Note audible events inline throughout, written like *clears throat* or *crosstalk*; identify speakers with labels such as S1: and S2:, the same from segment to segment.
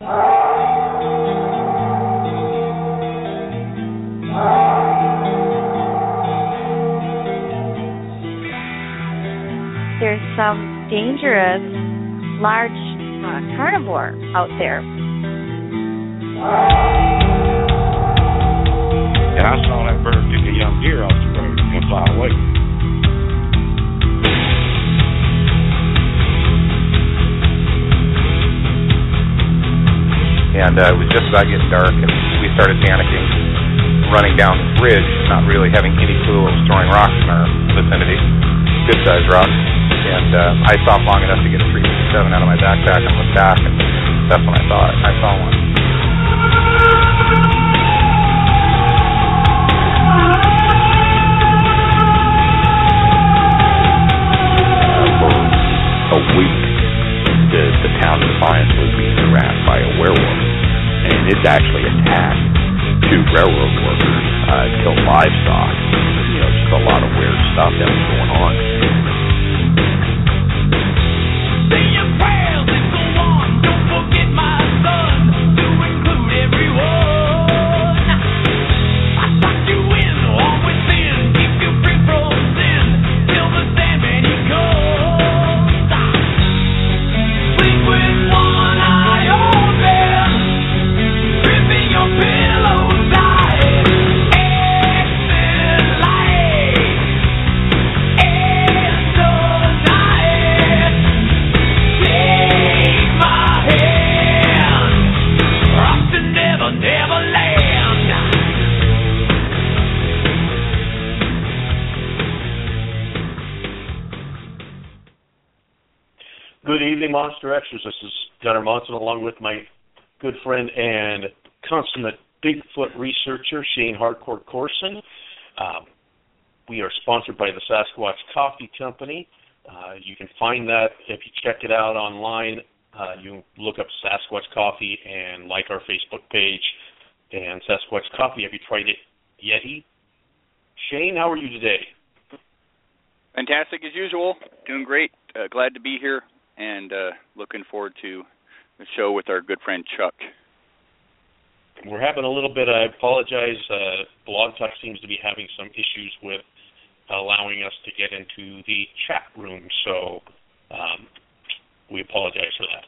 S1: There's some dangerous large uh, carnivore out there.
S2: And I saw that bird took a young deer off the road and fly away.
S3: And uh, it was just about getting dark, and we started panicking, running down this ridge, not really having any clue what was throwing rocks in our vicinity, good sized rocks. And uh, I stopped long enough to get a 357 out of my backpack and look back, and that's when I saw it. I saw one.
S4: It's actually attacked two railroad workers, uh, killed livestock. You know, just a lot of weird stuff that was going on.
S5: Along with my good friend and consummate Bigfoot researcher, Shane Hardcore Corson. Um, we are sponsored by the Sasquatch Coffee Company. Uh, you can find that if you check it out online. Uh, you look up Sasquatch Coffee and like our Facebook page. And Sasquatch Coffee, have you tried it, Yeti? Shane, how are you today?
S6: Fantastic as usual. Doing great. Uh, glad to be here and uh, looking forward to the show with our good friend Chuck.
S5: We're having a little bit. I apologize. Uh, Blog Talk seems to be having some issues with allowing us to get into the chat room, so um, we apologize for that.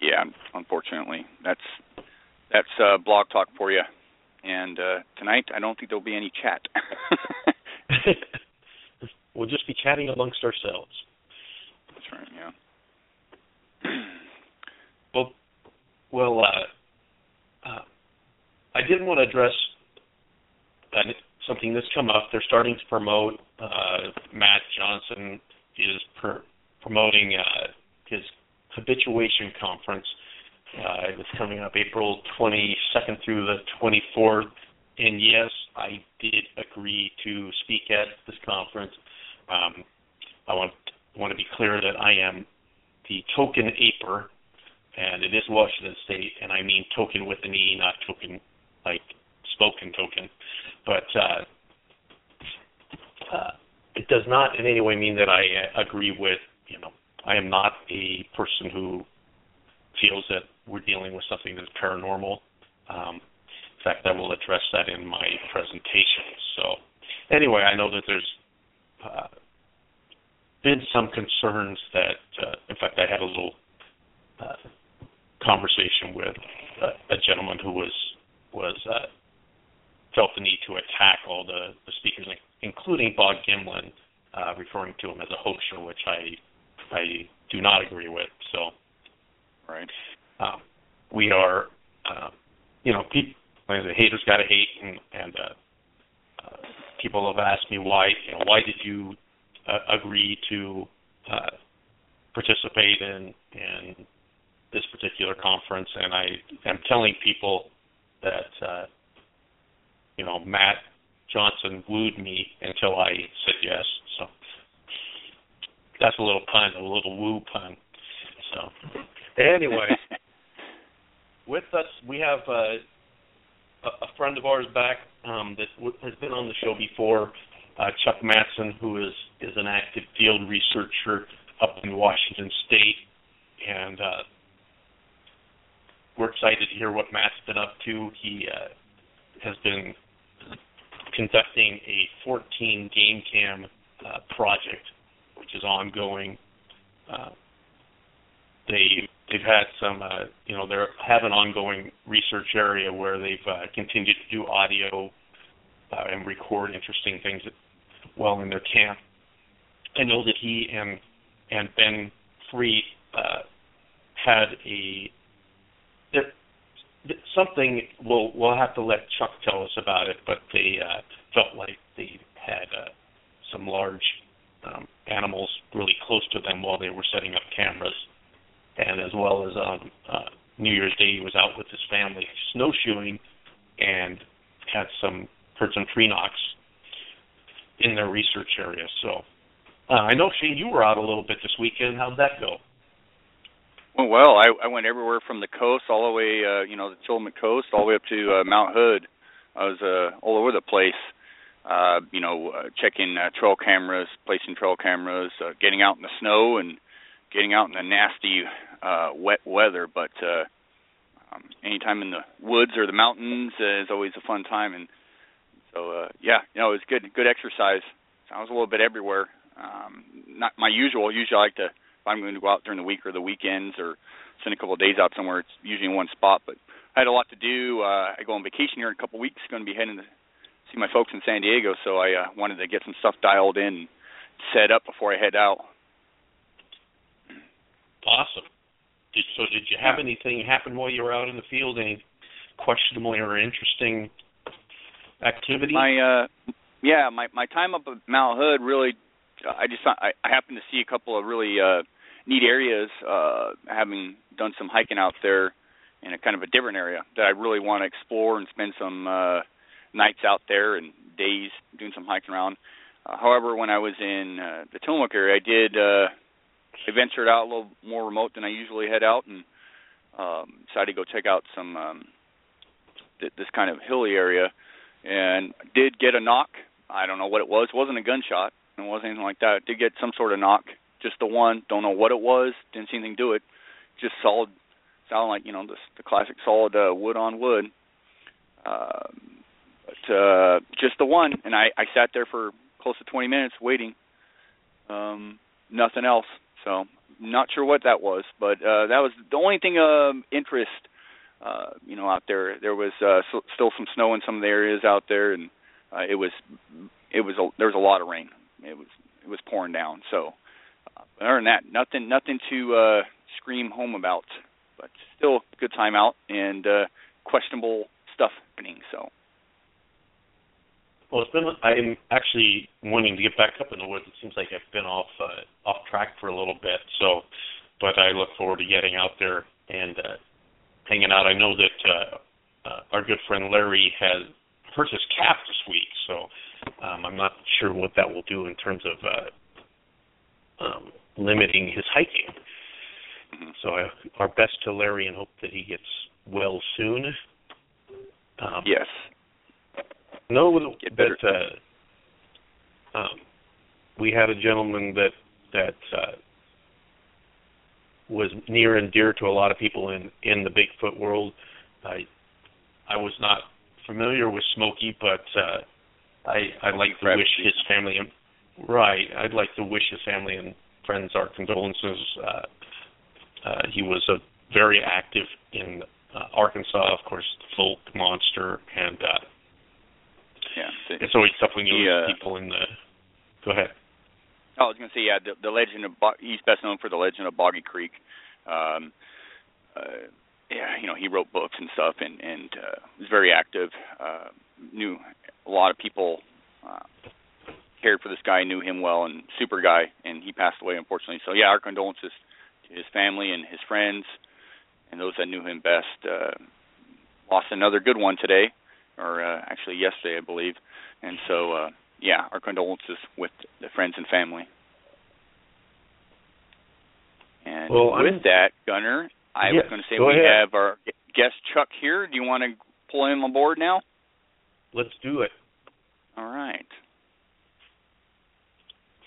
S6: Yeah, unfortunately, that's that's uh, Blog Talk for you. And uh, tonight, I don't think there'll be any chat. *laughs*
S5: we'll just be chatting amongst ourselves.
S6: That's right. Yeah. *clears throat*
S5: well, well, uh, uh, I did want to address something that's come up. They're starting to promote. Uh, Matt Johnson is per- promoting uh, his habituation conference. Uh, it's coming up April 22nd through the 24th. And yes, I did agree to speak at this conference. Um, I want want to be clear that I am the token aper, and it is Washington State, and I mean token with an E, not token like spoken token. But uh, uh, it does not in any way mean that I uh, agree with, you know, I am not a person who feels that we're dealing with something that's paranormal. Um, in fact, I will address that in my presentation. So, anyway, I know that there's been some concerns that, uh, in fact, I had a little uh, conversation with a, a gentleman who was was uh, felt the need to attack all the, the speakers, including Bob Gimlin, uh, referring to him as a hoaxer, which I I do not agree with. So,
S6: right,
S5: um, we are, uh, you know, people, the haters got to hate, and, and uh, uh, people have asked me why, you know, why did you uh, agree to uh, participate in in this particular conference, and I am telling people that uh, you know Matt Johnson wooed me until I said yes. So that's a little pun, a little woo pun. So anyway, *laughs* with us we have uh, a friend of ours back um, that w- has been on the show before, uh, Chuck Madsen, who is is an active field researcher up in Washington State, and uh, we're excited to hear what Matt's been up to. He uh, has been conducting a 14 game cam uh, project, which is ongoing. Uh, they they've had some uh, you know they have an ongoing research area where they've uh, continued to do audio uh, and record interesting things while in their camp. I know that he and and Ben Freed uh, had a something we'll we'll have to let Chuck tell us about it, but they uh, felt like they had uh, some large um, animals really close to them while they were setting up cameras, and as well as on uh, New Year's Day he was out with his family snowshoeing, and had some heard some tree knocks in their research area. So uh, I know Shane, you were out a little bit this weekend. How'd that go?
S6: Well, I, I went everywhere from the coast all the way, uh, you know, the Tillamook coast, all the way up to uh, Mount Hood. I was uh, all over the place, uh, you know, uh, checking uh, trail cameras, placing trail cameras, uh, getting out in the snow, and getting out in the nasty, uh, wet weather. But uh, um, anytime in the woods or the mountains uh, is always a fun time, and so uh, yeah, you know, it was good, good exercise. So I was a little bit everywhere. Um, not my usual. Usually, I like to if I'm going to go out during the week or the weekends or spend a couple of days out somewhere, it's usually in one spot. But I had a lot to do. Uh, I go on vacation here in a couple of weeks. Going to be heading to see my folks in San Diego, so I uh, wanted to get some stuff dialed in, set up before I head out.
S5: Awesome. Did, so, did you have anything happen while you were out in the field? Any questionable or interesting activity?
S6: My uh, yeah, my my time up at Mount Hood really I just I, I happened to see a couple of really uh, neat areas, uh, having done some hiking out there in a kind of a different area that I really want to explore and spend some uh, nights out there and days doing some hiking around. Uh, however, when I was in uh, the Tillamook area, I did uh, I ventured out a little more remote than I usually head out and um, decided to go check out some um, th- this kind of hilly area, and did get a knock. I don't know what it was. It wasn't a gunshot, it wasn't anything like that. Did get some sort of knock, just the one. Don't know what it was. Didn't see anything do it. Just solid, sound like you know the, the classic solid uh, wood on wood. Uh, but uh, just the one, and I I sat there for close to 20 minutes waiting. Um, nothing else. So not sure what that was, but uh, that was the only thing of interest. Uh, you know, out there, there was uh, so, still some snow in some of the areas out there, and uh, it was it was a, there was a lot of rain it was it was pouring down. So uh, other than that, nothing nothing to uh, scream home about. But still, good time out and uh, questionable stuff happening. So.
S5: Well, it's been. I'm actually wanting to get back up in the woods. It seems like I've been off uh, off track for a little bit. So, but I look forward to getting out there and uh, hanging out. I know that uh, uh, our good friend Larry has hurt his calf this week, so um, I'm not sure what that will do in terms of uh, um, limiting his hiking. Mm-hmm. So I, our best to Larry and hope that he gets well soon.
S6: Um, yes.
S5: No, that uh, um, we had a gentleman that that uh, was near and dear to a lot of people in in the Bigfoot world. I I was not familiar with Smokey, but uh, I I'd like to wish his family and right. I'd like to wish his family and friends our condolences. Uh, uh, he was a very active in uh, Arkansas, of course, the Fouke monster, and uh,
S6: yeah, the,
S5: it's always tough when you lose uh, people in the. Go ahead.
S6: I was going to say, yeah, the, the legend of Bo- he's best known for the legend of Boggy Creek. Um, uh, yeah, you know, he wrote books and stuff, and and uh, was very active. Uh, knew a lot of people uh, cared for this guy, knew him well, and super guy, and he passed away unfortunately. So yeah, our condolences to his family and his friends, and those that knew him best. Uh, lost another good one today, or uh, actually yesterday, I believe. And so uh, yeah, our condolences with the friends and family. And
S5: well,
S6: with
S5: I'm,
S6: that, Gunnar, I
S5: yes,
S6: was going to say
S5: we
S6: ahead.
S5: have
S6: our guest Chuck here. Do you want to pull him on board now?
S5: Let's do it.
S6: All right.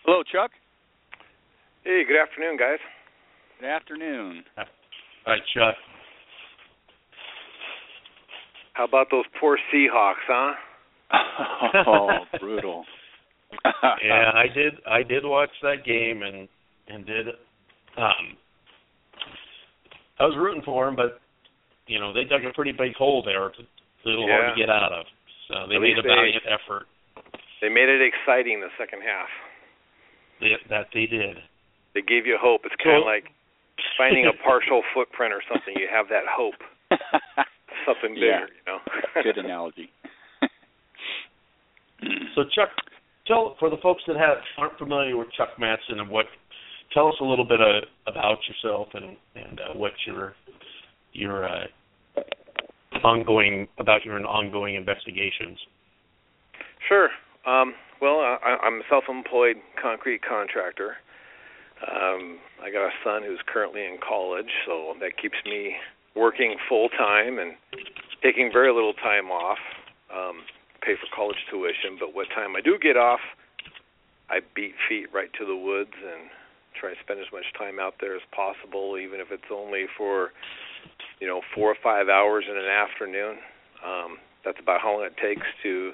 S6: Hello, Chuck.
S7: Hey, good afternoon, guys.
S6: Good afternoon.
S5: Hi, Chuck.
S7: How about those poor Seahawks, huh? *laughs*
S6: oh, brutal. *laughs*
S5: yeah, I did. I did watch that game and and did. Um, I was rooting for them, but you know they dug a pretty big hole there. It's a little
S7: Yeah.
S5: hard to get out of. So they
S7: At
S5: made
S7: least
S5: a
S7: they-
S5: valiant effort.
S7: They made it exciting the second half.
S5: They, that they did.
S7: They gave you hope. It's kind of like finding a *laughs* partial footprint or something. You have that hope, something
S6: Yeah.
S7: You know.
S6: Good analogy.
S5: So Chuck, tell for the folks that have aren't familiar with Chuck Madsen and what, tell us a little bit uh, about yourself and and uh, what your your uh, ongoing about your ongoing investigations.
S7: Sure. Um, well, I, I'm a self-employed concrete contractor. Um, I got a son who's currently in college, so that keeps me working full time and taking very little time off. Um, pay for college tuition, but what time I do get off, I beat feet right to the woods and try to spend as much time out there as possible, even if it's only for, you know, four or five hours in an afternoon. Um, that's about how long it takes to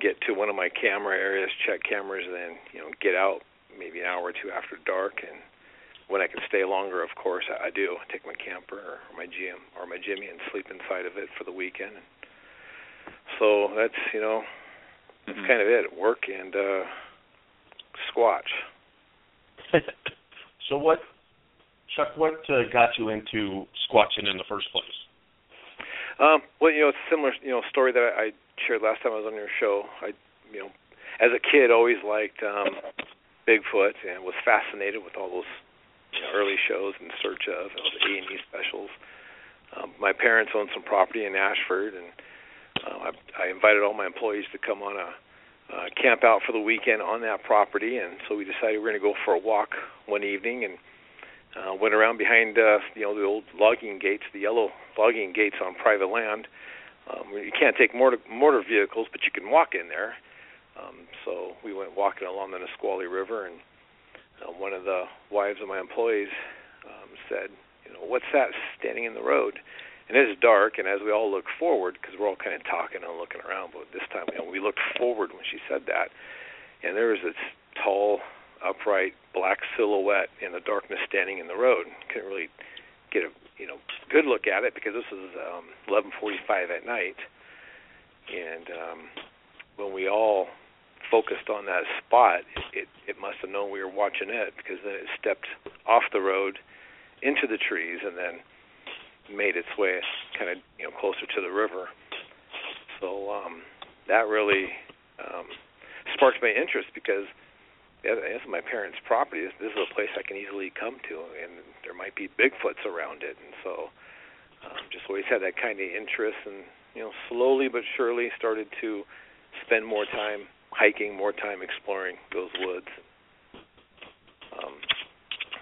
S7: get to one of my camera areas, check cameras, and then you know get out maybe an hour or two after dark. And when I can stay longer, of course, I, I do. I take my camper or my GM or my Jimmy and sleep inside of it for the weekend. So that's you know that's
S6: Mhm.
S7: kind of it. Work and uh, squatch. *laughs*
S5: so what, Chuck? What uh, got you into squatching in the first place?
S7: Um, well, you know, it's a similar, you know, story that I, I shared last time I was on your show. I, you know, as a kid, always liked um, Bigfoot and was fascinated with all those you know, early shows in search of those A and E specials. Um, my parents owned some property in Ashford, and uh, I, I invited all my employees to come on a uh, camp out for the weekend on that property, and so we decided we were going to go for a walk one evening and uh, went around behind uh, you know the old logging gates, the yellow logging gates on private land. Um, you can't take mortar, motor vehicles, but you can walk in there. Um, so we went walking along the Nisqually River, and uh, one of the wives of my employees um, said, "You know, what's that standing in the road?" And it's dark, and as we all look forward, because we're all kind of talking and looking around, but this time, you know, we looked forward when she said that, and there was this tall, upright black silhouette in the darkness standing in the road. Couldn't really get a you know good look at it because this was um, 11:45 at night, and um, when we all focused on that spot, it, it it must have known we were watching it because then it stepped off the road into the trees and then made its way kind of you know closer to the river. So um, that really um, sparked my interest because this is my parents' property. This, this is a place I can easily come to, and there might be Bigfoots around it. And so, um, just always had that kind of interest, and you know, slowly but surely started to spend more time hiking, more time exploring those woods. Um,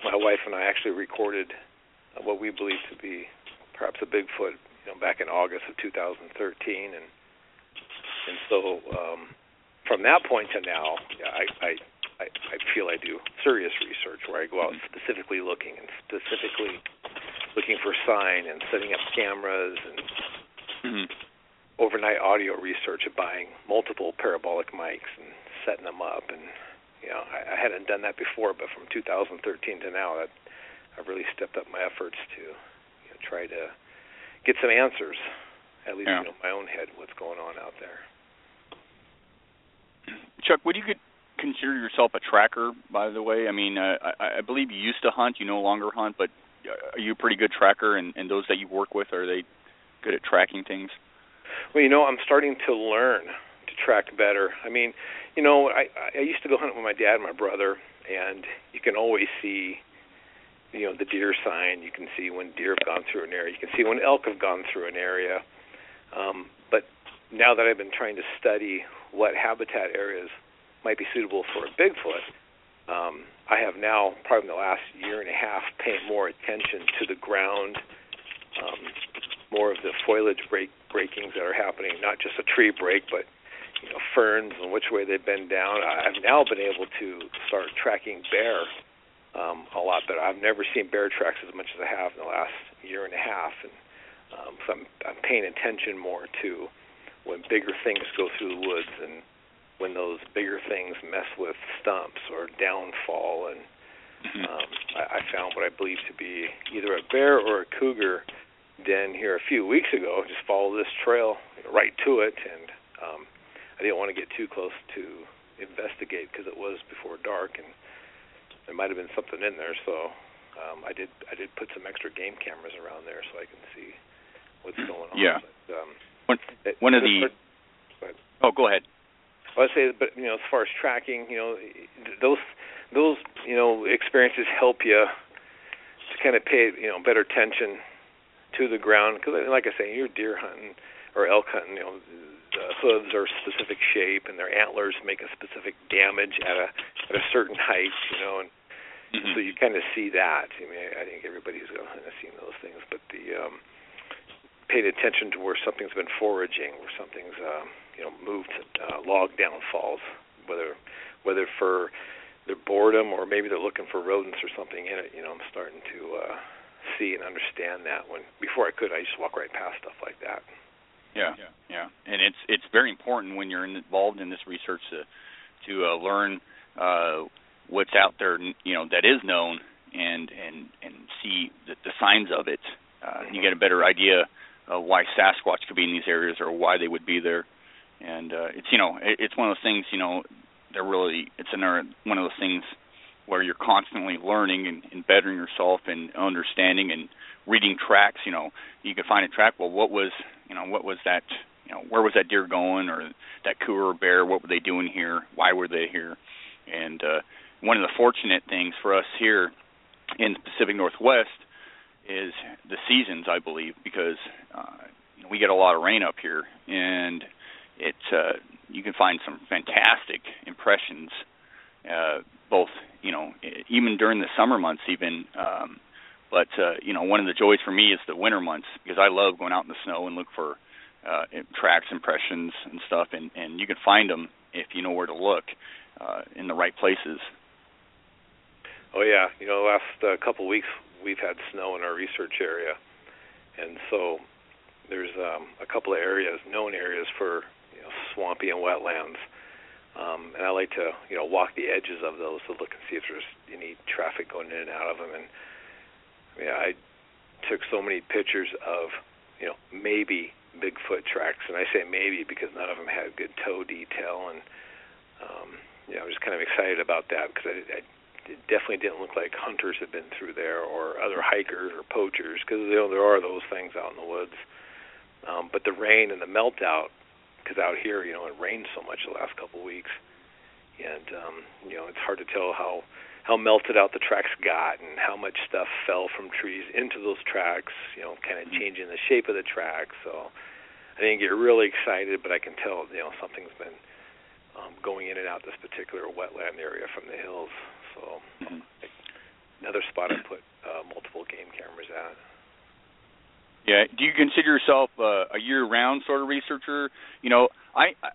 S7: my wife and I actually recorded what we believe to be perhaps a Bigfoot, you know, back in August of 2013, and and so um, from that point to now, I, I I, I feel I do serious research where I go out specifically looking and specifically looking for sign and setting up cameras and
S6: Mhm.
S7: overnight audio research of buying multiple parabolic mics and setting them up and you know I, I hadn't done that before but from 2013 to now that I've really stepped up my efforts to try to get some answers at least
S6: Yeah.
S7: you know in my own head what's going on out there
S6: Chuck, would you could consider yourself a tracker? By the way, I mean, uh, I, I believe you used to hunt. You no longer hunt, but uh, are you a pretty good tracker? And, and those that you work with, are they good at tracking things?
S7: Well, you know, I'm starting to learn to track better. I mean, you know, I I used to go hunt with my dad and my brother, and you can always see, you know, the deer sign. You can see when deer have gone through an area. You can see when elk have gone through an area. Um, but now that I've been trying to study what habitat areas might be suitable for a Bigfoot, um, I have now, probably in the last year and a half, paid more attention to the ground, um, more of the foliage break breakings that are happening, not just a tree break, but you know ferns and which way they've been down. I've now been able to start tracking bear um, a lot better. I've never seen bear tracks as much as I have in the last year and a half, and Um, so I'm, I'm paying attention more to when bigger things go through the woods and when those bigger things mess with stumps or downfall and
S6: Mm-hmm.
S7: um, I, I found what I believe to be either a bear or a cougar den here a few weeks ago. Just follow this trail right to it, and um, I didn't want to get too close to investigate because it was before dark, and there might have been something in there. So um, I did I did put some extra game cameras around there so I can see what's going on.
S6: Yeah.
S7: But, um,
S6: One, one of the
S7: part-
S6: oh, go ahead.
S7: I'd say, but you know, as far as tracking, you know, those those you know experiences help you to kind of pay you know better attention to the ground because, like I say, you're deer hunting or elk hunting. You know, the hooves are a specific shape and their antlers make a specific damage at a at a certain height. You know, and
S6: Mhm.
S7: so you kind of see that. I mean, I think everybody's kind of seen those things, but the um, paying attention to where something's been foraging, where something's um, you know moved uh, log downfalls, whether whether for their boredom or maybe they're looking for rodents or something in it. You know, I'm starting to uh, see and understand that. When before I could, I just walk right past stuff like that.
S6: Yeah, yeah, and it's it's very important when you're involved in this research to to uh, learn uh, what's out there, you know, that is known, and and and see the, the signs of it. Uh, you get a better idea of why Sasquatch could be in these areas or why they would be there, and uh, it's you know it, it's one of those things you know they're really it's another one of those things where you're constantly learning and, and bettering yourself and understanding and reading tracks. You know, you can find a track. Well, what was you know what was that? You know, where was that deer going, or that cougar or bear? What were they doing here? Why were they here? And uh, one of the fortunate things for us here in the Pacific Northwest is the seasons, I believe, because uh, we get a lot of rain up here, and it's uh, you can find some fantastic impressions, uh, both you know even during the summer months, even. Um, but uh, you know, one of the joys for me is the winter months because I love going out in the snow and look for uh, tracks, impressions, and stuff, and and you can find them if you know where to look uh, in the right places.
S7: Oh yeah, you know, the last uh, couple weeks we've had snow in our research area, and so there's um, a couple of areas, known areas for you know swampy and wetlands, um, and I like to you know walk the edges of those to look and see if there's any traffic going in and out of them. And Mean, I took so many pictures of you know maybe Bigfoot tracks, and I say maybe because none of them had good toe detail, and um, know I was kind of excited about that because I, I it definitely didn't look like hunters had been through there or other hikers or poachers because you know there are those things out in the woods. Um, but the rain and the melt out, because out here you know it rained so much the last couple of weeks, and um, you know it's hard to tell how how melted out the tracks got and how much stuff fell from trees into those tracks. You know, kind of changing the shape of the track. So I didn't get really excited, but I can tell you know something's been um, going in and out this particular wetland area from the hills. So
S6: Mhm.
S7: another spot I put uh, multiple game cameras at.
S6: Yeah. Do you consider yourself uh, a year-round sort of researcher? You know, I I,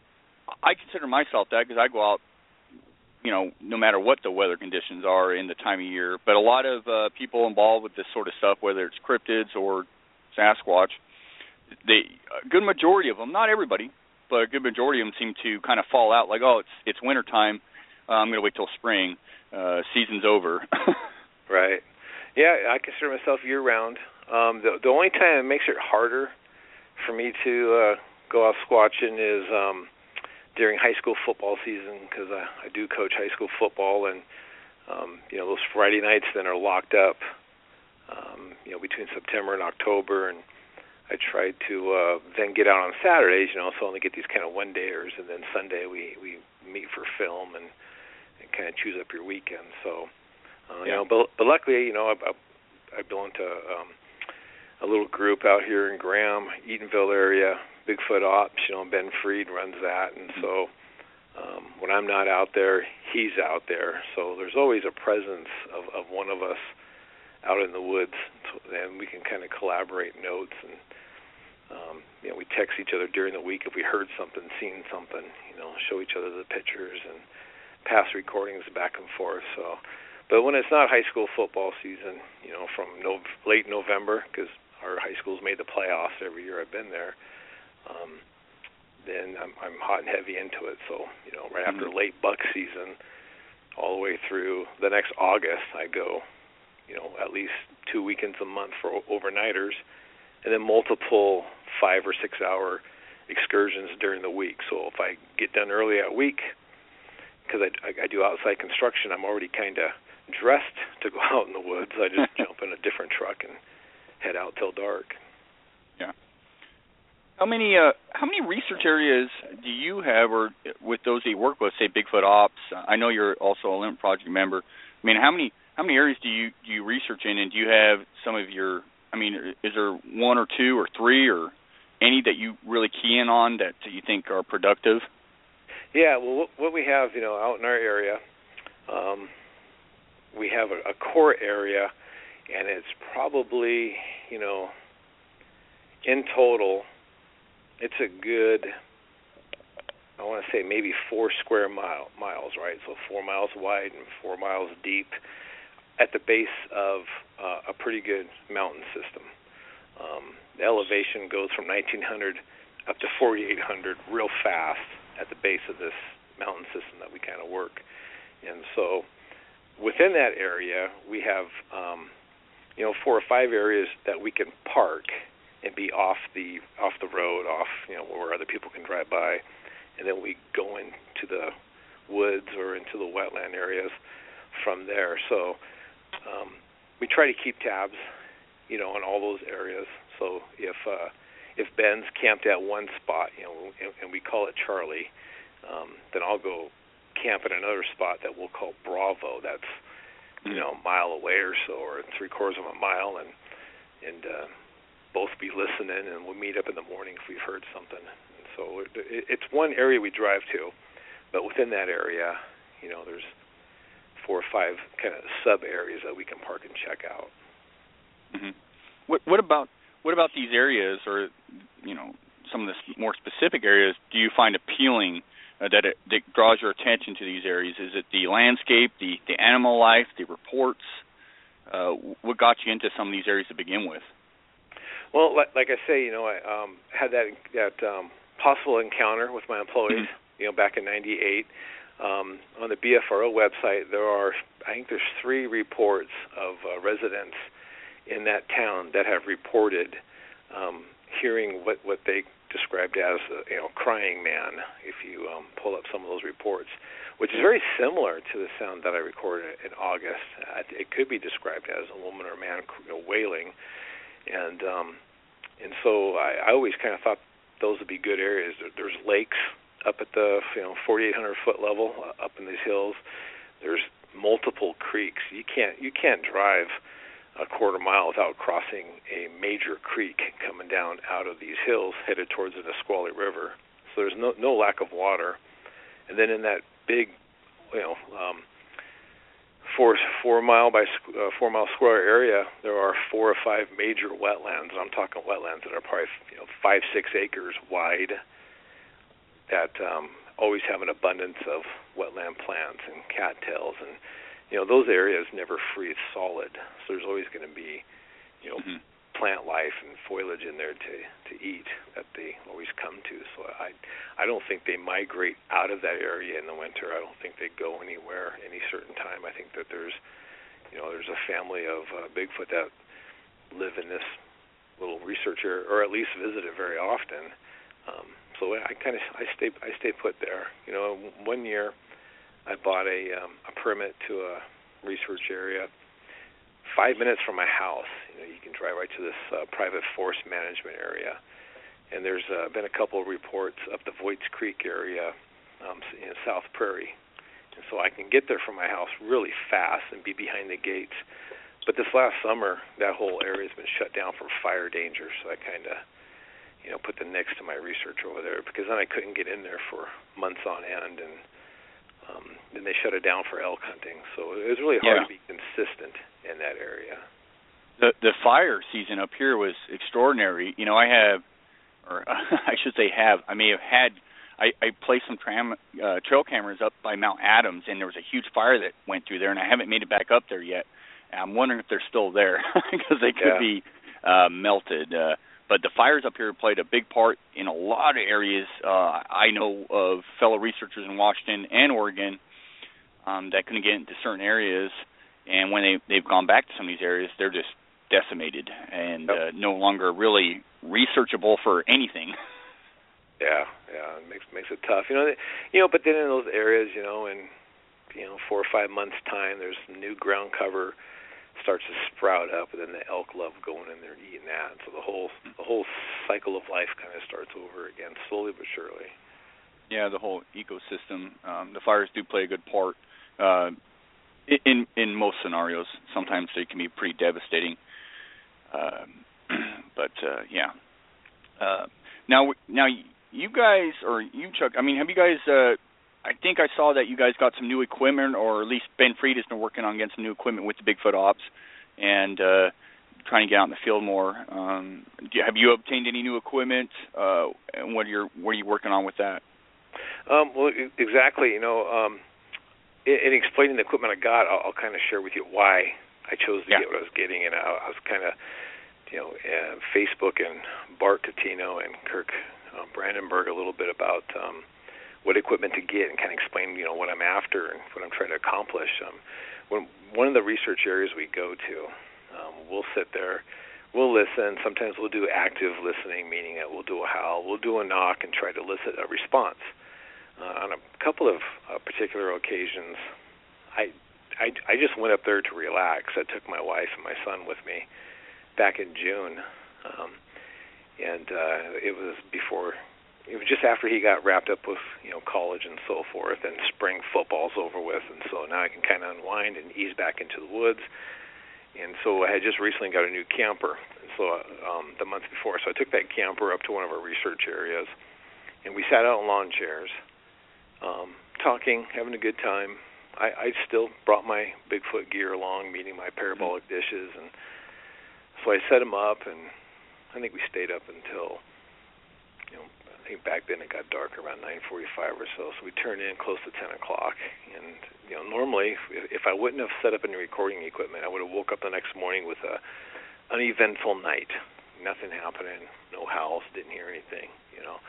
S6: I consider myself that because I go out, you know, no matter what the weather conditions are in the time of year. But a lot of uh, people involved with this sort of stuff, whether it's cryptids or Sasquatch, they a good majority of them, not everybody, but a good majority of them seem to kind of fall out. Like, oh, it's it's winter time. Uh, I'm going to wait till spring. Uh, season's over. *laughs*
S7: Right. Yeah, I consider myself year round. Um, the the only time it makes it harder for me to uh, go out squatching is um, during high school football season because I, I do coach high school football, and um, you know those Friday nights then are locked up. Um, you know between September and October, and I try to uh, then get out on Saturdays. You know, so I only get these kind of one dayers, and then Sunday we we meet for film and, and kind of choose up your weekend. So. Uh, You know, but but luckily, you know, I I, I belong to um, a little group out here in Graham, Eatonville area, Bigfoot Ops. You know, Ben Freed runs that, and so um, when I'm not out there, he's out there. So there's always a presence of of one of us out in the woods, and we can kind of collaborate notes and. Um, you know, we text each other during the week if we heard something, seen something. You know, show each other the pictures and pass recordings back and forth. So, but when it's not high school football season, you know, from no, late November, because our high school's made the playoffs every year I've been there. Um, then I'm, I'm hot and heavy into it. So you know, right after
S6: Mhm.
S7: late buck season, all the way through the next August, I go, you know, at least two weekends a month for o- overnighters, and then multiple five or six hour excursions during the week. So if I get done early at week, because I, I, I do outside construction, I'm already kind of dressed to go *laughs* out in the woods. I just *laughs* jump in a different truck and head out till dark.
S6: How many uh how many research areas do you have or with those that you work with, say Bigfoot Ops? I know you're also Olympic Project member. I mean, how many how many areas do you do you research in and do you have some of your I mean, is there one or two or three or any that you really key in on that you think are productive?
S7: Yeah, well, what, what we have, you know, out in our area, um, we have a, a core area, and it's probably, you know, in total, it's a good, I want to say maybe four square mile miles, right? So four miles wide and four miles deep, at the base of uh, a pretty good mountain system. Um, the elevation goes from 1900 up to 4800 real fast at the base of this mountain system that we kind of work. And so within that area, we have um, you know four or five areas that we can park and be off the off the road, off you know where other people can drive by, and then we go into the woods or into the wetland areas from there. So um, we try to keep tabs, you know, on all those areas. So if uh, if Ben's camped at one spot, you know, and, and we call it Charlie, um, then I'll go camp at another spot that we'll call Bravo. That's you know a mile away or so, or three quarters of a mile, and and uh, both be listening, and we'll meet up in the morning if we've heard something. And so it, it, it's one area we drive to, but within that area, you know, there's four or five kind of sub areas that we can park and check out.
S6: hmm What what about what about these areas, or you know, some of the more specific areas? Do you find appealing uh, that it that draws your attention to these areas? Is it the landscape, the the animal life, the reports? Uh, what got you into some of these areas to begin with?
S7: Well, like, like I say, you know, I um, had that that um, possible encounter with my employees, you know, back in '98. Um, on the BFRO website, there are, I think, there's three reports of uh, residents in that town that have reported um, hearing what what they described as, uh, you know, crying man. If you um, pull up some of those reports, which is very similar to the sound that I recorded in August. Uh, it could be described as a woman or man you know, wailing and um and so I, I always kind of thought those would be good areas. There, there's lakes up at the you know 4,800 foot level uh, up in these hills. There's multiple creeks. You can't you can't drive a quarter mile without crossing a major creek coming down out of these hills headed towards the Nisqually River. So there's no no lack of water. And then in that big you know um four four mile by uh, four mile square area, there are four or five major wetlands. I'm talking wetlands that are probably you know five six acres wide, that um, always have an abundance of wetland plants and cattails, and you know those areas never freeze solid. So there's always going to be you know
S6: Mhm.
S7: Plant life and foliage in there to to eat that they always come to. So I I don't think they migrate out of that area in the winter. I don't think they go anywhere any certain time. I think that there's you know there's a family of uh, Bigfoot that live in this little research area, or at least visit it very often. Um, so I kind of I stay I stay put there. You know, one year I bought a um, a permit to a research area five minutes from my house. You can drive right to this uh, private forest management area, and there's uh, been a couple of reports up the Voights Creek area um, in South Prairie, and so I can get there from my house really fast and be behind the gates. But this last summer, that whole area has been shut down for fire danger, so I kind of, you know, put the nix to my research over there because then I couldn't get in there for months on end, and um, then they shut it down for elk hunting. So it was really hard
S6: Yeah.
S7: to be consistent in that area.
S6: The the fire season up here was extraordinary. You know, I have, or *laughs* I should say have, I may have had, I, I placed some tram, uh, trail cameras up by Mount Adams, and there was a huge fire that went through there, and I haven't made it back up there yet. And I'm wondering if they're still there *laughs* because they could
S7: Yeah.
S6: be uh, melted. Uh, but the fires up here played a big part in a lot of areas. Uh, I know of fellow researchers in Washington and Oregon um, that couldn't get into certain areas, and when they they've gone back to some of these areas, they're just decimated and
S7: Yep.
S6: uh, no longer really researchable for anything. *laughs*
S7: Yeah, yeah, it makes makes it tough. You know, you know, but then in those areas, you know, in you know four or five months' time, there's new ground cover starts to sprout up, and then the elk love going in there and eating that. So the whole the whole cycle of life kind of starts over again, slowly but surely.
S6: Yeah, the whole ecosystem. Um, the fires do play a good part uh, in in most scenarios. Sometimes they can be pretty devastating. Um, *clears throat* but uh, yeah. Uh, now, now you guys or you Chuck. I mean, have you guys? Uh, I think I saw that you guys got some new equipment, or at least Ben Freed has been working on getting some new equipment with the Bigfoot Ops, and uh, trying to get out in the field more. Um, do have you obtained any new equipment? Uh, and what are you what are you working on with that?
S7: Um, well, exactly. You know, um, in, in explaining the equipment I got, I'll, I'll kind of share with you why I chose to
S6: Yeah.
S7: get what I was getting, and I, I was kind of, you know, uh, Facebook and Bart Cutino and Kirk um, Brandenburg a little bit about um, what equipment to get, and kind of explain, you know, what I'm after and what I'm trying to accomplish. Um, when one of the research areas we go to, um, we'll sit there. We'll listen. Sometimes we'll do active listening, meaning that we'll do a howl, we'll do a knock, and try to elicit a response uh, on a couple of uh, particular occasions, I, I I just went up there to relax. I took my wife and my son with me back in June, um, and uh, it was before. It was just after he got wrapped up with you know college and so forth, and spring football's over with, and so now I can kind of unwind and ease back into the woods. And so I had just recently got a new camper, and so um, the month before, so I took that camper up to one of our research areas, and we sat out in lawn chairs um, talking, having a good time. I, I still brought my Bigfoot gear along, meaning my parabolic dishes, and so I set them up, and I think we stayed up until, you know, I think back then it got dark around 9:45 or so. So we turned in close to 10 o'clock, and you know, normally if, if I wouldn't have set up any recording equipment, I would have woke up the next morning with a uneventful night. Nothing happening, no howls, didn't hear anything, you know.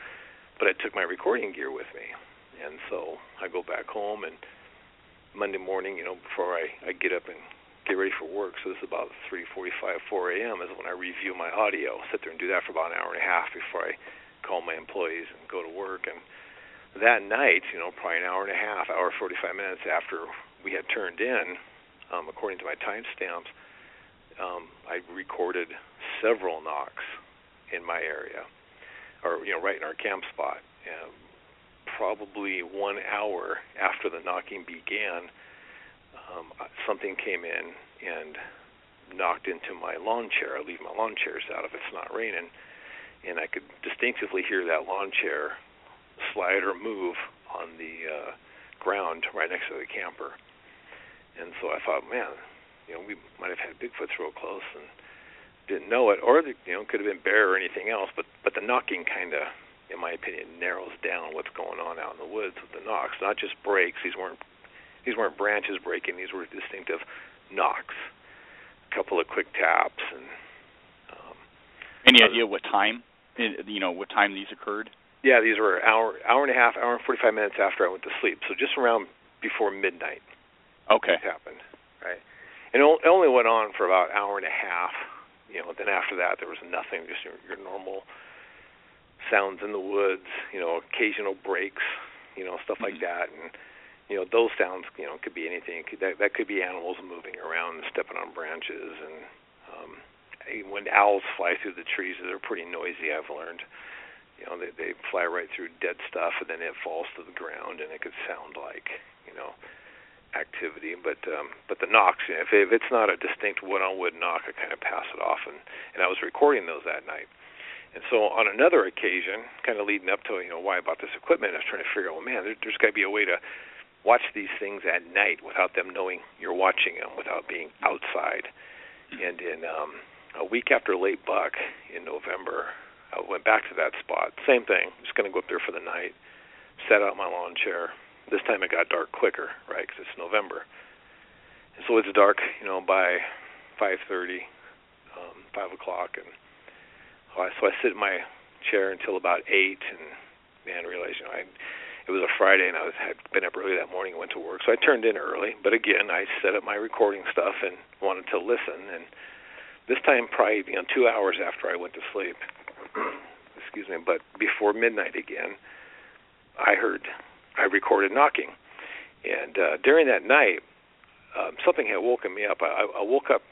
S7: But I took my recording gear with me, and so I go back home and Monday morning, you know, before I I get up and get ready for work. So this is about 3:45, 4 a.m. is when I review my audio. Sit there and do that for about an hour and a half before I call my employees and go to work. And that night, you know, probably an hour and a half, hour 45 minutes after we had turned in, um, according to my timestamps, um, I recorded several knocks in my area, or you know, right in our camp spot. And probably one hour after the knocking began, um, something came in and knocked into my lawn chair. I leave my lawn chairs out if it's not raining, and I could distinctively hear that lawn chair slide or move on the uh, ground right next to the camper. And so I thought, man, you know, we might have had Bigfoots real close and didn't know it, or the, you know, could have been bear or anything else. But but the knocking kind of, in my opinion, narrows down what's going on out in the woods with the knocks. Not just breaks; these weren't these weren't branches breaking; these were distinctive knocks. A couple of quick taps and. Um,
S6: Any
S7: Uh,
S6: idea what time? You know what time these occurred?
S7: yeah, these were hour hour and a half, hour and forty five minutes after I went to sleep. So just around before midnight.
S6: Okay.
S7: happened, right? And it it only went on for about an hour and a half. You know, then after that there was nothing, just your, your normal sounds in the woods. You know, occasional breaks, you know, stuff like
S6: Mhm.
S7: that, and you know those sounds, you know, could be anything. Could, that that could be animals moving around and stepping on branches, and um, when owls fly through the trees, they're pretty noisy. I've learned. You know, they they fly right through dead stuff, and then it falls to the ground, and it could sound like, you know, activity. But um, but the knocks, you know, if if it's not a distinct wood-on-wood knock, I kind of pass it off. And and I was recording those that night. And so on another occasion, kind of leading up to you know why I bought this equipment, I was trying to figure out, well, man, there, there's got to be a way to watch these things at night without them knowing you're watching them, without being outside. And in um, a week after late buck in November, I went back to that spot. Same thing. Just going to go up there for the night. Set out my lawn chair. This time it got dark quicker, right? Because it's November. And so it's dark, you know, by 5:30. Um, five o'clock, and so I sit in my chair until about eight, and man, realized you know I it was a Friday and I was had been up early that morning and went to work. So I turned in early, but again, I set up my recording stuff and wanted to listen and this time probably you know 2 hours after I went to sleep. *clears throat* excuse me, but before midnight again, I heard I recorded knocking. And uh during that night, um something had woken me up. I I woke up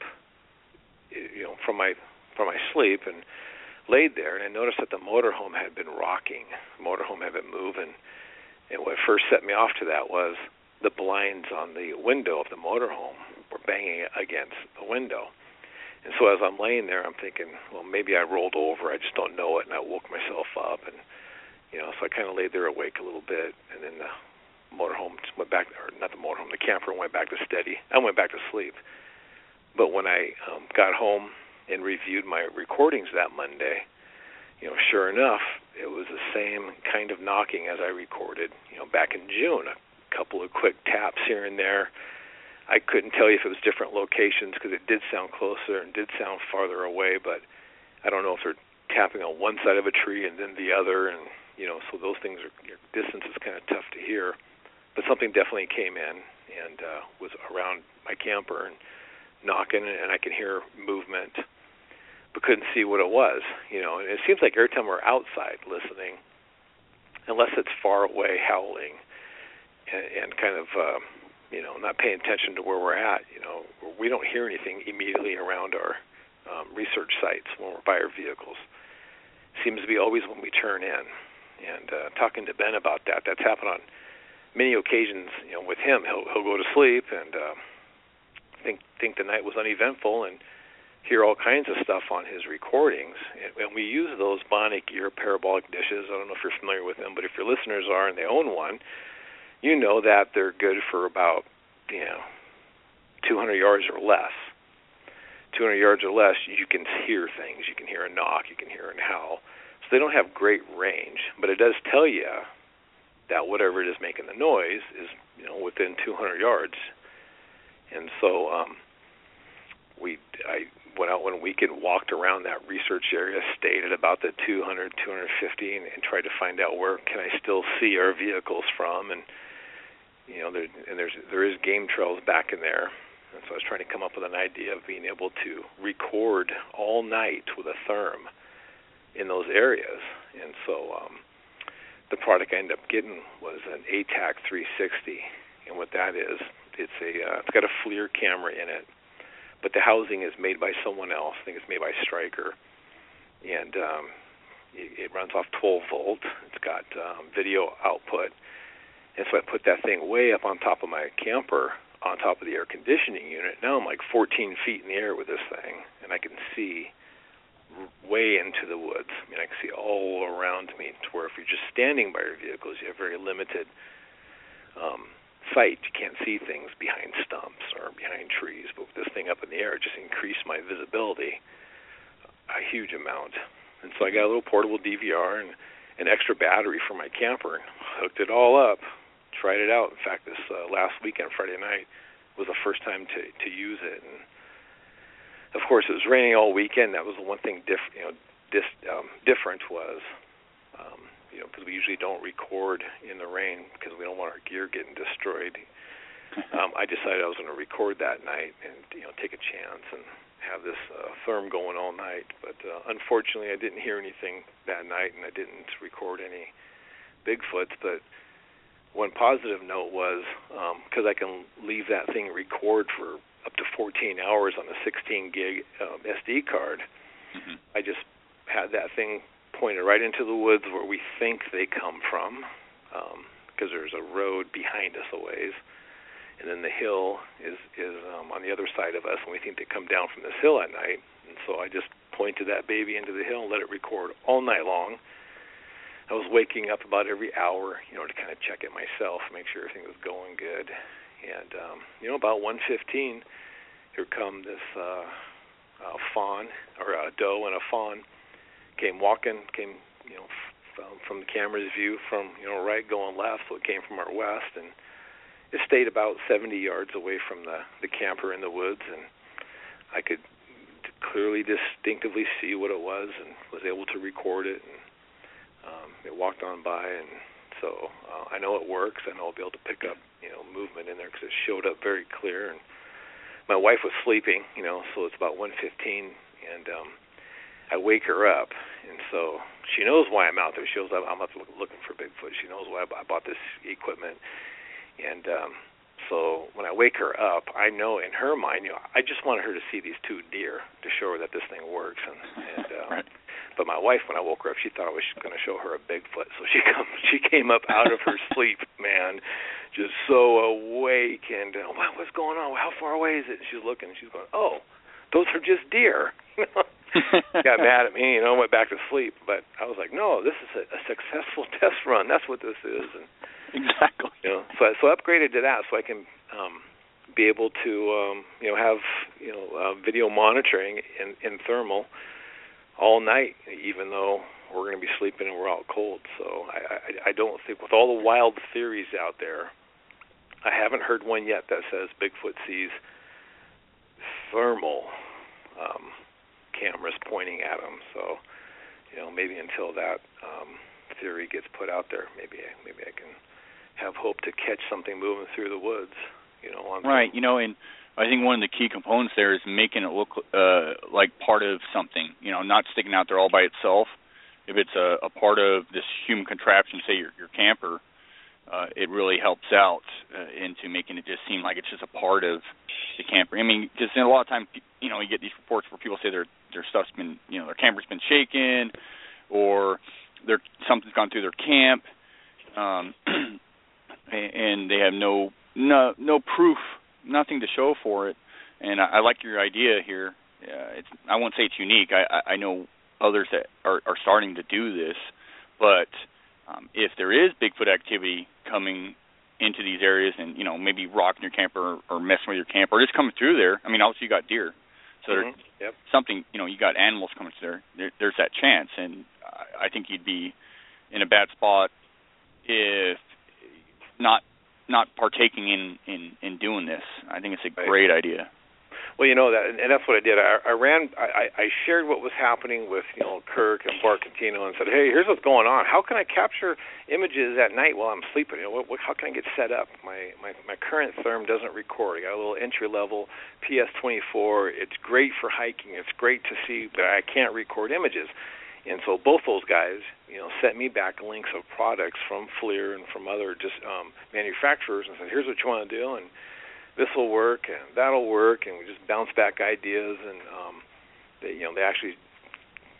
S7: you know from my from my sleep and laid there and I noticed that the motorhome had been rocking. The motorhome had been moving and what first set me off to that was the blinds on the window of the motorhome were banging against the window. And so as I'm laying there, I'm thinking, well, maybe I rolled over. I just don't know it, and I woke myself up, and you know, so I kind of laid there awake a little bit, and then the motorhome went back, or not the motorhome, the camper went back to steady. I went back to sleep. But when I um, got home and reviewed my recordings that Monday, you know, sure enough, it was the same kind of knocking as I recorded, you know, back in June. A couple of quick taps here and there. I couldn't tell you if it was different locations because it did sound closer and did sound farther away, but I don't know if they're tapping on one side of a tree and then the other, and you know, so those things are your distance is kind of tough to hear. But something definitely came in and uh, was around my camper and knocking, and I could hear movement but couldn't see what it was. You know, and it seems like every time we're outside listening, unless it's far away howling, and, and kind of uh, you know not paying attention to where we're at, you know, we don't hear anything immediately around our um, research sites when we're by our vehicles. Seems to be always when we turn in. And uh, talking to Ben about that, that's happened on many occasions. You know, with him, he'll he'll go to sleep and uh, think think the night was uneventful and hear all kinds of stuff on his recordings. And we use those Bionic ear parabolic dishes. I don't know if you're familiar with them, but if your listeners are and they own one, you know that they're good for about, you know, 200 yards or less. 200 yards or less, you can hear things. You can hear a knock, you can hear a howl. So they don't have great range, but it does tell you that whatever it is making the noise is, you know, within 200 yards. And so um we I went out one week and walked around that research area, stayed at about the 200, 250, and, and tried to find out where can I still see our vehicles from, and you know, there, and there's there is game trails back in there, and so I was trying to come up with an idea of being able to record all night with a therm in those areas, and so um, the product I ended up getting was an ATAC 360, and what that is, it's a uh, it's got a FLIR camera in it but the housing is made by someone else. I think it's made by Stryker, and um, it, it runs off 12 volt. It's got um, video output, and so I put that thing way up on top of my camper, on top of the air conditioning unit. Now I'm like 14 feet in the air with this thing, and I can see way into the woods. I mean, I can see all around me to where if you're just standing by your vehicles, you have very limited um, sight. You can't see things behind stumps or behind trees, but with this thing up in the air, it just increased my visibility a huge amount. And so I got a little portable DVR and an extra battery for my camper and hooked it all up. Tried it out. In fact, this uh, last weekend, Friday night, was the first time to to use it. And of course, it was raining all weekend. That was the one thing diff, you know, dis, um, different was um, you know, because we usually don't record in the rain because we don't want our gear getting destroyed. *laughs* Um, I decided I was going to record that night and you know take a chance and have this uh, therm going all night. But uh, unfortunately, I didn't hear anything that night, and I didn't record any Bigfoots. But one positive note was because um, I can leave that thing record for up to 14 hours on a 16 gig um, SD card. Mm-hmm. I just had that thing pointed right into the woods where we think they come from, because um, there's a road behind us a ways, and then the hill is is um, on the other side of us, and we think they come down from this hill at night. And so I just pointed that baby into the hill and let it record all night long. I was waking up about every hour, you know, to kind of check it myself, make sure everything was going good. And um, you know, about 1:15, here come this uh, uh, fawn or a doe and a fawn came walking, came you know from, from the camera's view from you know right going left, so it came from our west, and it stayed about 70 yards away from the the camper in the woods, and I could clearly, distinctively see what it was, and was able to record it. And um, it walked on by, and so uh, I know it works. Know I'll be able to pick up, you know, movement in there because it showed up very clear. And my wife was sleeping, you know, so it's about 1:15, and um, I wake her up, and so she knows why I'm out there. She knows I'm out looking for Bigfoot. She knows why I bought this equipment, and um, so when I wake her up, I know in her mind, you know, I just wanted her to see these two deer to show her that this thing works, and and *laughs* um,
S4: right.
S7: But my wife, when I woke her up, she thought I was going to show her a Bigfoot. So she *laughs* come, she came up out of her *laughs* sleep, man, just so awake and uh, what, what's going on? How far away is it? And she's looking. And she's going, oh, those are just deer. *laughs* got mad at me, you know, went back to sleep. But I was like, no, this is a, a successful *laughs* test run. That's what this is. And
S4: exactly.
S7: You know, so I, so I upgraded to that so I can um, be able to um, you know have you know uh, video monitoring in in thermal all night, even though we're going to be sleeping and we're out cold. So I, I, I don't think, with all the wild theories out there, I haven't heard one yet that says Bigfoot sees thermal um, cameras pointing at him. So, you know, maybe until that um, theory gets put out there, maybe maybe I can have hope to catch something moving through the woods. You know, on
S6: right. You know, and I think one of the key components there is making it look uh, like part of something. You know, not sticking out there all by itself. If it's a, a part of this human contraption, say your your camper, uh, it really helps out uh, into making it just seem like it's just a part of the camper. I mean, because a lot of times, you know, you get these reports where people say their their stuff's been, you know, their camper's been shaken, or their something's gone through their camp, um, *clears throat* and they have no no no proof nothing to show for it. And I, I like your idea here. Uh, it's I won't say it's unique. I, I, I know others that are, are starting to do this, but um, if there is Bigfoot activity coming into these areas and you know maybe rocking your camper or, or messing with your camper or just coming through there, I mean obviously you got deer, so
S7: mm-hmm.
S6: there's yep. something you know you got animals coming through there. there. There's that chance, and I, I think you'd be in a bad spot if not not partaking in in in doing this. I think it's a right. great idea.
S7: Well, you know that, and that's what I did. I, I ran. I, I shared what was happening with you know Kirk and Bart Cutino, and said, "Hey, here's what's going on. How can I capture images at night while I'm sleeping? You know, what, what, how can I get set up? My my my current therm doesn't record. I got a little entry level PS24. It's great for hiking. It's great to see, but I can't record images. And so both those guys, you know, sent me back links of products from FLIR and from other just um, manufacturers and said, "Here's what you want to do, and this will work, and that'll work." And we just bounce back ideas, and um, they, you know, they actually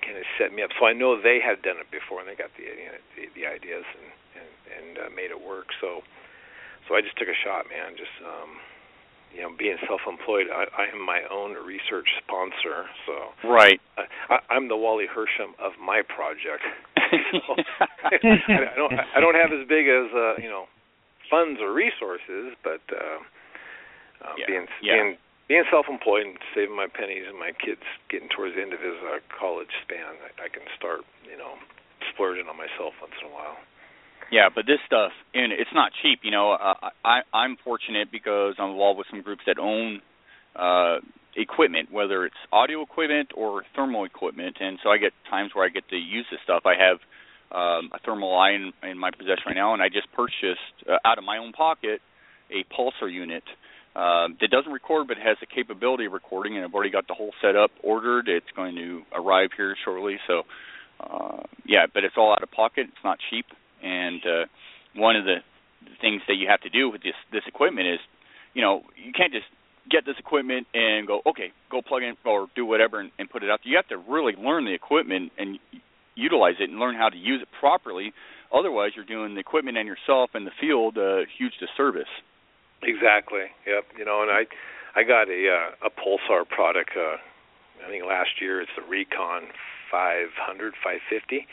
S7: kind of set me up. So I know they had done it before, and they got the you know, the, the ideas and and, and uh, made it work. So so I just took a shot, man. Just um, you know, being self-employed, I, I am my own research sponsor. So
S6: right,
S7: I, I'm the Wally Hersom of my project. *laughs* so, I, *laughs* I don't I don't have as big as uh, you know funds or resources, but uh, uh,
S6: yeah.
S7: being
S6: yeah.
S7: being being self-employed and saving my pennies and my kids getting towards the end of his uh, college span, I, I can start you know splurging on myself once in a while.
S6: Yeah, but this stuff, and it's not cheap. You know, uh, I I'm fortunate because I'm involved with some groups that own uh, equipment, whether it's audio equipment or thermal equipment, and so I get times where I get to use this stuff. I have um, a thermal eye in, in my possession right now, and I just purchased uh, out of my own pocket a pulsar unit uh, that doesn't record but has the capability of recording, and I've already got the whole setup ordered. It's going to arrive here shortly, so uh, yeah, but it's all out of pocket. It's not cheap and uh, one of the things that you have to do with this this equipment is, you know, you can't just get this equipment and go, okay, go plug in or do whatever and, and put it out. You have to really learn the equipment and utilize it and learn how to use it properly. Otherwise, you're doing the equipment and yourself in the field a huge disservice.
S7: Exactly. Yep. You know, and I I got a uh, a Pulsar product. Uh, I think last year it's the Recon 500, 550,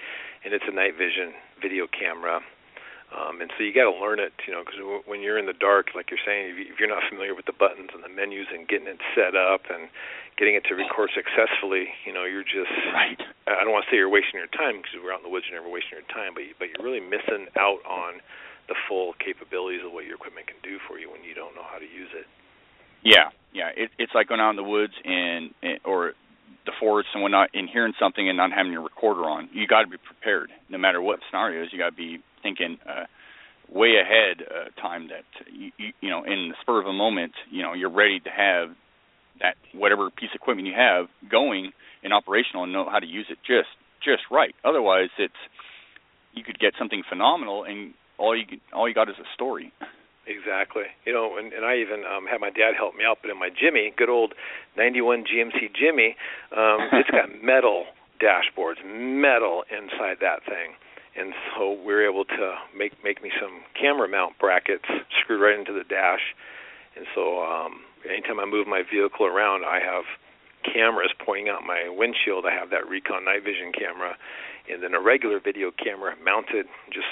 S7: and it's a night vision video camera. Um, and so you got to learn it, you know, because w- when you're in the dark, like you're saying, if, you, if you're not familiar with the buttons and the menus and getting it set up and getting it to record successfully, you know, you're just
S6: right.
S7: I don't want to say you're wasting your time because we're out in the woods, you're never wasting your time, but you, but you're really missing out on the full capabilities of what your equipment can do for you when you don't know how to use it.
S6: Yeah, yeah, it, it's like going out in the woods and, and or the forest and whatnot and hearing something and not having your recorder on. You got to be prepared, no matter what scenarios. You got to be thinking uh, way ahead uh, time that you, you you know in the spur of a moment, you know you're ready to have that whatever piece of equipment you have going and operational and know how to use it just just right. Otherwise, it's you could get something phenomenal and all you all you got is a story.
S7: Exactly. You know, and, and I even um, had my dad help me out, but in my Jimmy, good old '91 GMC Jimmy, um, *laughs* it's got metal dashboards, metal inside that thing, and so we were able to make make me some camera mount brackets screwed right into the dash, and so um, anytime I move my vehicle around, I have cameras pointing out my windshield. I have that Recon night vision camera, and then a regular video camera mounted just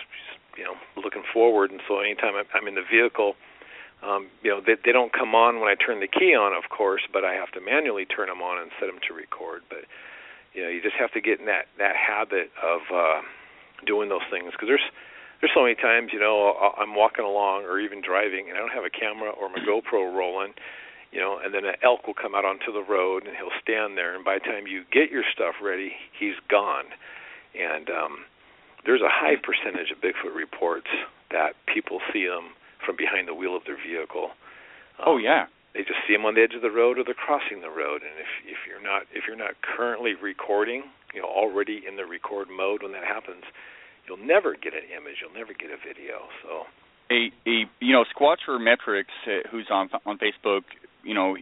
S7: you know looking forward. And so anytime I'm in the vehicle um you know they they don't come on when I turn the key on of course but I have to manually turn them on and set them to record. But you know you just have to get in that that habit of uh doing those things because there's there's so many times you know I'm walking along or even driving and I don't have a camera or my GoPro rolling you know and then an elk will come out onto the road and he'll stand there. And by the time you get your stuff ready he's gone. And um there's a high percentage of Bigfoot reports that people see them from behind the wheel of their vehicle.
S6: Um, oh yeah.
S7: They just see them on the edge of the road, or they're crossing the road. And if if you're not if you're not currently recording, you know, already in the record mode when that happens, you'll never get an image. You'll never get a video. So
S6: a a you know Squatcher Metrics, uh, who's on on Facebook, you know,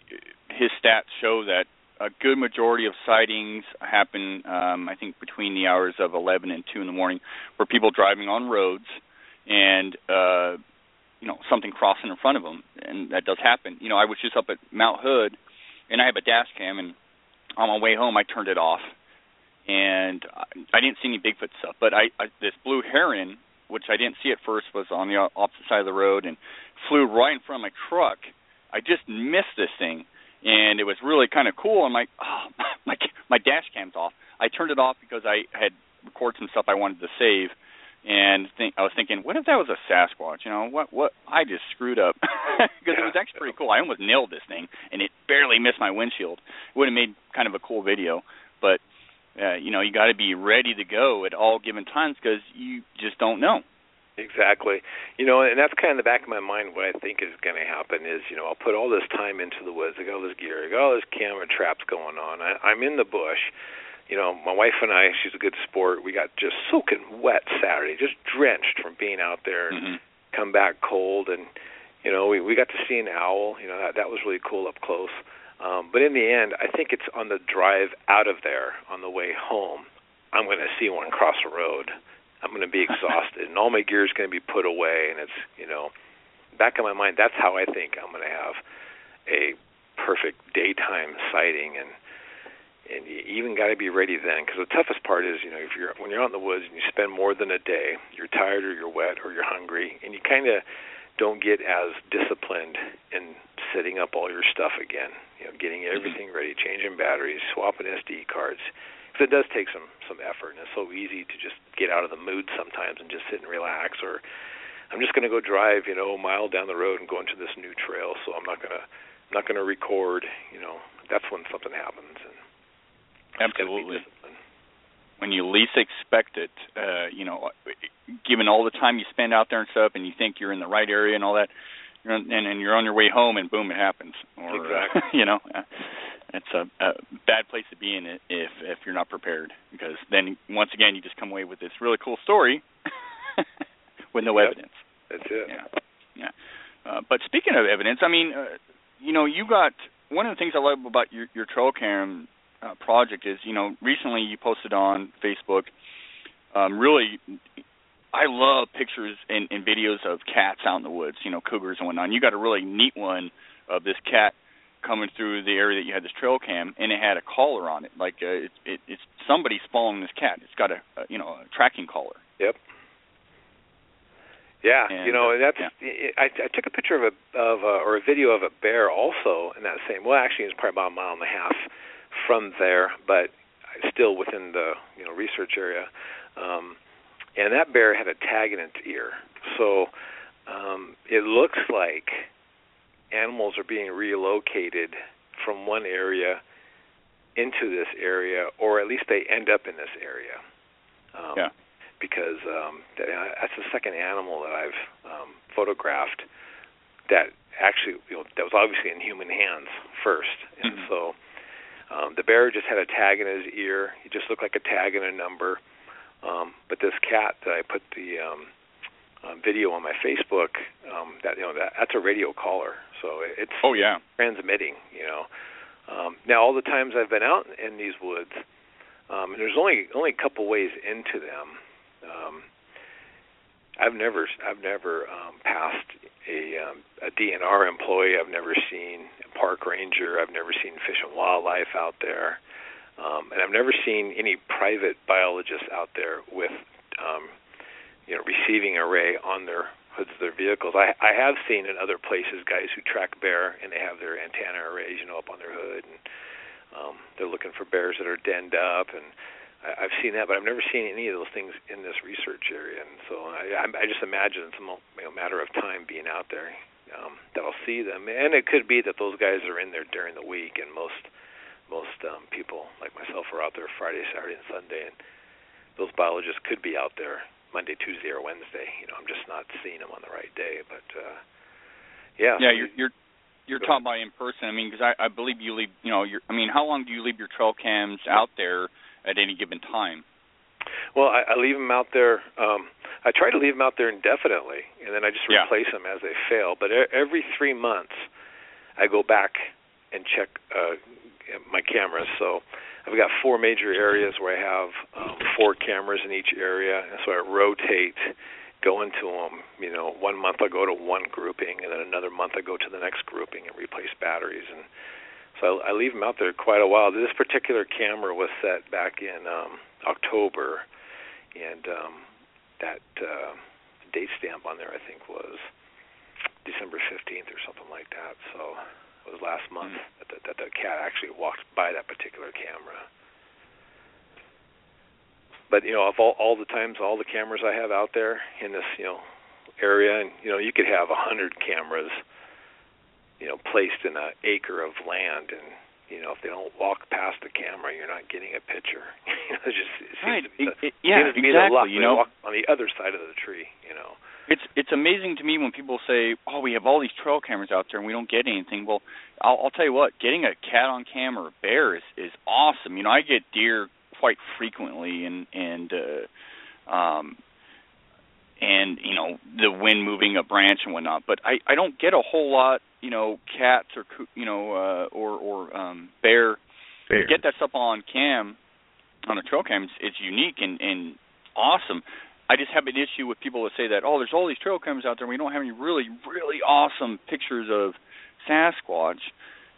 S6: his stats show that a good majority of sightings happen, um, I think, between the hours of 11 and 2 in the morning, where people driving on roads and uh, you know something crossing in front of them, and that does happen. You know, I was just up at Mount Hood, and I have a dash cam, and on my way home, I turned it off, and I didn't see any Bigfoot stuff, but I, I this blue heron, which I didn't see at first, was on the opposite side of the road and flew right in front of my truck. I just missed this thing and it was really kind of cool. I'm like, oh, *laughs* my my dash cam's off. I turned it off because I had recorded some stuff I wanted to save, and think I was thinking, what if that was a Sasquatch? You know, what what I just screwed up *laughs* because it was actually pretty cool. I almost nailed this thing, and it barely missed my windshield. It would have made kind of a cool video, but uh, you know, you got to be ready to go at all given times because you just don't know.
S7: Exactly. You know, and that's kind of the back of my mind what I think is going to happen is, you know, I'll put all this time into the woods. I got all this gear. I got all this camera traps going on. I, I'm in the bush. You know, my wife and I, she's a good sport. We got just soaking wet Saturday, just drenched from being out there and
S6: mm-hmm.
S7: come back cold. And, you know, we, we got to see an owl. You know, that, that was really cool up close. Um, but in the end, I think it's on the drive out of there on the way home. I'm going to see one cross the road I'm going to be exhausted, and all my gear is going to be put away. And it's you know, back in my mind, that's how I think I'm going to have a perfect daytime sighting, and and you even got to be ready then, because the toughest part is you know if you're when you're out in the woods and you spend more than a day, you're tired or you're wet or you're hungry, and you kind of don't get as disciplined in setting up all your stuff again. You know, getting
S6: mm-hmm.
S7: everything ready, changing batteries, swapping SD cards because it does take some some effort, and it's so easy to just get out of the mood sometimes and just sit and relax. Or I'm just going to go drive, you know, a mile down the road and go into this new trail, so I'm not gonna I'm not going to record. You know, that's when something happens. And
S6: Absolutely. When you least expect it, uh, you know, given all the time you spend out there and stuff, and you think you're in the right area and all that, and and you're on your way home, and boom, it happens. Or
S7: exactly.
S6: uh, *laughs* you know, it's a, a bad place to be in it if if you're not prepared because then once again you just come away with this really cool story *laughs* with no
S7: yep.
S6: evidence.
S7: That's it.
S6: Yeah, yeah. Uh, but speaking of evidence, I mean, uh, you know, you got one of the things I love about your your trail cam uh, project is, you know, recently you posted on Facebook. Um, really, I love pictures and, and videos of cats out in the woods, you know, cougars and whatnot. And you got a really neat one of this cat coming through the area that you had this trail cam, and it had a collar on it. Like uh, it, it, it's somebody's following this cat. It's got a, a you know a tracking collar.
S7: Yep. Yeah,
S6: and,
S7: you know,
S6: uh,
S7: and that's.
S6: yeah.
S7: I, I took a picture of a of a, or a video of a bear also in that same. Well, actually, it's probably about a mile and a half from there, but still within the you know research area. Um, and that bear had a tag in its ear, so um, it looks like animals are being relocated from one area into this area, or at least they end up in this area. Um,
S6: yeah.
S7: Because um, uh, that's the second animal that I've um, photographed that actually, you know, that was obviously in human hands first, and
S6: Mhm.
S7: so um, the bear just had a tag in his ear. He just looked like a tag and a number. Um, but this cat that I put the um, um, video on my Facebook, um, that you know that that's a radio caller, so it's
S6: Oh yeah.
S7: transmitting. You know, um, now all the times I've been out in these woods, um, and there's only only a couple ways into them. Um, I've never I've never um, passed a um, a DNR employee. I've never seen a park ranger. I've never seen fish and wildlife out there, um, and I've never seen any private biologists out there with um, you know receiving array on their hoods of their vehicles. I I have seen in other places guys who track bear and they have their antenna arrays you know up on their hood and um, they're looking for bears that are denned up and I, I've seen that, but I've never seen any of those things in this research area, and so I, I, just imagine it's a you know, matter of time being out there um, that I'll see them, and it could be that those guys are in there during the week, and most most um, people like myself are out there Friday, Saturday, and Sunday, and those biologists could be out there Monday, Tuesday, or Wednesday. You know, I'm just not seeing them on the right day, but uh, yeah,
S6: Yeah,
S7: so
S6: you're you're you're
S7: Go
S6: talking about in person. I mean, because I I believe you leave. You know, you're. I mean, how long do you leave your trail cams out there at any given time?
S7: Well, I, I leave them out there. Um, I try to leave them out there indefinitely, and then I just
S6: Yeah.
S7: replace them as they fail. But every three months, I go back and check uh, my cameras. So I've got four major areas where I have um, four cameras in each area, and so I rotate, go into them. You know, one month I go to one grouping, and then another month I go to the next grouping and replace batteries. And so I, I leave them out there quite a while. This particular camera was set back in um, October, and um, that uh, date stamp on there I think was December 15th or something like that. So it was last month
S6: Mm.
S7: that, the, that the cat actually walked by that particular camera. But you know, of all all the times, all the cameras I have out there in this you know area, and you know, you could have a hundred cameras, you know, placed in an acre of land, and you know, if they don't walk past the camera, you're not getting a picture. *laughs* you know, it's just it seems
S6: Right.
S7: to be the,
S6: It- it- yeah.
S7: seems to be the luck.
S6: You know.
S7: walk on the other side of the tree. You know.
S6: It's it's amazing to me when people say, "Oh, we have all these trail cameras out there and we don't get anything." Well, I'll, I'll tell you what, getting a cat on camera a bear is is awesome. You know, I get deer quite frequently, and and uh, um, and you know the wind moving a branch and whatnot. But I I don't get a whole lot, you know, cats or you know uh, or or um, bear.
S8: Fair.
S6: Get that stuff on cam, on a trail cam. It's, it's unique and and awesome. I just have an issue with people that say that oh, there's all these trail cams out there. and We don't have any really, really awesome pictures of Sasquatch.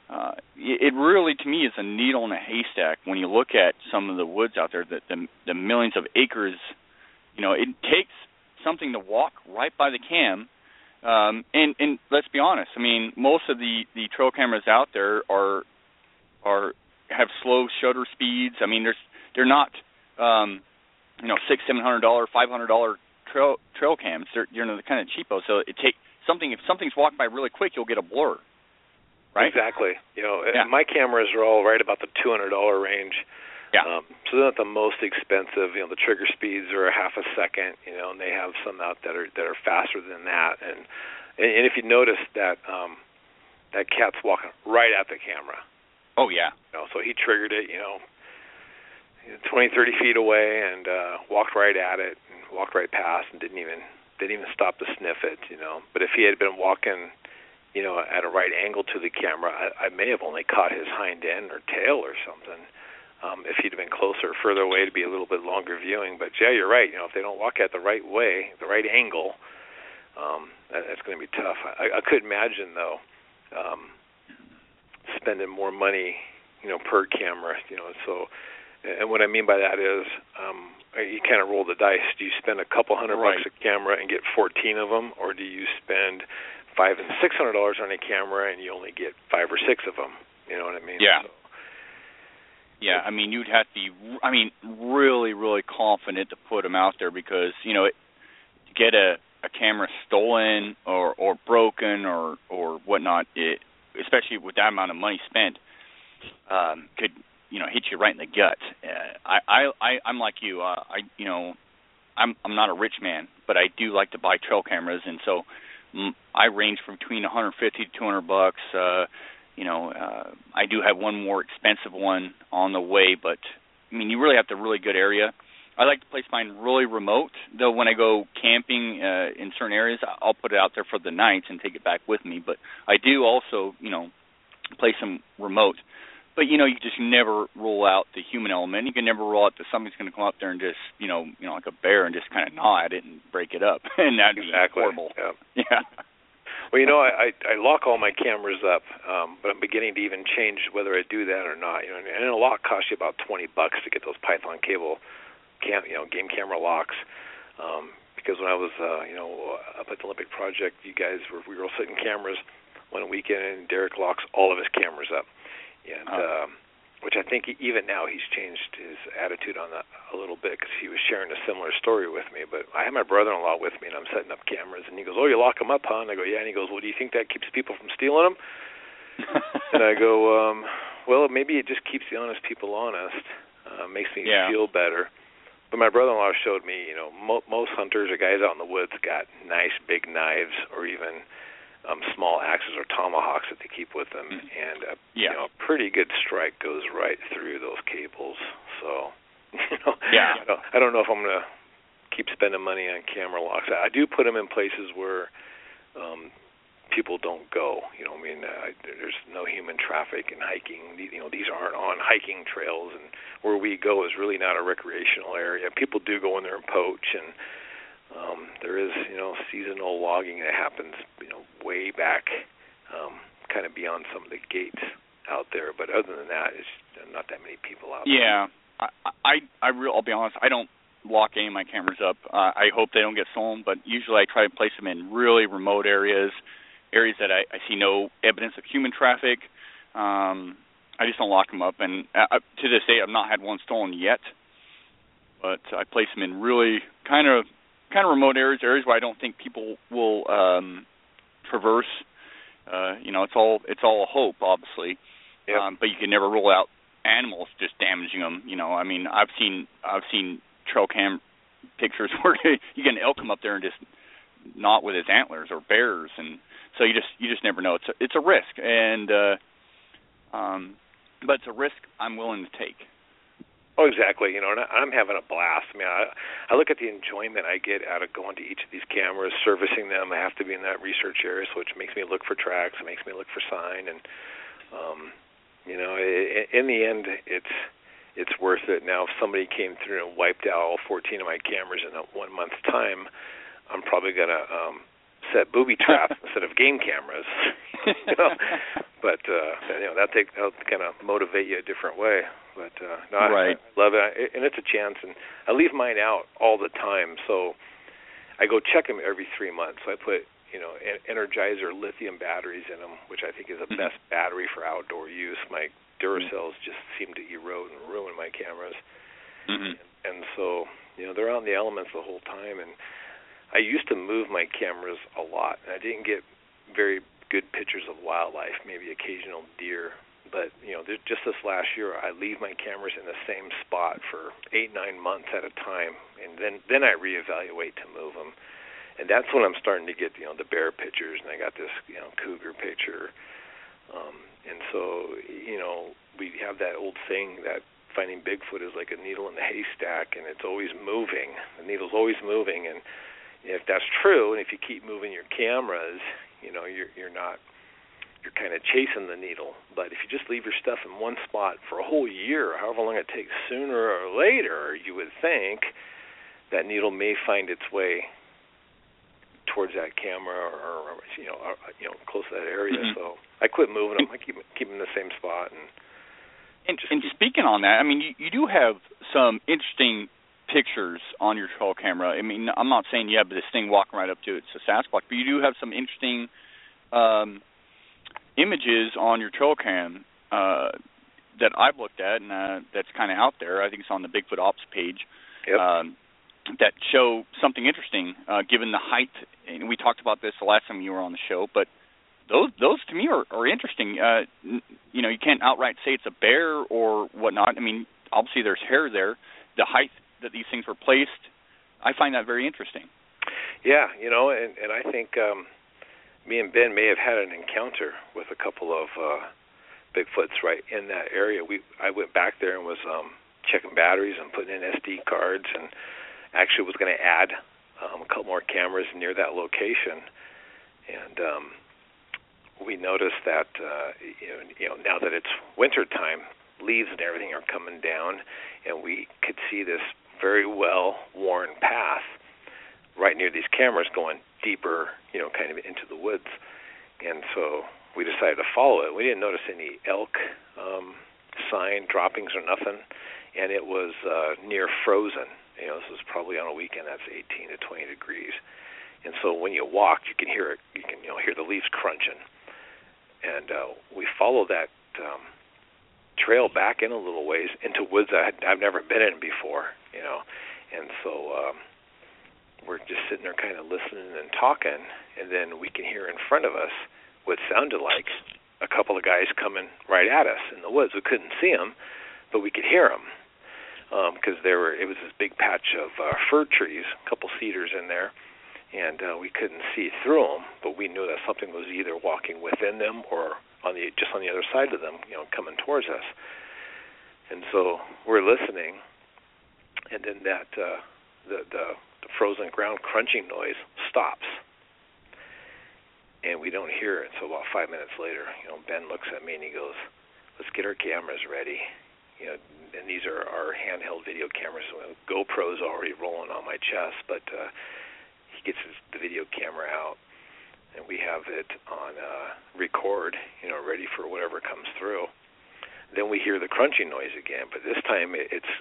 S6: Uh, it, really, to me, is a needle in a haystack when you look at some of the woods out there. That the the millions of acres, you know, it takes something to walk right by the cam. Um, and and let's be honest. I mean, most of the the trail cameras out there are are have slow shutter speeds. I mean, there's they're not. Um, you know six seven hundred dollar five hundred dollar trail trail cams they're you know they're kind of cheapo so it take something if something's walked by really quick you'll get a blur right
S7: Exactly. You know,
S6: Yeah.
S7: my cameras are all right about the two hundred dollar range.
S6: yeah
S7: Um, so they're not the most expensive. You know, the trigger speeds are a half a second. You know, and they have some out that are that are faster than that. And and, and if you notice that um, that cat's walking right at the camera.
S6: oh yeah
S7: You know, so he triggered it. You know, twenty thirty feet away and uh, walked right at it and walked right past and didn't even didn't even stop to sniff it. You know, but if he had been walking you know, at a right angle to the camera, I, I may have only caught his hind end or tail or something. Um, if he'd have been closer, further away, to be a little bit longer viewing. But yeah, you're right. You know, if they don't walk at the right way, the right angle, um, that, that's going to be tough. I, I could imagine though, um, spending more money, you know, per camera. You know, so, and what I mean by that is, um, you kind of roll the dice. Do you spend a couple hundred
S6: Right.
S7: bucks a camera and get 14 of them, or do you spend five and six hundred dollars on a camera and you only get five or six of them? You know what I mean?
S6: Yeah.
S7: So,
S6: yeah i mean you'd have to be i mean really really confident to put them out there because you know it, to get a a camera stolen or or broken or or whatnot it especially with that amount of money spent um could you know hit you right in the gut. Uh, I I I'm like you. Uh, I you know I'm I'm not a rich man, but I do like to buy trail cameras, and so mm, I range from between 150 to 200 bucks. Uh, you know, uh, I do have one more expensive one on the way, but I mean, you really have to really good area. I like to place mine really remote. Though when I go camping uh, in certain areas, I'll put it out there for the night and take it back with me. But I do also, you know, place them remote. But you know, you just never rule out the human element. You can never rule out that somebody's going to come up there and just, you know, you know, like a bear and just kind of gnaw at it and break it up, *laughs* and that'd
S7: exactly.
S6: be horrible.
S7: Yeah. *laughs*
S6: yeah.
S7: Well, you know, I, I I lock all my cameras up, um, but I'm beginning to even change whether I do that or not. You know, and a lock costs you about twenty bucks to get those Python cable, cam, you know, game camera locks. Um, because when I was, uh, you know, up at the Olympic Project, you guys were we were all setting cameras one weekend, and Derek locks all of his cameras up and
S6: oh.
S7: um, which I think even now he's changed his attitude on that a little bit because he was sharing a similar story with me. But I have my brother-in-law with me, and I'm setting up cameras, and he goes, "Oh, you lock them up, huh?" And I go, "Yeah." And he goes, "Well, do you think that keeps people from stealing them?" *laughs* and I go, um, "Well, maybe it just keeps the honest people honest. Uh, makes me
S6: yeah.
S7: feel better." But my brother-in-law showed me, you know, mo- most hunters or guys out in the woods got nice big knives or even um, small axes or tomahawks that they keep with them,
S6: mm-hmm.
S7: and a,
S6: yeah.
S7: you know, a pretty good strike goes right through those cables. So, *laughs* you know,
S6: yeah,
S7: I don't, I don't know if I'm gonna keep spending money on camera locks. I do put them in places where um, people don't go. You know, I mean, uh, there's no human traffic and hiking. You know, these aren't on hiking trails, and where we go is really not a recreational area. People do go in there and poach and um, there is, you know, seasonal logging that happens, you know, way back, um, kind of beyond some of the gates out there. But other than that, it's not that many people out
S6: yeah. there. Yeah, I, I, I real, I'll be honest, I don't lock any of my cameras up. Uh, I hope they don't get stolen, but usually I try to place them in really remote areas, areas that I, I see no evidence of human traffic. Um, I just don't lock them up, and uh, to this day, I've not had one stolen yet. But I place them in really kind of kind of remote areas, areas where I don't think people will um, traverse. Uh, you know, it's all it's all a hope, obviously,
S7: yep.
S6: um, but you can never rule out animals just damaging them. You know, I mean, I've seen I've seen trail cam pictures *laughs* where you get an elk come up there and just not with his antlers or bears, and so you just you just never know. It's a, it's a risk, and uh, um, but it's a risk I'm willing to take.
S7: Oh, exactly. You know, and I'm having a blast. I mean, I, I look at the enjoyment I get out of going to each of these cameras, servicing them. I have to be in that research area, so which makes me look for tracks. It makes me look for sign, and um, you know, it, in the end, it's it's worth it. Now, if somebody came through and wiped out all 14 of my cameras in a one month's time, I'm probably gonna um, set booby traps *laughs* instead of game cameras. *laughs* *laughs* you know, but uh, you know that take that'll kind of motivate you a different way. But uh, no,
S6: right.
S7: I, I love it, and it's a chance. And I leave mine out all the time, so I go check them every three months. So I put you know Energizer lithium batteries in them, which I think is the
S6: mm-hmm.
S7: best battery for outdoor use. My Duracells just seem to erode and ruin my cameras,
S6: mm-hmm.
S7: and, and so you know they're out in the elements the whole time. And I used to move my cameras a lot, and I didn't get very good pictures of wildlife, maybe occasional deer but you know, just this last year, I leave my cameras in the same spot for eight, nine months at a time, and then then I reevaluate to move them, and that's when I'm starting to get you know the bear pictures, and I got this you know cougar picture, um, and so you know we have that old saying that finding Bigfoot is like a needle in the haystack, and it's always moving. The needle's always moving, and if that's true, and if you keep moving your cameras, you know you're you're not you're kind of chasing the needle. But if you just leave your stuff in one spot for a whole year, however long it takes, sooner or later, you would think that needle may find its way towards that camera or, or you know or, you know close to that area.
S6: Mm-hmm.
S7: So I quit moving them. I keep keep them in the same spot. And
S6: and, and speaking on that, I mean, you, you do have some interesting pictures on your trail camera. I mean, I'm not saying you have this thing walking right up to it, it's a Sasquatch, but you do have some interesting um, images on your trail cam uh, that I've looked at, and uh, that's kind of out there. I think it's on the Bigfoot Ops page.
S7: Yep.
S6: Um, that show something interesting, uh, given the height. And we talked about this the last time you were on the show, but those those to me are, are interesting. Uh, you know, you can't outright say it's a bear or whatnot. I mean, obviously there's hair there. The height that these things were placed, I find that very interesting.
S7: Yeah, you know, and and I think um, me and Ben may have had an encounter with a couple of uh, Bigfoots right in that area. We I went back there and was um, checking batteries and putting in SD cards, and actually was going to add um, a couple more cameras near that location, and um, we noticed that uh, you, know, you know now that it's winter time, leaves and everything are coming down, and we could see this very well worn path right near these cameras going deeper, you know, kind of into the woods. And so we decided to follow it. We didn't notice any elk um, sign droppings or nothing, and it was uh, near frozen. You know, this was probably on a weekend that's 18 to 20 degrees. And so when you walk, you can hear it. You can you know hear the leaves crunching and uh, we followed that um, trail back in a little ways into woods I had, I've never been in before, you know, and so um, we're just sitting there kind of listening and talking, and then we can hear in front of us what sounded like a couple of guys coming right at us in the woods. We couldn't see them, but we could hear them because um, there were it was this big patch of uh, fir trees, a couple cedars in there, and uh, we couldn't see through them, but we knew that something was either walking within them or on the just on the other side of them, you know, coming towards us. And so we're listening, and then that uh, the, the the frozen ground crunching noise stops, and we don't hear it. So about five minutes later, you know, Ben looks at me and he goes, "Let's get our cameras ready." You know, and these are our handheld video cameras. GoPro's already rolling on my chest, but uh, he gets his, the video camera out, and we have it on uh, record, you know, ready for whatever comes through. Then we hear the crunching noise again, but this time it, it's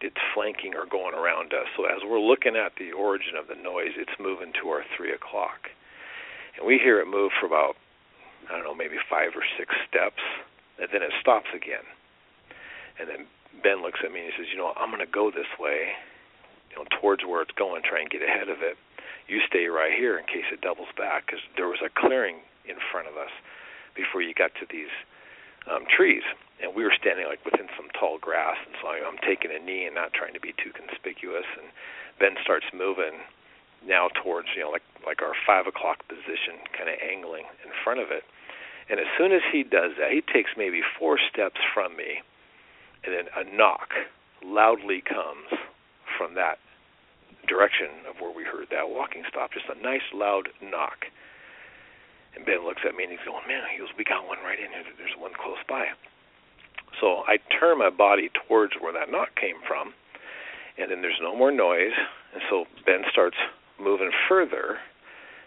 S7: it's flanking or going around us. So as we're looking at the origin of the noise, it's moving to our three o'clock, and we hear it move for about I don't know, maybe five or six steps, and then it stops again. And then Ben looks at me and he says, "You know, I'm going to go this way, you know, towards where it's going, try and get ahead of it." You stay right here in case it doubles back because there was a clearing in front of us before you got to these um, trees, and we were standing like within some tall grass, and so I'm taking a knee and not trying to be too conspicuous. And Ben starts moving now towards you know like like our five o'clock position, kind of angling in front of it. And as soon as he does that, he takes maybe four steps from me, and then a knock loudly comes from that direction of where we heard that walking stop, just a nice loud knock. And Ben looks at me and he's going, Man, he goes, We got one right in here. There's one close by. So I turn my body towards where that knock came from, and then there's no more noise. And so Ben starts moving further.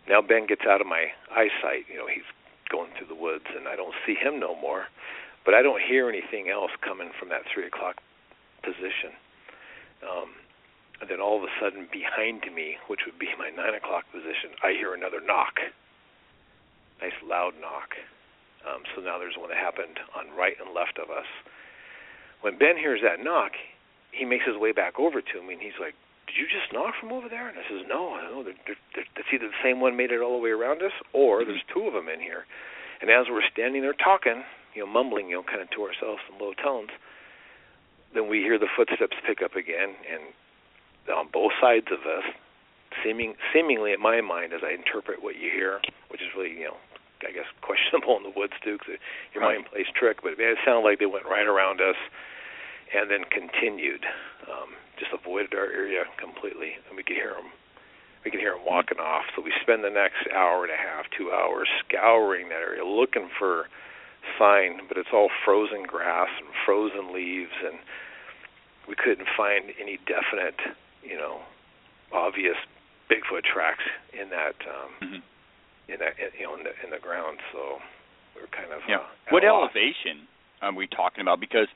S7: Now Ben gets out of my eyesight. You know, he's going through the woods, and I don't see him no more. But I don't hear anything else coming from that three o'clock position. Um, and then all of a sudden, behind me, which would be *laughs* my nine o'clock position, I hear another knock. Nice loud knock. Um, so now there's one that happened on right and left of us. When Ben hears that knock, he makes his way back over to me, and he's like, "Did you just knock from over there?" And I says, "No, no. It's either the same one made it all the way around us, or there's two of them in here." And as we're standing there talking, you know, mumbling, you know, kind of to ourselves in low tones, then we hear the footsteps pick up again, and on both sides of us, seeming seemingly in my mind as I interpret what you hear, which is really you know I guess *laughs* questionable in the woods too, because your right. mind plays trick. But it sounded like they went right around us and then continued, um, just avoided our area completely, and we could hear them. We could hear them walking off. So we spend the next hour and a half, two hours, scouring that area, looking for sign, but it's all frozen grass and frozen leaves, and we couldn't find any definite you know obvious Bigfoot tracks in that um, mm-hmm. in that you know in the in the ground. So we are kind of
S6: yeah.
S7: Uh,
S6: what elevation are we talking about? Because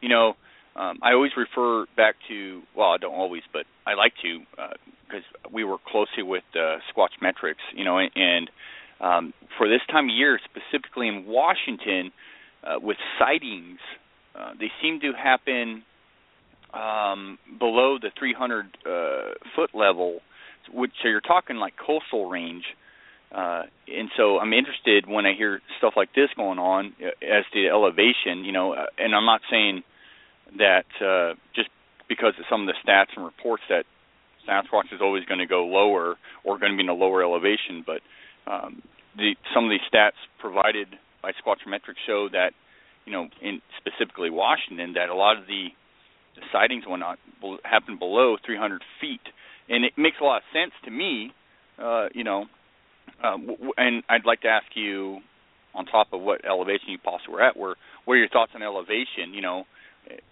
S6: you know um, I always refer back to well I don't always but I like to because uh, we work closely with uh, Squatch Metrics you know and, and um, for this time of year specifically in Washington uh, with sightings uh, they seem to happen um, below the 300 uh, foot level, which so you're talking like coastal range, Uh, and so I'm interested when I hear stuff like this going on uh, as to elevation, you know, uh, and I'm not saying that uh, just because of some of the stats and reports that Sasquatch is always going to go lower or going to be in a lower elevation, but um, the some of these stats provided by Squatchometrics show that, you know, in specifically Washington, that a lot of the, sightings will not happen below 300 feet, and it makes a lot of sense to me. Uh, you know, um, and I'd like to ask you, on top of what elevation you possibly were at, were what are your thoughts on elevation? You know,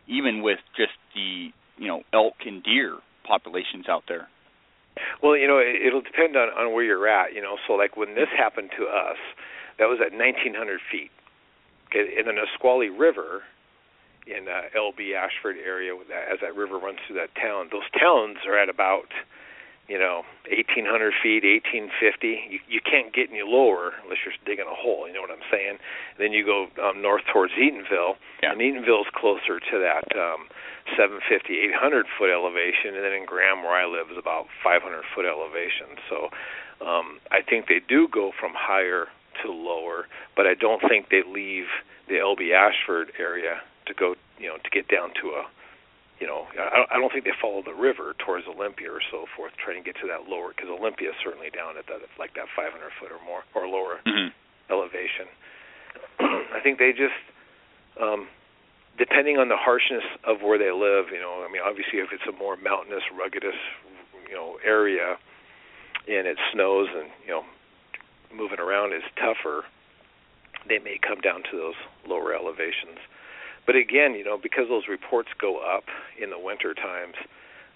S6: even with just the you know elk and deer populations out there.
S7: Well, you know, it, it'll depend on on where you're at. You know, so like when this happened to us, that was at 1,900 feet. Okay, in the Nisqually River, in uh, Elbe Ashford area, as that river runs through that town, those towns are at about you know, 1,800 feet, 1,850. You, you can't get any lower unless you're digging a hole. You know what I'm saying? And then you go um, north towards Eatonville,
S6: yeah.
S7: and Eatonville's closer to that um, 750, 800 foot elevation, and then in Graham, where I live, is about 500 foot elevation. So um, I think they do go from higher to lower, but I don't think they leave the Elbe Ashford area to go, you know, to get down to a you know, I, I don't think they follow the river towards Olympia or so forth, trying to get to that lower because Olympia is certainly down at that like that 500 foot or more or lower
S6: mm-hmm.
S7: elevation. *clears throat* I think they just, um, depending on the harshness of where they live, you know, I mean, obviously if it's a more mountainous, ruggedous, you know, area, and it snows and you know, moving around is tougher, they may come down to those lower elevations. But again, you know, because those reports go up in the winter times,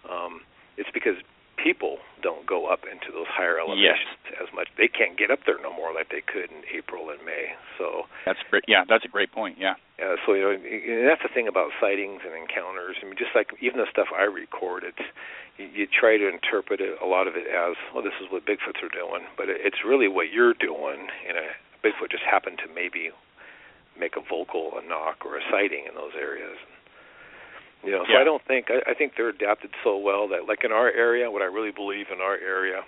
S7: um, it's because people don't go up into those higher elevations
S6: yes.
S7: as much. They can't get up there no more like they could in April and May. So
S6: that's great. Yeah, that's a great point. Yeah.
S7: So you know, and that's the thing about sightings and encounters. I mean, just like even the stuff I record, it's you, you try to interpret it a lot of it as, well, this is what Bigfoots are doing, but it, it's really what you're doing. And a Bigfoot just happened to maybe make a vocal, a knock, or a sighting in those areas. You know, so
S6: yeah.
S7: I don't think I, I think they're adapted so well that like in our area, what I really believe in our area,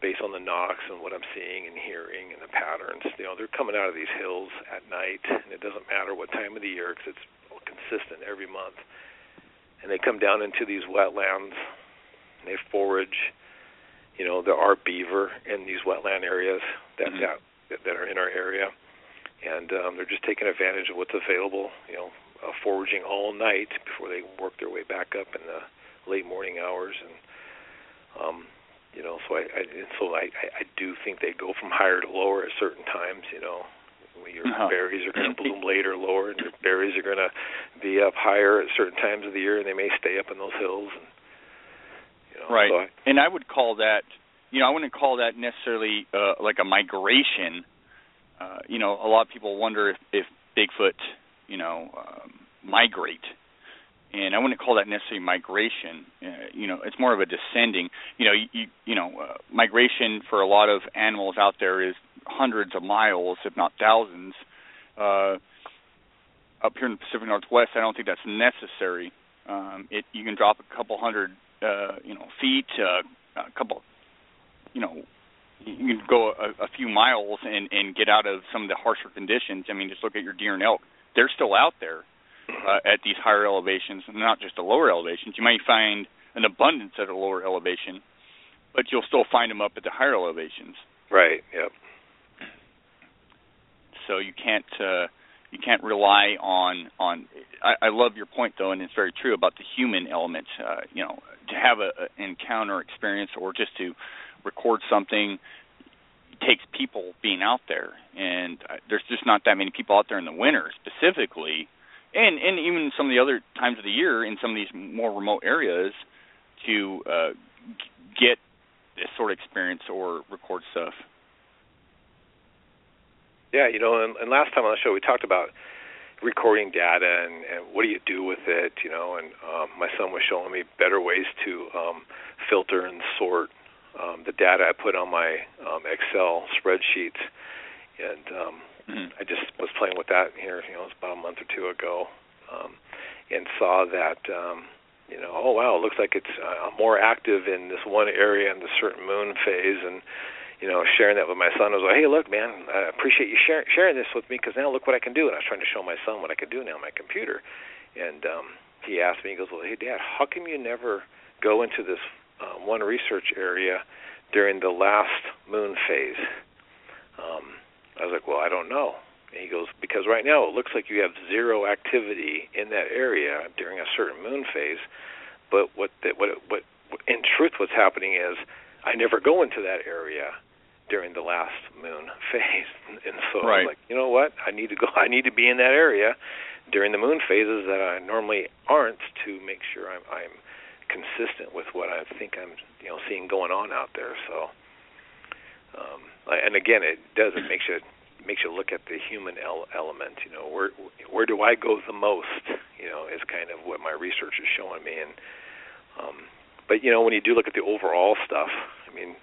S7: based on the knocks and what I'm seeing and hearing and the patterns, you know, they're coming out of these hills at night, and it doesn't matter what time of the year because it's consistent every month, and they come down into these wetlands, and they forage. You know, there are beaver in these wetland areas that
S6: mm-hmm.
S7: that that are in our area and um, they're just taking advantage of what's available. You know, uh, foraging all night before they work their way back up in the late morning hours, and um, you know, so I, I so I, I do think they go from higher to lower at certain times. You know, your
S6: uh-huh.
S7: berries are going *laughs* to bloom later, lower, and your berries are going to be up higher at certain times of the year, and they may stay up in those hills. And, you know,
S6: right,
S7: so I,
S6: and I would call that, you know, I wouldn't call that necessarily uh, like a migration uh, you know, a lot of people wonder if, if Bigfoot, you know, um, migrate. And I wouldn't call that necessarily migration. Uh, you know, it's more of a descending. You know, you, you know, uh, migration for a lot of animals out there is hundreds of miles, if not thousands. Uh, up here in the Pacific Northwest, I don't think that's necessary. Um, it you can drop a couple hundred, uh, you know, feet, uh, a couple, you know, you can go a, a few miles and and get out of some of the harsher conditions. I mean, just look at your deer and elk; they're still out there uh, at these higher elevations, and not just the lower elevations. You might find an abundance at a lower elevation, but you'll still find them up at the higher elevations.
S7: Right. Yep.
S6: So you can't uh, you can't rely on on. I, I love your point though, and it's very true about the human element. Uh, you know, to have a, an encounter experience or just to record something takes people being out there. And uh, there's just not that many people out there in the winter specifically. And and even some of the other times of the year in some of these more remote areas to uh get this sort of experience or record stuff.
S7: Yeah you know and, and last time on the show we talked about recording data and, and what do you do with it you know and um my son was showing me better ways to um filter and sort um, the data I put on my um, Excel spreadsheets, and um,
S6: mm-hmm.
S7: I just was playing with that here. You know, it was about a month or two ago, um, and saw that. Um, you know, oh wow, it looks like it's uh, more active in this one area in the certain moon phase, and you know, sharing that with my son. I was like, hey, look, man, I appreciate you sharing sharing this with me because now look what I can do. And I was trying to show my son what I could do now on my computer. And um, he asked me, he goes, well, hey, Dad, how come you never go into this uh, one research area during the last moon phase? Um, I was like, well, I don't know. And he goes, because right now it looks like you have zero activity in that area during a certain moon phase. But what the, what what in truth, what's happening is I never go into that area during the last moon *laughs* phase, and so
S6: right.
S7: I'm like, you know what? I need to go. *laughs* I need to be in that area during the moon phases that I normally aren't to make sure I'm I'm consistent with what I think I'm you know seeing going on out there. So, um, and again, it does it makes you makes you look at the human el- element. You know, where where do I go the most? You know, is kind of what my research is showing me. And um, but you know, when you do look at the overall stuff, I mean,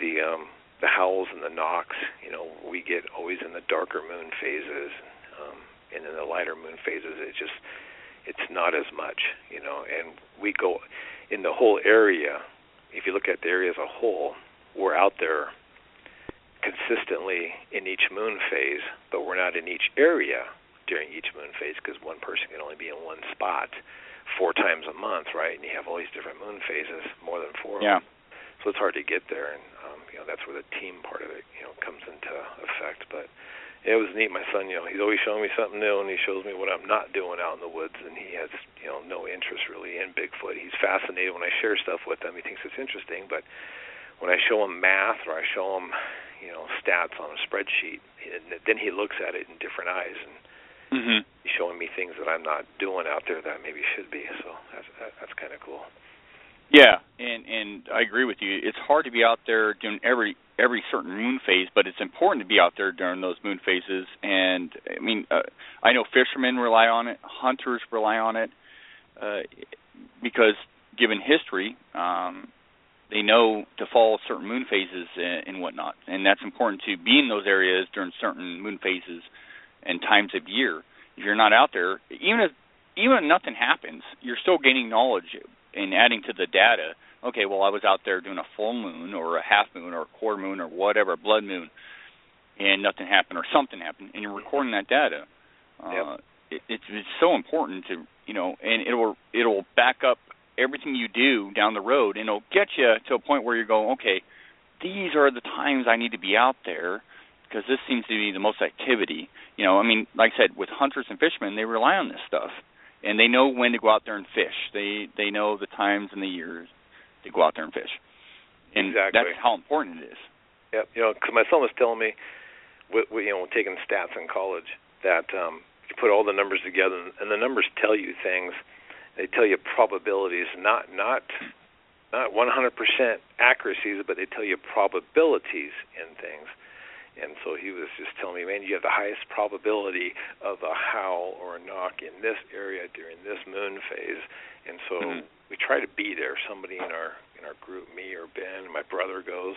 S7: the um, the howls and the knocks. You know, we get always in the darker moon phases, um, and in the lighter moon phases, it just it's not as much. You know, and we go in the whole area. If you look at the area as a whole, we're out there consistently in each moon phase, but we're not in each area during each moon phase because one person can only be in one spot four times a month, right? And you have all these different moon phases, more than four.
S6: Yeah.
S7: So it's hard to get there, and um, you know that's where the team part of it, you know, comes into effect. But it was neat. My son, you know, he's always showing me something new, and he shows me what I'm not doing out in the woods, and he has, you know, no interest really in Bigfoot. He's fascinated when I share stuff with him. He thinks it's interesting, but when I show him math or I show him you know stats on a spreadsheet and then he looks at it in different eyes and
S6: mm-hmm.
S7: he's showing me things that I'm not doing out there that maybe should be so that's that, that's kind of cool
S6: yeah and and I agree with you it's hard to be out there doing every every certain moon phase but it's important to be out there during those moon phases and I mean uh, I know fishermen rely on it hunters rely on it uh because given history um they know to follow certain moon phases and, and whatnot, and that's important to be in those areas during certain moon phases and times of year. If you're not out there, even if even if nothing happens, you're still gaining knowledge and adding to the data. Okay, well, I was out there doing a full moon or a half moon or a quarter moon or whatever, blood moon, and nothing happened or something happened, and you're recording that data.
S7: Yep.
S6: Uh, it, it's it's so important to you know, and it'll it'll back up everything you do down the road, and it'll get you to a point where you go, okay, these are the times I need to be out there because this seems to be the most activity. You know, I mean, like I said, with hunters and fishermen, they rely on this stuff, and they know when to go out there and fish. They they know the times and the years to go out there and fish, and
S7: exactly.
S6: that's how important it is.
S7: Yep. You know, because my son was telling me, with, with, you know, taking stats in college, that um, you put all the numbers together, and the numbers tell you things they tell you probabilities, not not not 100% accuracies, but they tell you probabilities in things. And so he was just telling me, man, you have the highest probability of a howl or a knock in this area during this moon phase. And so
S6: mm-hmm.
S7: we try to be there. Somebody in our in our group, me or Ben, my brother goes.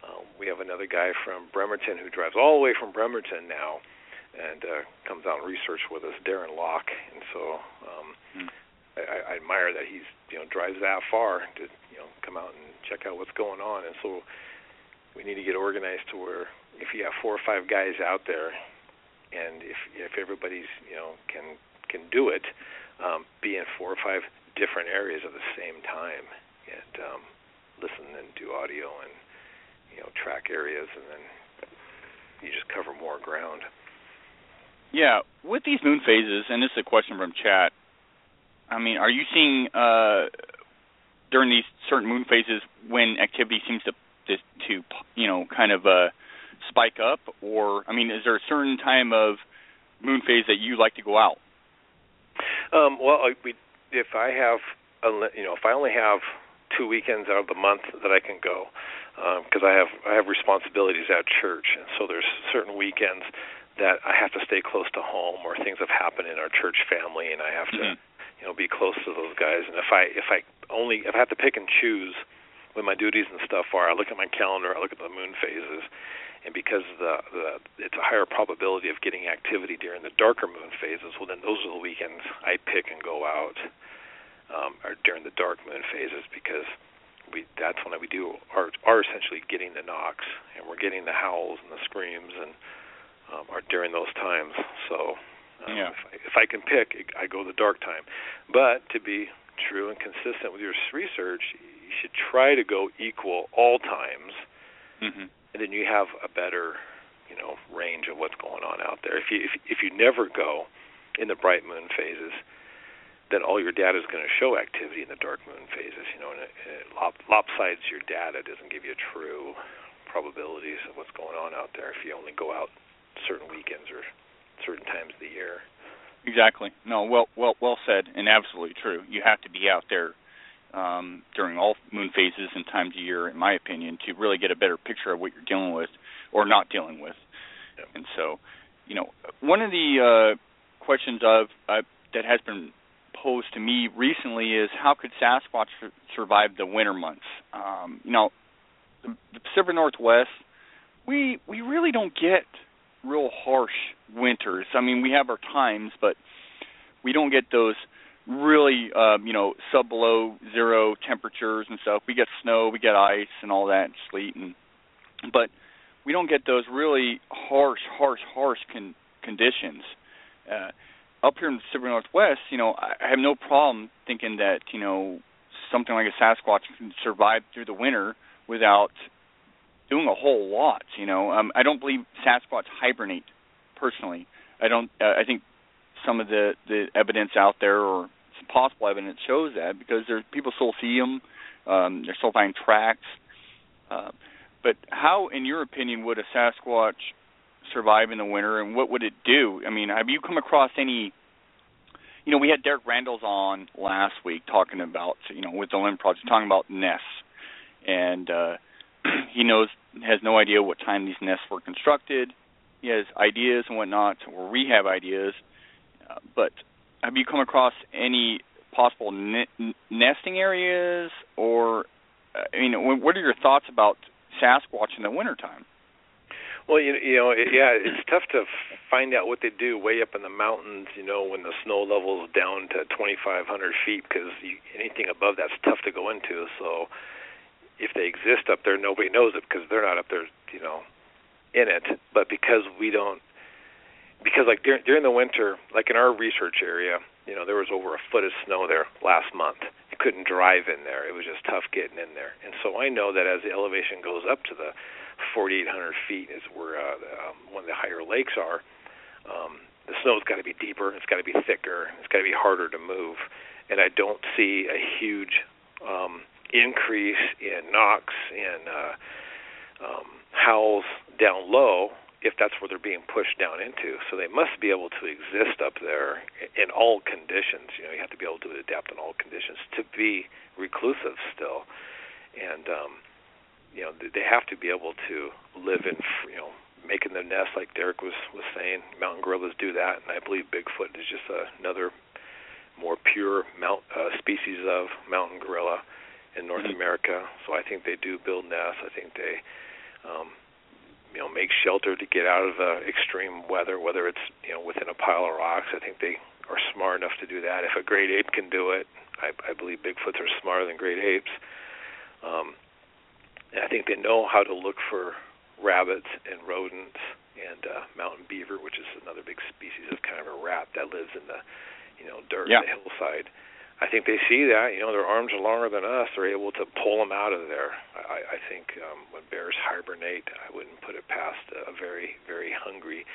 S7: Um, we have another guy from Bremerton who drives all the way from Bremerton now, and uh, comes out and research with us, Darren Locke. And so um,
S6: mm-hmm.
S7: I, I admire that he's you know drives that far to you know come out and check out what's going on. And so we need to get organized to where if you have four or five guys out there, and if if everybody's you know can can do it, um, be in four or five different areas at the same time and um, listen and do audio and you know track areas and then you just cover more ground.
S6: Yeah, with these moon phases, and this is a question from chat. I mean, are you seeing uh, during these certain moon phases when activity seems to to, to you know kind of uh, spike up, or I mean, is there a certain time of moon phase that you like to go out?
S7: Um, well, I, we, if I have, a, you know, if I only have two weekends out of the month that I can go, because um, I have I have responsibilities at church, and so there's certain weekends that I have to stay close to home, or things have happened in our church family, and I have to.
S6: Mm-hmm
S7: you know be close to those guys and if i if i only if i have to pick and choose when my duties and stuff are i look at my calendar i look at the moon phases and because the the it's a higher probability of getting activity during the darker moon phases well then those are the weekends i pick and go out um or during the dark moon phases because we that's when we do are are essentially getting the knocks and we're getting the howls and the screams and um, are during those times. So um,
S6: yeah.
S7: if, I, if I can pick, I go the dark time. But to be true and consistent with your research, you should try to go equal all times,
S6: mm-hmm.
S7: Then you have a better, you know, range of what's going on out there. If you if if you never go in the bright moon phases, then all your data is going to show activity in the dark moon phases. You know, and it, it lop, lopsides your data doesn't give you true probabilities of what's going on out there if you only go out certain weekends or certain times of the year.
S6: Exactly. No, well, well, well said, and absolutely true. You have to be out there um, during all moon phases and times of year, in my opinion, to really get a better picture of what you're dealing with or not dealing with.
S7: Yep.
S6: And so, you know, one of the uh, questions of uh, that has been posed to me recently is how could Sasquatch survive the winter months? Um, you know, the, the Pacific Northwest, we we really don't get real harsh winters. I mean, we have our times, but we don't get those really um, you know sub below zero temperatures and stuff. We get snow, we get ice and all that, and sleet, and but we don't get those really harsh, harsh, harsh con- conditions. Uh, up here in the Pacific Northwest, you know, I have no problem thinking that you know something like a Sasquatch can survive through the winter without doing a whole lot. You know, um, I don't believe Sasquatch hibernate personally. I don't. Uh, I think some of the the evidence out there, or possible evidence, shows that because there's people still see them. Um, they're still finding tracks. Uh, but how, in your opinion, would a Sasquatch survive in the winter, and what would it do? I mean, have you come across any? You know, we had Derek Randles on last week talking about, you know, with the Olympic Project, talking about nests, and uh, *clears throat* he knows has no idea what time these nests were constructed. He has ideas and whatnot, or we have ideas. Uh, but have you come across any possible ne- nesting areas, or uh, I mean, what are your thoughts about Sasquatch in the wintertime?
S7: Well, you, you know, it, yeah, it's tough to find out what they do way up in the mountains. You know, when the snow level is down to 2,500 feet, because anything above that's tough to go into. So, if they exist up there, nobody knows it because they're not up there, you know, in it. But because we don't, because like during during the winter, like in our research area, you know, there was over a foot of snow there last month. You couldn't drive in there; it was just tough getting in there. And so I know that as the elevation goes up to the 4,800 feet, is where uh, um, one of the higher lakes are. Um, the snow's got to be deeper, it's got to be thicker, it's got to be harder to move, and I don't see a huge um, increase in knocks and uh, um, howls down low if that's where they're being pushed down into. So they must be able to exist up there in all conditions. You know, you have to be able to adapt in all conditions to be reclusive still, and um, you know they have to be able to live in you know making the nest like Derek was was saying. Mountain gorillas do that, and I believe Bigfoot is just a, another more pure mount uh, species of mountain gorilla in North mm-hmm. America. So I think they do build nests. I think they, um, you know, make shelter to get out of the extreme weather, whether it's you know within a pile of rocks. I think they are smart enough to do that. If a great ape can do it, I, I believe Bigfoots are smarter than great apes. Um, and I think they know how to look for rabbits and rodents and uh, mountain beaver, which is another big species of kind of a rat that lives in the you know dirt
S6: yeah.
S7: the hillside. I think they see that. You know, their arms are longer than us. They're able to pull them out of there. I, I think um, when bears hibernate, I wouldn't put it past a very, very hungry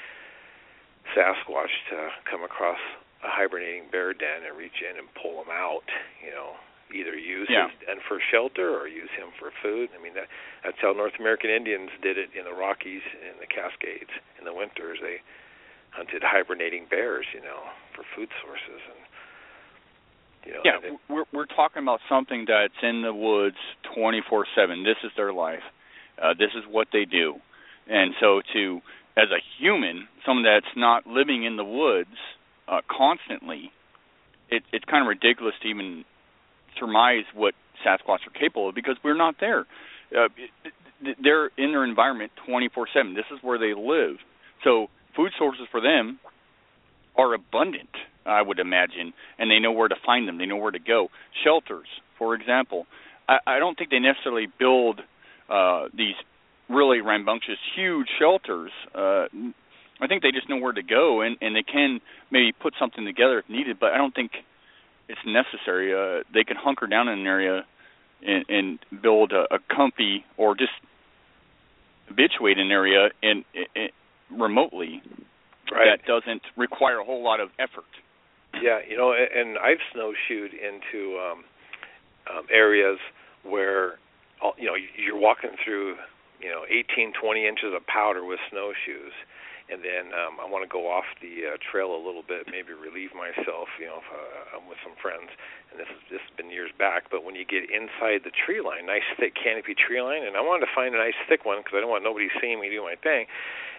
S7: Sasquatch to come across a hibernating bear den and reach in and pull them out. You know, either use
S6: yeah.
S7: his den for shelter or use him for food. I mean, that that's how North American Indians did it in the Rockies and the Cascades in the winters. They hunted hibernating bears, you know, for food sources and you know,
S6: yeah, we're we're talking about something that's in the woods 24/7. This is their life. Uh, this is what they do, and so to as a human, someone that's not living in the woods uh, constantly, it, it's kind of ridiculous to even surmise what Sasquatch are capable of because we're not there. Uh, they're in their environment 24/7. This is where they live. So food sources for them are abundant. I would imagine, and they know where to find them. They know where to go. Shelters, for example, I, I don't think they necessarily build uh, these really rambunctious, huge shelters. Uh, I think they just know where to go, and and they can maybe put something together if needed. But I don't think it's necessary. Uh, they can hunker down in an area and, and build a, a comfy or just habituate an area and, in remotely
S7: right.
S6: that doesn't require a whole lot of effort.
S7: Yeah, you know, and I've snowshoed into um um areas where you know you're walking through you know 18 20 inches of powder with snowshoes. And then um I want to go off the uh, trail a little bit maybe relieve myself you know if uh, I'm with some friends. And this is this has been years back but when you get inside the tree line nice thick canopy tree line and I wanted to find a nice thick one because I don't want nobody seeing me do my thing.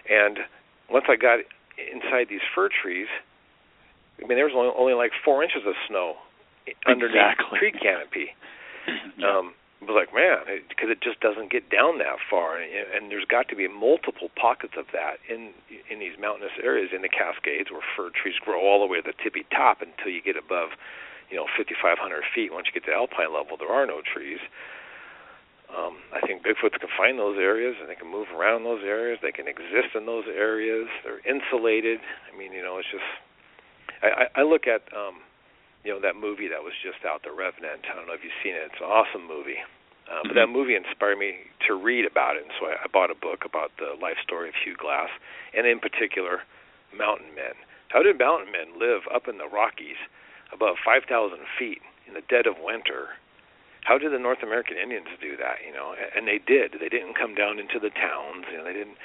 S7: And once I got inside these fir trees I mean there was only, only like 4 inches of snow underneath
S6: exactly.
S7: the tree canopy *laughs*
S6: yeah.
S7: um was like, man, because it, it just doesn't get down that far, and, and there's got to be multiple pockets of that in in these mountainous areas in the Cascades where fir trees grow all the way to the tippy top until you get above, you know, 5,500 feet. Once you get to alpine level, there are no trees. Um, I think Bigfoots can find those areas and they can move around those areas. They can exist in those areas. They're insulated. I mean, you know, it's just. I, I, look at um, you know that movie that was just out, The Revenant. I don't know if you've seen it. It's an awesome movie. Uh, but that movie inspired me to read about it, and so I, I bought a book about the life story of Hugh Glass, and in particular, mountain men. How did mountain men live up in the Rockies, above 5,000 feet in the dead of winter? How did the North American Indians do that? You know, and they did. They didn't come down into the towns. You know, they didn't.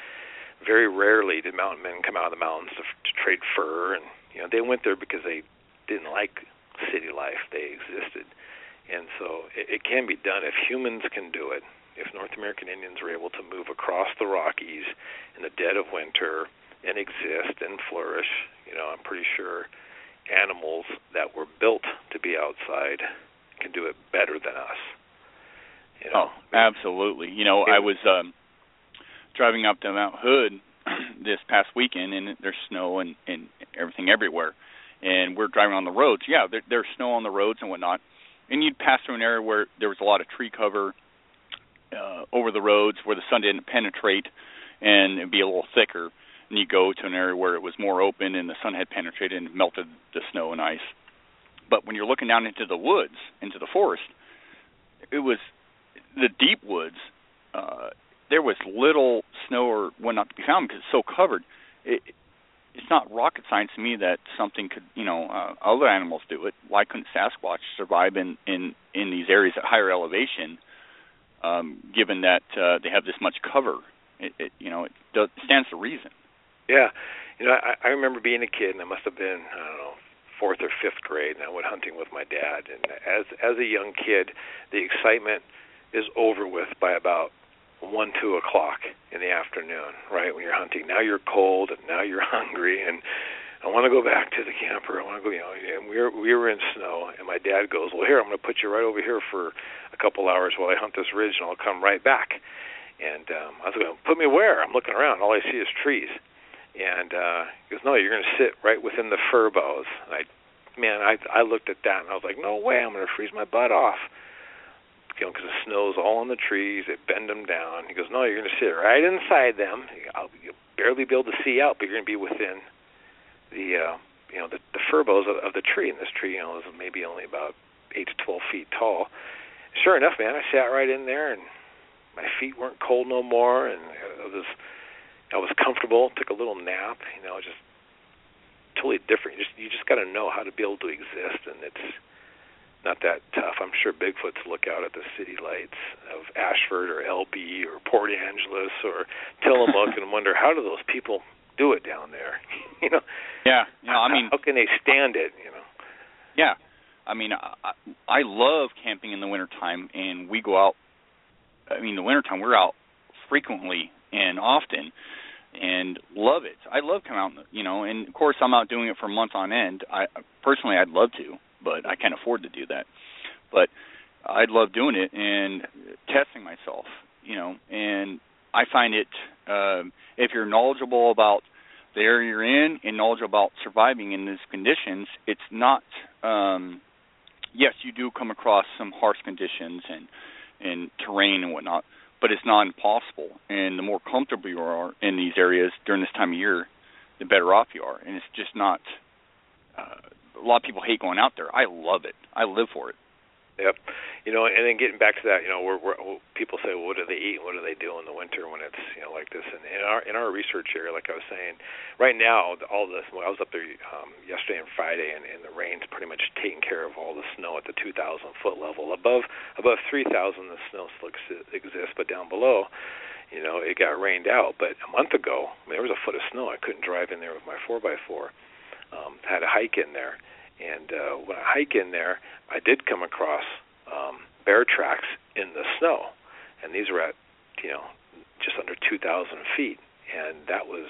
S7: Very rarely did mountain men come out of the mountains to, to trade fur, and you know they went there because they didn't like city life. They existed and so it, it can be done if humans can do it. If North American Indians were able to move across the Rockies in the dead of winter and exist and flourish, you know, I'm pretty sure animals that were built to be outside can do it better than us. You know?
S6: Oh, absolutely. You know, I was um driving up to Mount Hood *clears throat* this past weekend and there's snow and and everything everywhere. And we're driving on the roads. Yeah, there, there's snow on the roads and whatnot and you'd pass through an area where there was a lot of tree cover uh, over the roads where the sun didn't penetrate, and it'd be a little thicker. And you go to an area where it was more open and the sun had penetrated and melted the snow and ice. But when you're looking down into the woods, into the forest, it was the deep woods. Uh, there was little snow or whatnot to be found because it's so covered. It, it's not rocket science to me that something could, you know, uh, other animals do it. Why couldn't Sasquatch survive in in in these areas at higher elevation, um, given that uh, they have this much cover? It, it you know, it does, stands to reason.
S7: Yeah, you know, I, I remember being a kid, and I must have been, I don't know, fourth or fifth grade, and I went hunting with my dad. And as as a young kid, the excitement is over with by about one two o'clock in the afternoon right when you're hunting. Now you're cold and now you're *laughs* hungry and I want to go back to the camper. I want to go you know and we were we were in snow and my dad goes well here I'm going to put you right over here for a couple hours while I hunt this ridge and I'll come right back. And um I was going put me where? I'm looking around. All I see is trees. And uh he goes no you're going to sit right within the fir boughs. And I man I I looked at that and I was like no way I'm going to freeze my butt off you know, because the snow's all on the trees. It bend them down. He goes, no, you're going to sit right inside them. I'll, you'll barely be able to see out, but you're going to be within the, uh, you know, the, the fir of, of the tree. And this tree, you know, is maybe only about eight to twelve feet tall. Sure enough, man, I sat right in there, and my feet weren't cold no more, and I was, I was comfortable. Took a little nap, you know, just totally different. You just, you just got to know how to be able to exist, and it's not that tough. I'm sure Bigfoots look out at the city lights of Ashford or Elbe or Port Angeles or Tillamook *laughs* and wonder how do those people do it down there? *laughs* you know?
S6: Yeah, you know, I mean,
S7: how can they stand it? You know?
S6: Yeah, I mean, I, I love camping in the wintertime, and we go out. I mean, the wintertime we're out frequently and often, and love it. I love coming out, you know, and of course I'm out doing it for months on end. I personally, I'd love to but I can't afford to do that. But I'd love doing it and testing myself, you know. And I find it uh, if you're knowledgeable about the area you're in and knowledgeable about surviving in these conditions, it's not. Um, yes, you do come across some harsh conditions and and terrain and whatnot, but it's not impossible. And the more comfortable you are in these areas during this time of year, the better off you are. And it's just not. Uh, a lot of people hate going out there. I love it. I live for it.
S7: Yep. You know, and then getting back to that, you know, we're, we're people say, well, what do they eat? What do they do in the winter when it's you know like this? And in our in our research area, like I was saying, right now all this. I was up there um, yesterday and Friday, and, and the rain's pretty much taking care of all the snow at the 2,000 foot level. Above above 3,000, the snow still exists, but down below, you know, it got rained out. But a month ago, I mean, there was a foot of snow. I couldn't drive in there with my four by four. Um, had a hike in there and uh, when I hike in there, I did come across um, bear tracks in the snow, and these were at you know just under 2,000 feet, and that was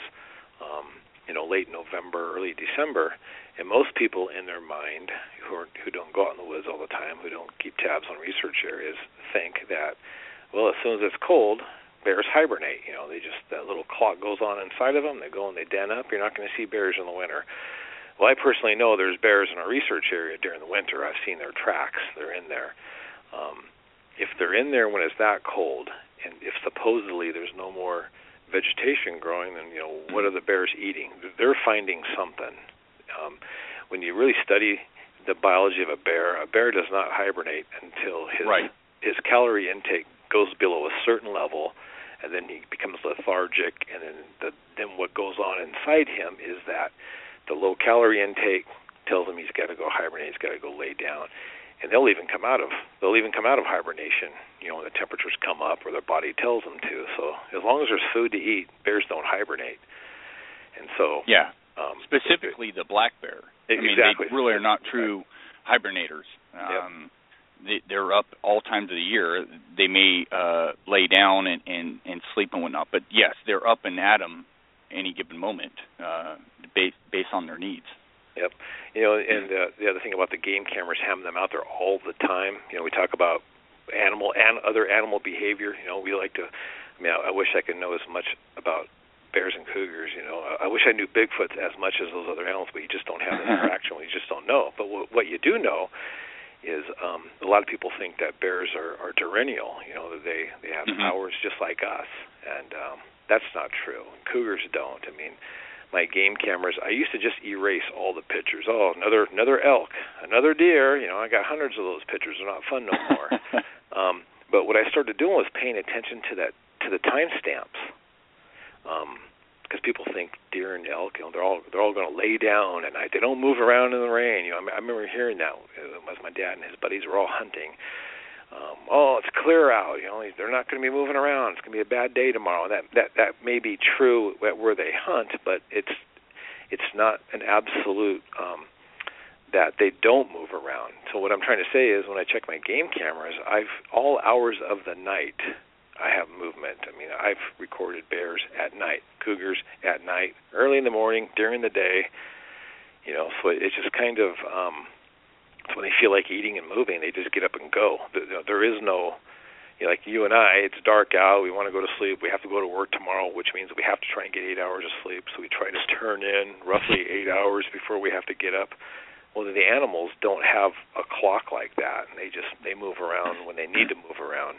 S7: um, you know late November, early December. And most people in their mind who are, who don't go out in the woods all the time, who don't keep tabs on research areas, think that well, as soon as it's cold, bears hibernate. You know, they just that little clock goes on inside of them. They go and they den up. You're not going to see bears in the winter. Well, I personally know there's bears in our research area during the winter. I've seen their tracks. They're in there. Um, if they're in there when it's that cold, and if supposedly there's no more vegetation growing, then you know what are the bears eating? They're finding something. Um, when you really study the biology of a bear, a bear does not hibernate until his
S6: right.
S7: his calorie intake goes below a certain level, and then he becomes lethargic, and then the, then what goes on inside him is that the low calorie intake tells him he's got to go hibernate, he's got to go lay down. And they'll even come out of they'll even come out of hibernation, you know, when the temperatures come up or their body tells them to. So as long as there's food to eat, bears don't hibernate. And so
S6: yeah, um, specifically the black bear.
S7: Exactly.
S6: I mean, they really are not true hibernators. Um,
S7: yep.
S6: they, they're up all times of the year. They may uh, lay down and, and and sleep and whatnot, but yes, they're up and at 'em any given moment, uh, based based on their needs.
S7: Yep. You know, and uh, the other thing about the game cameras having them out there all the time. You know, we talk about animal and other animal behavior. You know, we like to. I mean, I, I wish I could know as much about bears and cougars. You know, I, I wish I knew Bigfoot as much as those other animals, but you just don't have the *laughs* interaction. you just don't know. But w- what you do know is um, a lot of people think that bears are, are diurnal. You know, that they they have
S6: mm-hmm.
S7: hours just like us, and um, that's not true. Cougars don't. I mean, my game cameras, I used to just erase all the pictures. Oh, another another elk, another deer. You know, I got hundreds of those pictures. They're not fun no more. *laughs* um, but what I started doing was paying attention to that to the timestamps. Um, because people think deer and elk, you know, they're all they're all going to lay down at night. They don't move around in the rain. You know, I, I remember hearing that as my dad and his buddies were all hunting um, oh, it's clear out. You know, they're not going to be moving around. It's going to be a bad day tomorrow. That that that may be true where they hunt, but it's it's not an absolute um, that they don't move around. So what I'm trying to say is, when I check my game cameras, I've all hours of the night. I have movement. I mean, I've recorded bears at night, cougars at night, early in the morning, during the day. You know, so it's just kind of um, when they feel like eating and moving, they just get up and go. There is no, you know, like you and I. It's dark out. We want to go to sleep. We have to go to work tomorrow, which means we have to try and get eight hours of sleep. So we try to *laughs* turn in roughly eight hours before we have to get up. Well, the animals don't have a clock like that, and they just they move around when they need to move around.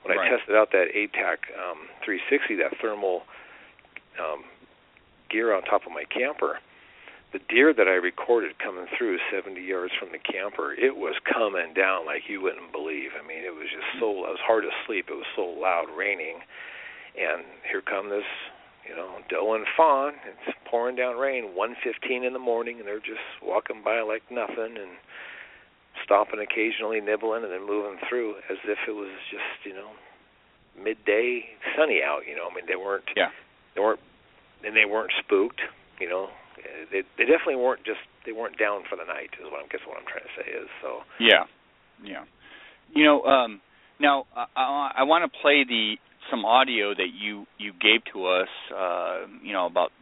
S7: When
S6: right.
S7: I tested out that ATAC um, 360, that thermal um, gear on top of my camper, the deer that I recorded coming through 70 yards from the camper, it was coming down like you wouldn't believe. I mean, it was just so it was hard to sleep. It was so loud, raining, and here come this, you know, doe and fawn. It's pouring down rain, 1:15 in the morning, and they're just walking by like nothing and stopping occasionally, nibbling, and then moving through as if it was just, you know, midday sunny out. You know, I mean, they weren't.
S6: Yeah.
S7: They weren't, and they weren't spooked. You know, they they definitely weren't just they weren't down for the night is what I'm guess what I'm trying to say is so.
S6: Yeah. Yeah. You know um now I I, want to play the some audio that you you gave to us uh you know about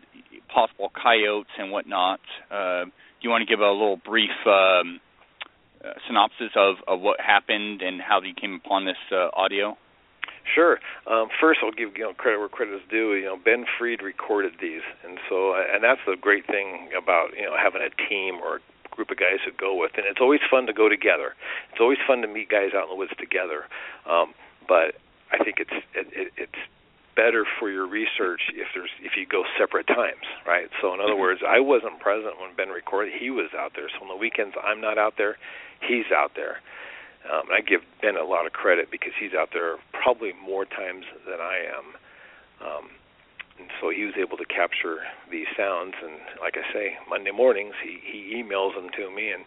S6: possible coyotes and whatnot. Uh do you want to give a little brief um uh, synopsis of of what happened and how you came upon this uh, audio
S7: Sure. Um, first, I'll give you know credit where credit is due. You know, Ben Freed recorded these, and so and that's the great thing about you know having a team or a group of guys to go with, and it's always fun to go together. It's always fun to meet guys out in the woods together. Um, but I think it's it, it, it's better for your research if there's if you go separate times, right? So in other words, I wasn't present when Ben recorded; he was out there. So on the weekends, I'm not out there; he's out there. Um, I give Ben a lot of credit because he's out there probably more times than I am. Um, and so he was able to capture these sounds. And like I say, Monday mornings he he emails them to me, and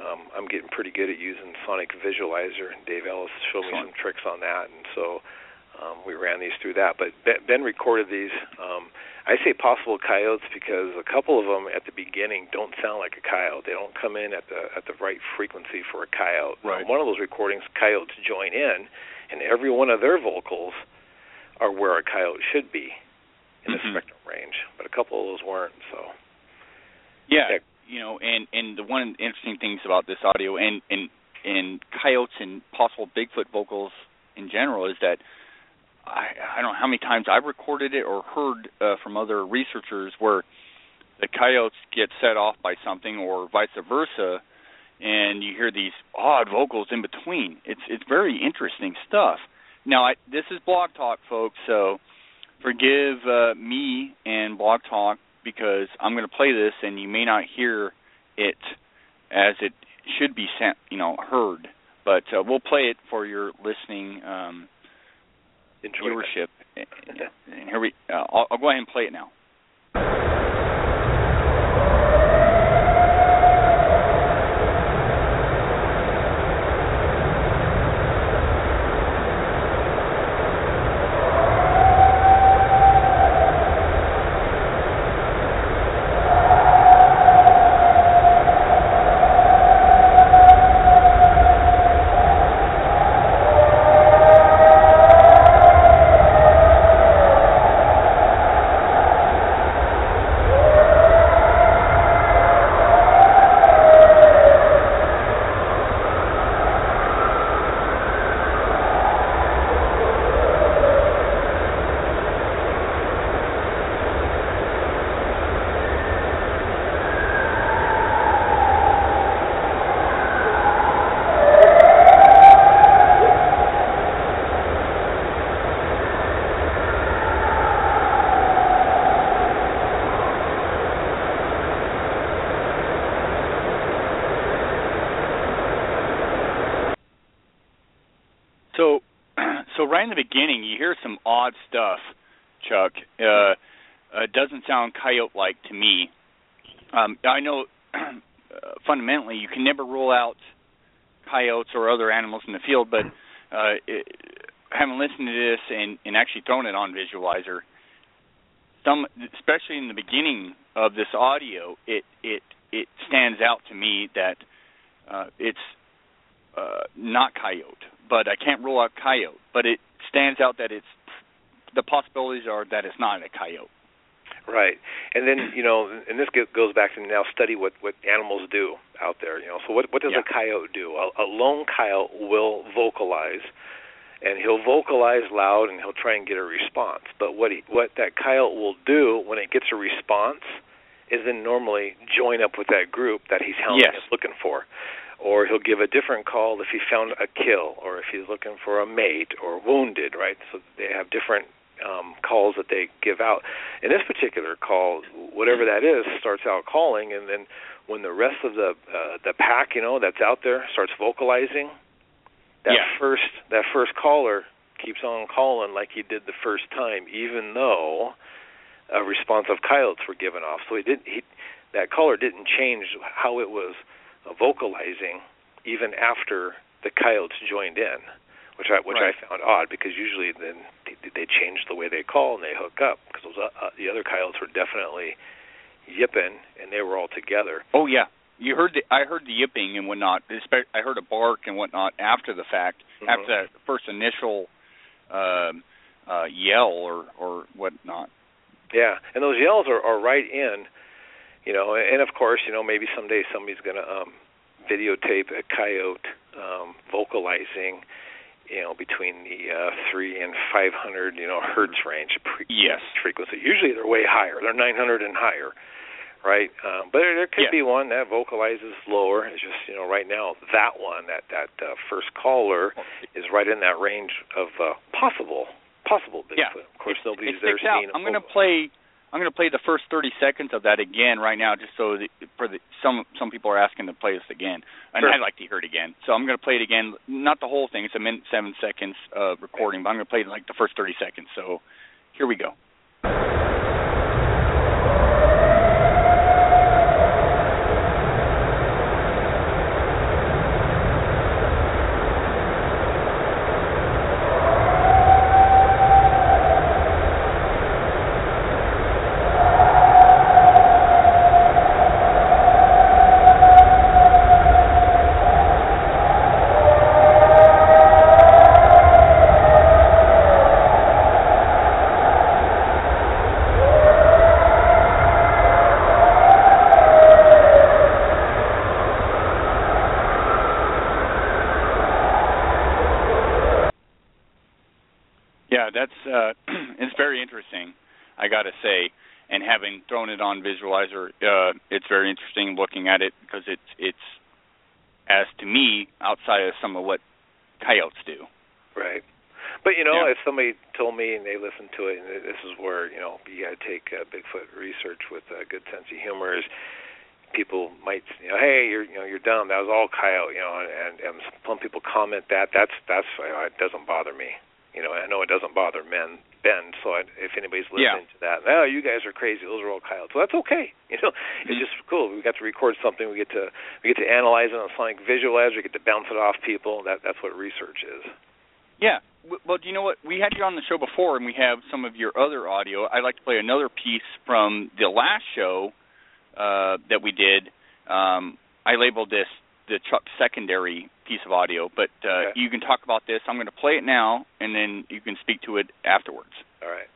S7: um, I'm getting pretty good at using Sonic Visualizer. And Dave Ellis showed me some tricks on that, and so um, we ran these through that. But Ben, recorded these. Um, I say possible coyotes because a couple of them at the beginning don't sound like a coyote. They don't come in at the at the right frequency for a coyote.
S6: Right.
S7: one of those recordings, coyotes join in, and every one of their vocals are where a coyote should be in the
S6: Mhm.
S7: spectrum range. But a couple of those weren't. So
S6: Yeah,
S7: Yeah.
S6: you know, and and the one interesting things about this audio and and and coyotes and possible Bigfoot vocals in general is that I I don't know how many times I've recorded it or heard uh, from other researchers where the coyotes get set off by something or vice versa, and you hear these odd vocals in between. It's it's very interesting stuff. Now I, this is Blog Talk, folks, so forgive uh, me and Blog Talk because I'm going to play this and you may not hear it as it should be you know, heard. But uh, we'll play it for your listening um, viewership. And here we, uh, I'll, I'll go ahead and play it now. Chuck. Uh, uh, doesn't sound coyote-like to me. Um, I know *clears throat* uh, fundamentally you can never rule out coyotes or other animals in the field, but uh, it, having listened to this and, and actually thrown it on Visualizer, some especially in the beginning of this audio, it it it stands out to me that uh, it's uh, not coyote, but I can't rule out coyote. But it stands out that it's the possibilities are that it's not a coyote.
S7: Right, and then you know, and this goes back to now study what what animals do out there. You know, so what what does
S6: Yeah.
S7: a coyote do? A, a lone coyote will vocalize, and he'll vocalize loud, and he'll try and get a response. But what he what that coyote will do when it gets a response is then normally join up with that group that he's hounding
S6: Yes.
S7: is looking for. Or he'll give a different call if he found a kill, or if he's looking for a mate or wounded, right? So they have different um, calls that they give out. In this particular call, whatever that is starts out calling, and then when the rest of the uh, the pack, you know, that's out there starts vocalizing, that
S6: Yeah.
S7: first that first caller keeps on calling like he did the first time, even though a response of coyotes were given off. So he did he that caller didn't change how it was vocalizing even after the coyotes joined in which I which
S6: Right.
S7: I found odd because usually then they, they change the way they call and they hook up because those uh, uh, the other coyotes were definitely yipping and they were all together.
S6: Oh yeah, you heard the I heard the yipping and whatnot. I heard a bark and whatnot after the fact,
S7: Mhm.
S6: after that first initial um, uh, yell or or whatnot.
S7: Yeah, and those yells are are right in, you know, and of course, you know, maybe someday somebody's going to um videotape a coyote um vocalizing you know between the uh 3 and 500 you know hertz range pre-
S6: Yes.
S7: frequency usually they're way higher they're 900 and higher right? Um, but there, there could be one that vocalizes lower. It's just you know right now that one that that uh, first caller is right in that range of uh, possible possible Bigfoot.
S6: Yeah.
S7: Of course, nobody's
S6: it
S7: there
S6: out. I'm
S7: going
S6: to play. I'm going to play the first 30 seconds of that again right now, just so that for the some some people are asking to play this again, and
S7: Sure.
S6: I'd like to hear it again. So I'm going to play it again, not the whole thing. It's a minute seven seconds uh, recording, but I'm going to play like the first 30 seconds. So here we go. Yeah, that's uh it's very interesting, I got to say. And having thrown it on uh it's very interesting looking at it because it's it's as to me outside of some of what coyotes do.
S7: Right. But you know,
S6: Yeah.
S7: if somebody told me and they listened to it, and this is where you know you got to take uh, Bigfoot research with a good sense of humor. Is people might you know, hey, you're you know you're dumb. That was all coyote. You know, and and some people comment that. That's that's you know, it doesn't bother me. You know, I know it doesn't bother men Ben. So I, if anybody's
S6: Yeah.
S7: listening to that, oh, you guys are crazy. Those are all coyotes. Well, that's okay. *laughs* You know, it's just cool. We got to record something. We get to we get to analyze it on Sonic Visualizer. We get to bounce it off people. That that's what research is.
S6: Yeah. Well, do you know what? We had you on the show before, and we have some of your other audio. I'd like to play another piece from the last show uh, that we did. Um, I labeled this the Chuck secondary piece of audio, but uh,
S7: Okay.
S6: you can talk about this. I'm going to play it now, and then you can speak to it afterwards.
S7: All right.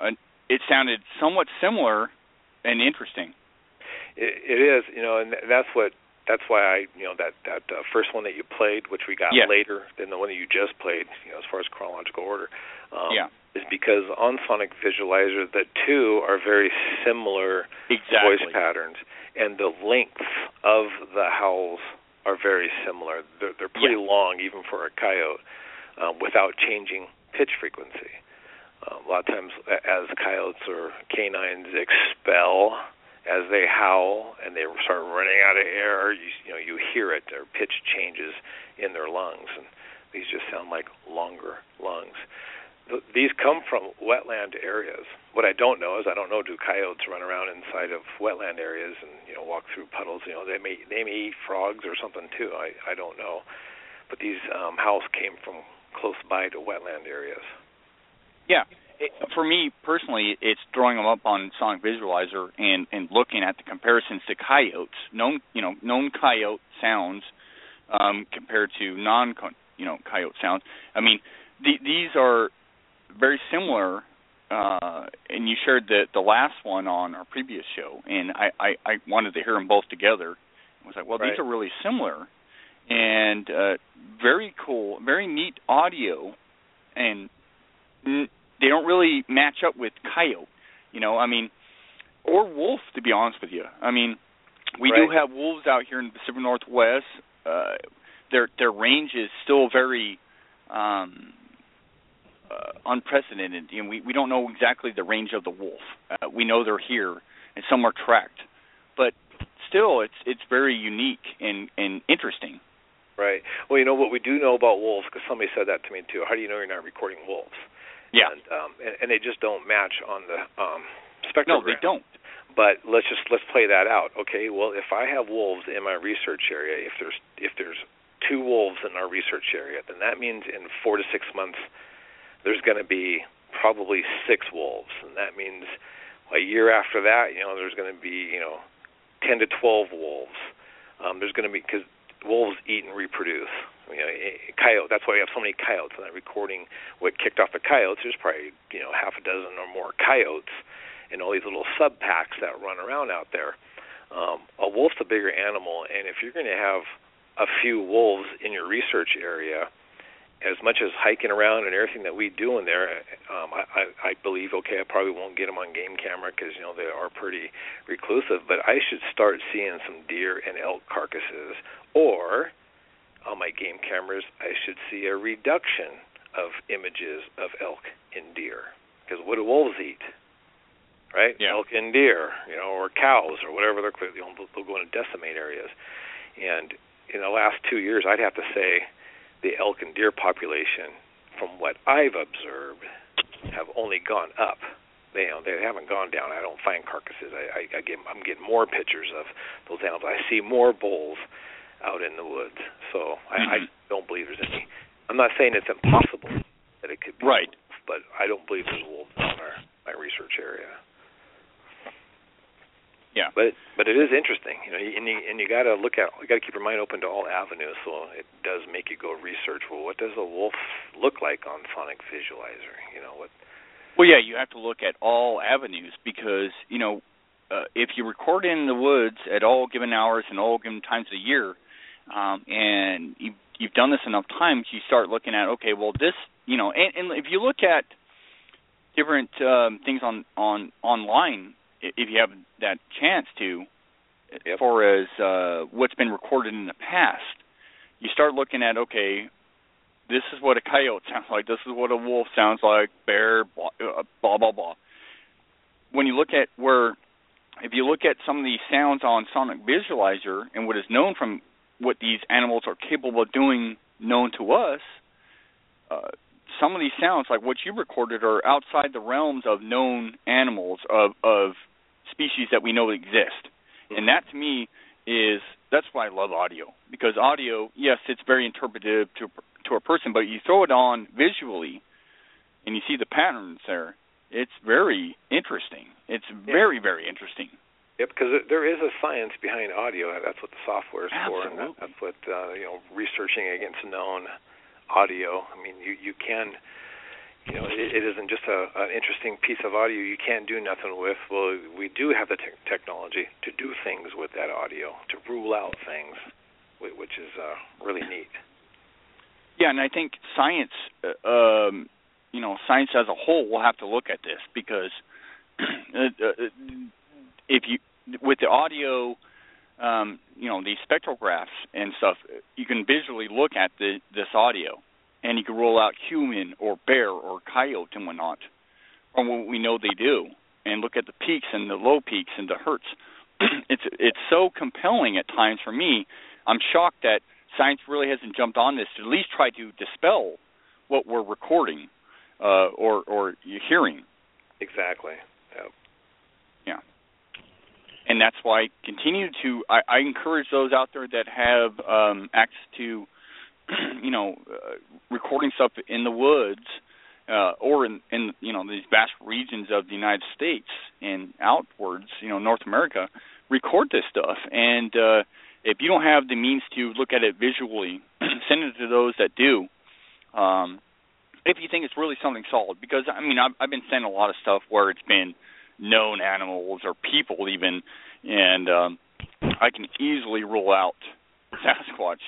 S6: Um, it sounded somewhat similar and interesting.
S7: It, it is, you know, and that's what that's why I, you know, that that uh, first one that you played, which we got
S6: Yeah.
S7: later than the one that you just played, you know, as far as chronological order, um,
S6: Yeah.
S7: is because on Sonic Visualizer the two are very similar
S6: Exactly.
S7: voice patterns, and the length of the howls are very similar. They're, they're pretty
S6: Yeah.
S7: long, even for a coyote, um, without changing pitch frequency. A lot of times, as coyotes or canines expel, as they howl and they start running out of air, you, you know you hear it. Their pitch changes in their lungs, and these just sound like longer lungs. Th- These come from wetland areas. What I don't know is I don't know do coyotes run around inside of wetland areas and you know walk through puddles. You know they may they may eat frogs or something too. I I don't know, but these um, howls came from close by to wetland areas.
S6: Yeah. It, for me personally, it's drawing them up on Sonic Visualizer and and looking at the comparisons to coyotes, known you know known coyote sounds um, compared to non you know coyote sounds. I mean, the, these are very similar. Uh, and you shared the the last one on our previous show, and I I, I wanted to hear them both together. I was like, well,
S7: Right.
S6: these are really similar, and uh, very cool, very neat audio, and they don't really match up with coyote. You know, I mean, or wolf. To be honest with you, I mean, we do have wolves out here in the Pacific Northwest. Uh, their their range is still very um, uh, unprecedented. You know, we we don't know exactly the range of the wolf. Uh, we know they're here and some are tracked, but still, it's it's very unique and and interesting.
S7: Right. Well, you know what we do know about wolves because somebody said that to me too. How do you know you're not recording wolves?
S6: Yeah.
S7: And um and, and they just don't match on the um
S6: spectrum.
S7: No,
S6: they don't.
S7: But let's just let's play that out. Okay. Well, if I have wolves in my research area, if there's if there's two wolves in our research area, then that means in 4 to 6 months there's going to be probably 6 wolves, and that means a year after that, you know, there's going to be, you know, 10 to 12 wolves. Um, there's going to be because wolves eat and reproduce. You know, coyote. That's why we have so many coyotes. And that recording, what kicked off the coyotes, there's probably you know half a dozen or more coyotes, and all these little sub packs that run around out there. Um, a wolf's a bigger animal, and if you're going to have a few wolves in your research area, as much as hiking around and everything that we do in there, um, I, I, I believe okay, I probably won't get them on game camera because you know they are pretty reclusive. But I should start seeing some deer and elk carcasses, or on my game cameras, I should see a reduction of images of elk and deer. Because what do wolves eat? Right?
S6: Yeah.
S7: Elk and deer, you know, or cows or whatever they're know, they'll go into decimate areas. And in the last two years, I'd have to say the elk and deer population, from what I've observed, have only gone up. They, you know, they haven't gone down. I don't find carcasses. I, I, I get, I'm getting more pictures of those animals. I see more bulls out in the woods. So I, I
S6: Mm-hmm.
S7: don't believe there's any. I'm not saying it's impossible that it could be
S6: Right.
S7: wolves, but I don't believe there's wolves in our my research area.
S6: Yeah.
S7: But but it is interesting, you know, and you and you got to look at you got to keep your mind open to all avenues. So it does make you go research. Well, what does a wolf look like on Sonic Visualizer? You know what?
S6: Well, yeah, you have to look at all avenues because you know uh, if you record in the woods at all given hours and all given times of the year, um, and you, you've done this enough times, you start looking at okay, well, this you know, and, and if you look at different um, things on on online, if you have that chance to, as far as uh, what's been recorded in the past, you start looking at okay, this is what a coyote *laughs* sounds like. This is what a wolf sounds like. Bear, blah uh, blah blah. blah. When you look at where, if you look at some of these sounds on Sonic Visualizer and what is known from what these animals are capable of doing, known to us, uh, some of these sounds, like what you recorded, are outside the realms of known animals of of species that we know exist. And that to me is that's why I love audio because audio, yes, it's very interpretive to to a person, but you throw it on visually, and you see the patterns there. It's very interesting. It's very very interesting.
S7: Yep, because there is a science behind audio. That's what the software is for, and that's what uh, you know, researching against known audio. I mean, you you can, you know, it, it isn't just a an interesting piece of audio you can't do nothing with. Well, we do have the te- technology to do things with that audio, to rule out things, which is uh, really neat.
S6: Yeah, and I think science, uh, um, you know, science as a whole will have to look at this because *clears throat* uh, uh, if you with the audio, um, you know, these spectrographs and stuff, you can visually look at the this audio, and you can roll out human or bear or coyote and whatnot, or what we know they do, and look at the peaks and the low peaks and the hertz. *clears throat* it's it's so compelling at times for me. I'm shocked that science really hasn't jumped on this to at least try to dispel what we're recording uh, or or hearing.
S7: Exactly.
S6: And that's why I continue to I, I encourage those out there that have um, access to *clears throat* you know uh, recording stuff in the woods uh, or in, in you know these vast regions of the United States and outwards you know North America record this stuff. And uh, if you don't have the means to look at it visually *clears throat* send it to those that do. Um, if you think it's really something solid because I mean I've, I've been sending a lot of stuff where it's been known animals or people even and um I can easily rule out Sasquatch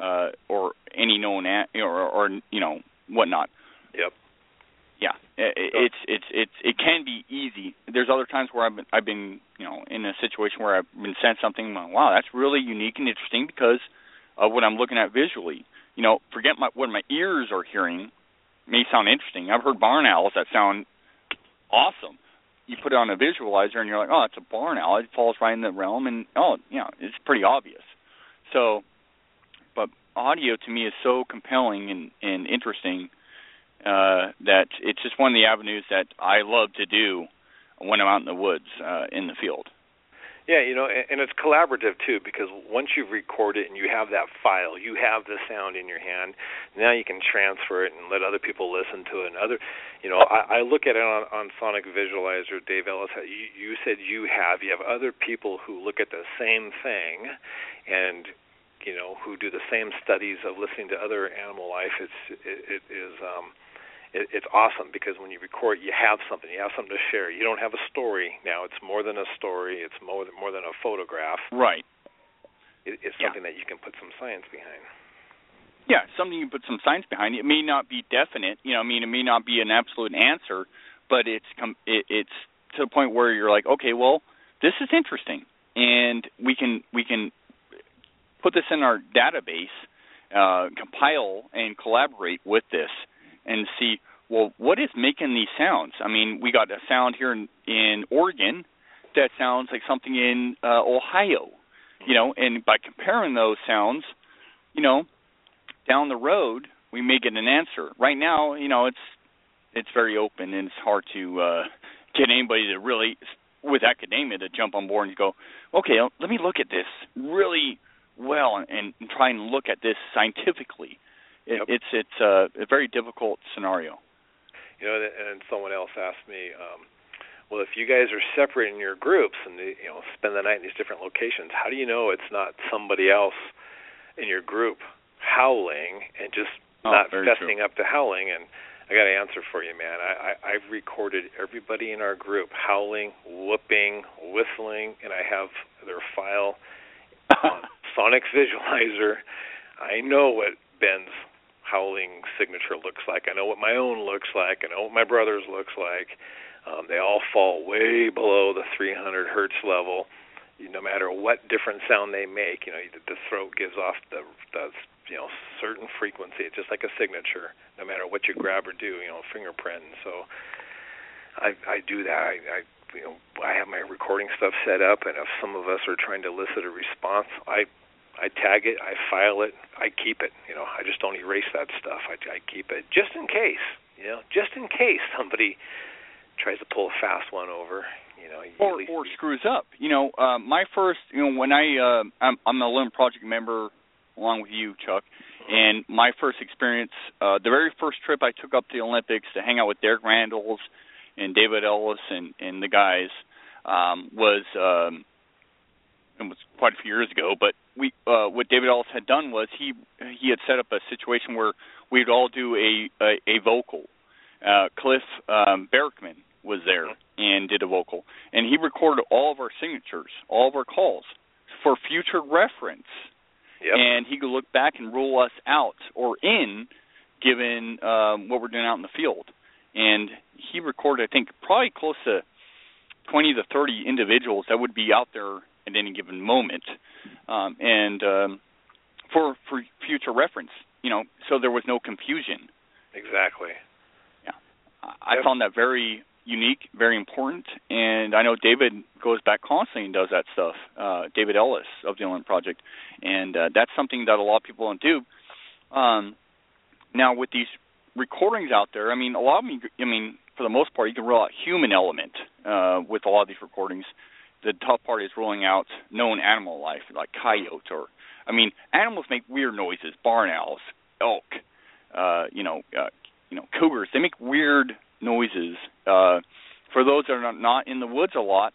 S6: uh or any known a- or or you know whatnot.
S7: Yep.
S6: yeah. I- i- it's it's it's it can be easy. There's other times where I've been I've been you know in a situation where I've been sent something like, wow that's really unique and interesting because of what I'm looking at visually. You know forget my what my ears are hearing may sound interesting. I've heard barn owls that sound awesome you put it on a visualizer and you're like, oh, it's a barn owl. It falls right in the realm, and oh, you know, it's pretty obvious. So, but audio to me is so compelling and and interesting uh, that it's just one of the avenues that I love to do when I'm out in the woods uh, in the field.
S7: Yeah, you know, and, and it's collaborative too because once you've recorded and you have that file, you have the sound in your hand. Now you can transfer it and let other people listen to it. And other, you know, I, I look at it on, on Sonic Visualizer. Dave Ellis, you, you said you have. You have other people who look at the same thing, and you know, who do the same studies of listening to other animal life. It's it, it is. um it, it's awesome because when you record, you have something. You have something to share. You don't have a story now. It's more than a story. It's more than more than a photograph.
S6: Right.
S7: It, it's something yeah. that you can put some science behind.
S6: Yeah, something you can put some science behind. It may not be definite. You know, I mean, it may not be an absolute answer, but it's com- it, it's to the point where you're like, okay, well, this is interesting, and we can we can put this in our database, uh, compile and collaborate with this and see well what is making these sounds. I mean, we got a sound here in, in Oregon that sounds like something in uh, Ohio, you know, and by comparing those sounds, you know, down the road we may get an answer. Right now, you know, it's it's very open and it's hard to uh, get anybody to really with academia to jump on board and go, okay, let me look at this really well and, and try and look at this scientifically it, yep. it's it's a, a very difficult scenario.
S7: You know, and someone else asked me, um, well, if you guys are separate in your groups and you know spend the night in these different locations, how do you know it's not somebody else in your group howling and just
S6: oh,
S7: not fessing
S6: true.
S7: up to howling? And I got an answer for you, man. I, I I've recorded everybody in our group howling, whooping, whistling, and I have their file *laughs* on Sonic Visualizer. I know what Ben's howling signature looks like. I know what my own looks like. I know what my brother's looks like. Um, they all fall way below the 300 hertz level. No matter what different sound they make, you know, the throat gives off the, the you know certain frequency. It's just like a signature. No matter what you grab or do, you know, fingerprint. So I I do that. I, I you know I have my recording stuff set up, and if some of us are trying to elicit a response, I I tag it, I file it, I keep it. You know, I just don't erase that stuff. I, I keep it just in case. You know, just in case somebody tries to pull a fast one over. You know,
S6: or or screws up. You know, uh, my first, you know, when I uh, I'm, I'm a Olympic Project member along with you, Chuck. Mm-hmm. And my first experience, uh, the very first trip I took up to the Olympics to hang out with Derek Randles and David Ellis and and the guys um, was um, it was quite a few years ago, but we uh, what David Ellis had done was he he had set up a situation where we'd all do a a, a vocal. Uh, Cliff um, Barackman was there and did a vocal, and he recorded all of our signatures, all of our calls for future reference.
S7: Yep.
S6: And he could look back and rule us out or in, given um, what we're doing out in the field. And he recorded, I think, probably close to 20 to 30 individuals that would be out there at any given moment, um, and um, for for future reference, you know, so there was no confusion.
S7: Exactly.
S6: Yeah, I yep. found that very unique, very important, and I know David goes back constantly and does that stuff. Uh, David Ellis of the Olympic Project, and uh, that's something that a lot of people don't do. Um, now with these recordings out there, I mean, a lot of me, I mean, for the most part, you can rule out human element uh, with a lot of these recordings the tough part is rolling out known animal life like coyotes or I mean animals make weird noises barn owls elk uh you know uh, you know cougars they make weird noises. Uh for those that are not in the woods a lot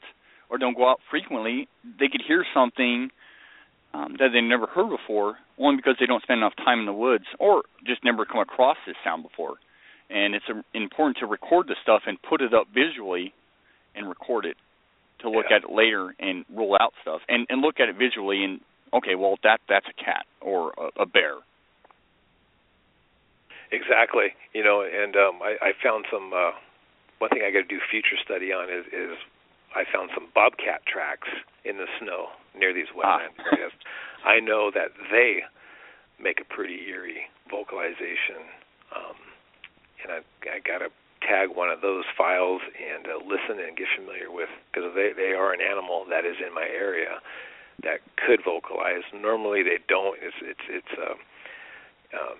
S6: or don't go out frequently they could hear something um that they never heard before only because they don't spend enough time in the woods or just never come across this sound before. And it's important to record the stuff and put it up visually and record it to look
S7: yeah.
S6: at it later and rule out stuff and and look at it visually and okay well that that's a cat or a, a bear
S7: exactly you know and um i i found some uh one thing i got to do future study on is is i found some bobcat tracks in the snow near these
S6: ah.
S7: wetland ah. areas i know that they make a pretty eerie vocalization um and i i got to tag one of those files and uh, listen and get familiar with because they they are an animal that is in my area that could vocalize. Normally they don't. It's it's it's uh, um,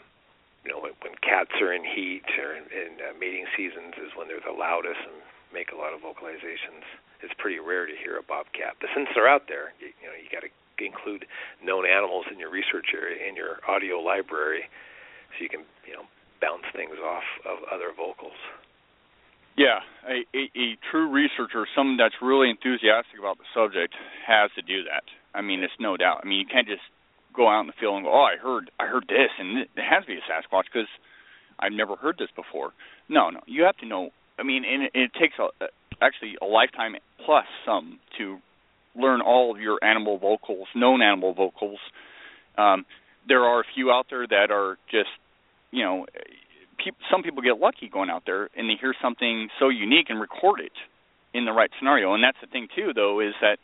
S7: you know when, when cats are in heat or in, in uh, mating seasons is when they're the loudest and make a lot of vocalizations. It's pretty rare to hear a bobcat. But since they're out there, you, you know, you got to include known animals in your research area in your audio library, so you can you know bounce things off of other vocals.
S6: Yeah, a, a, a true researcher, someone that's really enthusiastic about the subject, has to do that. I mean, it's no doubt. I mean, you can't just go out in the field and go, "Oh, I heard, I heard this," and it has to be a Sasquatch because I've never heard this before. No, no, you have to know. I mean, and it, it takes a, actually a lifetime plus some to learn all of your animal vocals, known animal vocals. Um, there are a few out there that are just, you know, some people get lucky going out there and they hear something so unique and record it in the right scenario. And that's the thing too, though, is that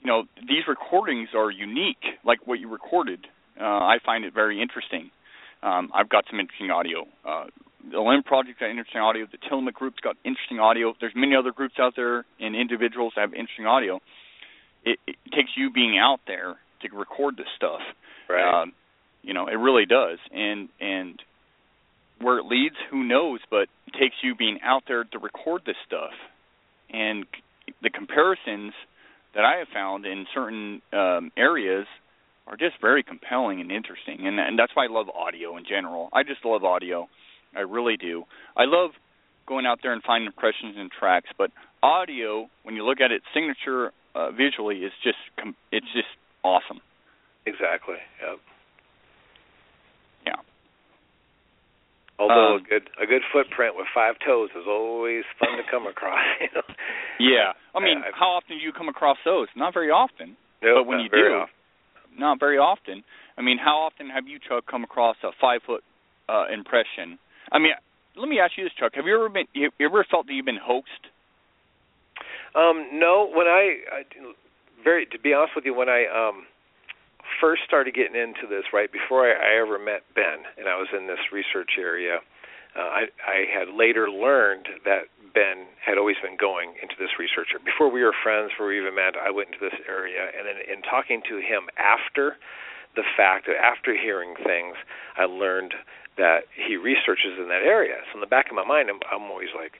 S6: you know these recordings are unique, like what you recorded. Uh, I find it very interesting. Um, I've got some interesting audio. Uh, the Olympic Project got interesting audio. The Tillamook group's got interesting audio. There's many other groups out there and individuals that have interesting audio. It, it takes you being out there to record this stuff.
S7: Right.
S6: Um, you know, it really does. And and where it leads, who knows? But it takes you being out there to record this stuff. And the comparisons that I have found in certain um, areas are just very compelling and interesting. And, and that's why I love audio in general. I just love audio. I really do. I love going out there and finding impressions and tracks, but audio, when you look at its signature uh, visually, is just com- it's just awesome.
S7: Exactly. Yep.
S6: Yeah.
S7: Although
S6: Um,
S7: a good a good footprint with five toes is always fun to come across. *laughs* You know?
S6: Yeah. I mean,
S7: I-
S6: how often do you come across those? Not very often.
S7: Nope,
S6: but when
S7: not
S6: you
S7: very
S6: do,
S7: often.
S6: not very often. I mean, how often have you, Chuck, come across a five foot uh, impression? I mean, let me ask you this, Chuck. Have you ever been? You you ever felt that you've been hoaxed?
S7: Um, no, when I, I very to be honest with you, when I um first started getting into this, right before I, I ever met Ben, and I was in this research area, uh, I I had later learned that Ben had always been going into this research. Area. Before we were friends, before we even met, I went into this area, and then in talking to him after the fact, after hearing things, I learned that he researches in that area. So in the back of my mind, I'm, I'm always like,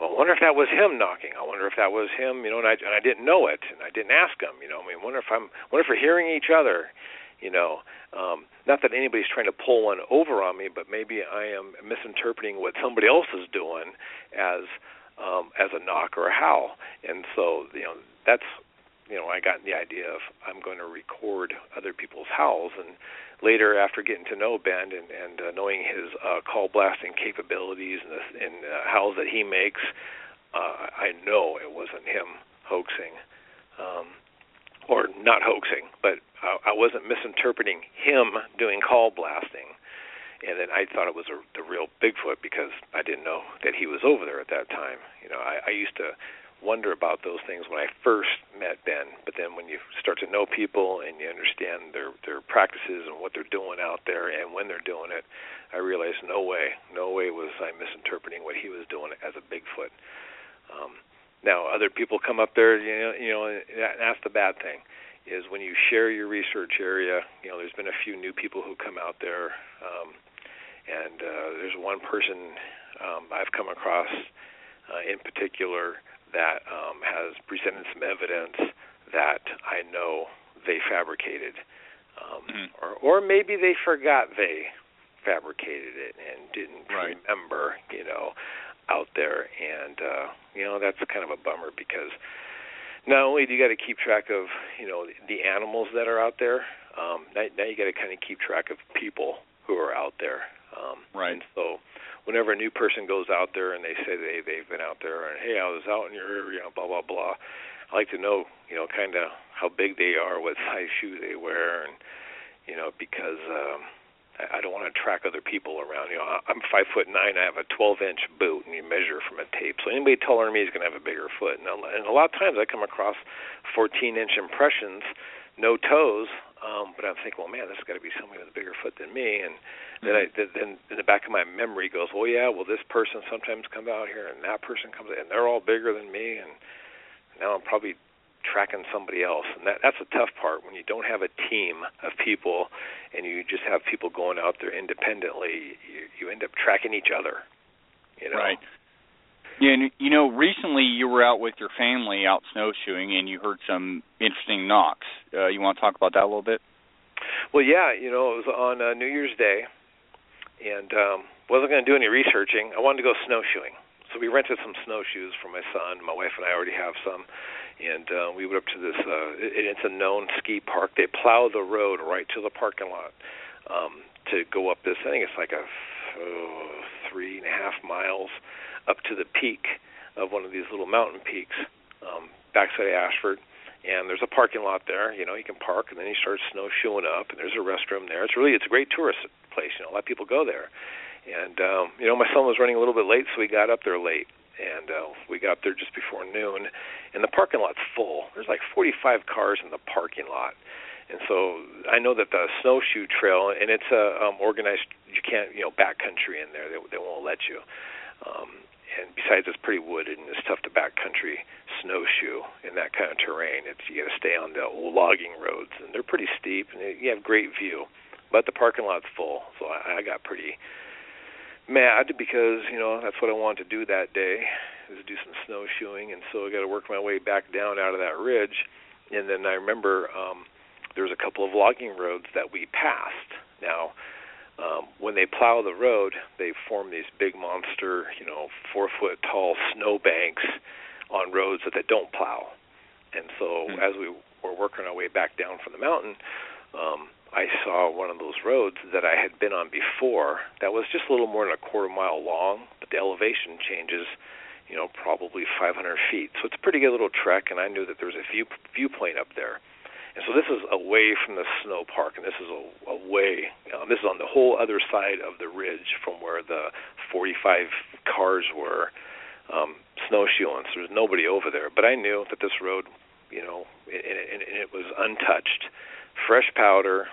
S7: well, I wonder if that was him knocking. I wonder if that was him, you know, and I and I didn't know it, and I didn't ask him, you know. I mean, wonder if I'm, wonder if we're hearing each other, you know. Um, not that anybody's trying to pull one over on me, but maybe I am misinterpreting what somebody else is doing as um, as a knock or a howl, and so you know that's you know I got the idea of I'm going to record other people's howls, and later after getting to know Ben and, and uh, knowing his uh, call blasting capabilities and, the, and uh, howls that he makes, uh, I know it wasn't him hoaxing, um, or not hoaxing, but I, I wasn't misinterpreting him doing call blasting. And then I thought it was a, the real Bigfoot because I didn't know that he was over there at that time. You know, I, I used to wonder about those things when I first met Ben, but then when you start to know people and you understand their their practices and what they're doing out there and when they're doing it, I realized no way, no way was I misinterpreting what he was doing as a Bigfoot. Um, now, other people come up there, you know, you know, and that's the bad thing, is when you share your research area. You know, there's been a few new people who come out there, um, and uh, there's one person um, I've come across uh, in particular that um, has presented some evidence that I know they fabricated, um,
S6: Mhm.
S7: or or maybe they forgot they fabricated it and didn't
S6: Right.
S7: remember, you know, out there, and uh, you know that's kind of a bummer because not only do you got to keep track of you know the animals that are out there, um, now, now you got to kind of keep track of people who are out there. Um,
S6: Right.
S7: And so whenever a new person goes out there and they say they they've been out there and hey I was out in your area blah blah blah, I like to know you know kind of how big they are, what *laughs* size shoe they wear, and you know because. um I I don't want to track other people around. You know, I- I'm five foot nine. I have a 12 inch boot, and you measure from a tape. So anybody taller than me is going to have a bigger foot. And a, and a lot of times I come across 14 inch impressions, no toes. Um, but I'm thinking, well, man, this has got to be somebody with a bigger foot than me. And then I then- then in the back of my memory goes, well, yeah, well, this person sometimes comes out here, and that person comes, and they're all bigger than me, and now I'm probably tracking somebody else and that that's a tough part when you don't have a team of people and you just have people going out there independently you you end up tracking each other you know
S6: Right. Yeah, and you know, recently you were out with your family out snowshoeing, and you heard some interesting knocks. Uh, you want to talk about that a little bit?
S7: Well, yeah, you know, it was on uh, New Year's Day, and um, wasn't going to do any researching. I wanted to go snowshoeing, so we rented some snowshoes for my son. My wife and I already have some, and uh, we went up to this. Uh, it, it's a known ski park. They plow the road right to the parking lot um, to go up this. I think it's like a oh, three and a half miles up to the peak of one of these little mountain peaks um, backside of Ashford. And there's a parking lot there. You know, you can park, and then you start snowshoeing up, and there's a restroom there. It's really it's a great tourist place. You know, a lot of people go there. And um, you know, my son was running a little bit late, so we got up there late and uh, we got there just before noon, and the parking lot's full. There's like 45 cars in the parking lot, and so I know that the snowshoe trail, and it's a um, organized. You can't, you know, backcountry in there. They, they won't let you. Um, and besides it's pretty wooded and it's tough to backcountry snowshoe in that kind of terrain. It's you got to stay on the old logging roads and they're pretty steep and you have great view, but the parking lot's full, so I, I got pretty mad because you know that's what I wanted to do that day is do some snowshoeing, and so I got to work my way back down out of that ridge, and then I remember um, there was a couple of logging roads that we passed. Now um, when they plow the road, they form these big monster, you know, four foot tall snow banks on roads that they don't plow. And so mm-hmm. as we were working our way back down from the mountain, um, I saw one of those roads that I had been on before that was just a little more than a quarter mile long, but the elevation changes, you know, probably 500 feet. So it's a pretty good little trek, and I knew that there was a view viewpoint up there. And so this is away from the snow park, and this is away. Um, this is on the whole other side of the ridge from where the 45 cars were um, snowshoeing. So there's nobody over there. But I knew that this road, you know, and, and it was untouched, fresh powder,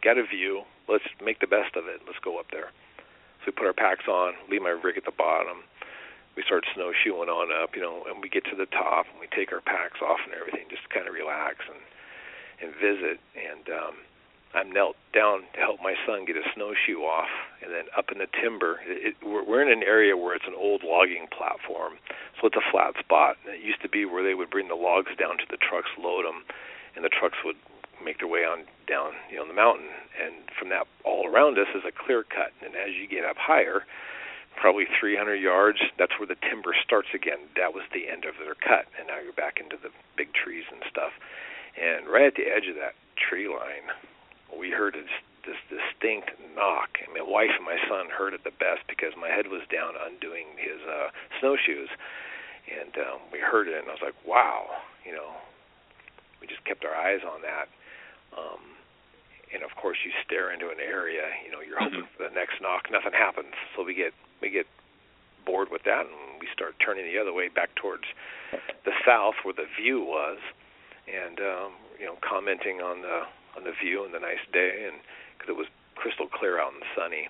S7: got a view. Let's make the best of it. Let's go up there. So we put our packs on, leave my rig at the bottom. We start snowshoeing on up, you know, and we get to the top and we take our packs off and everything, just kind of relax and and visit. And um, I'm knelt down to help my son get his snowshoe off, and then up in the timber. It, it, we're, we're in an area where it's an old logging platform, so it's a flat spot. And it used to be where they would bring the logs down to the trucks, load them, and the trucks would make their way on down, you know, the mountain. And from that, all around us is a clear cut. And as you get up higher, probably 300 yards, that's where the timber starts again. That was the end of their cut, and now you're back into the big trees and stuff. And right at the edge of that tree line, we heard this, this distinct knock. And my wife and my son heard it the best because my head was down undoing his uh, snowshoes. And um, we heard it, and I was like, wow, you know, we just kept our eyes on that. Um, and of course, you stare into an area, you know, you're hoping for the next knock. Nothing happens, so we get we get bored with that, and we start turning the other way back towards the south where the view was and um, you know commenting on the on the view and the nice day, and because it was crystal clear out and sunny.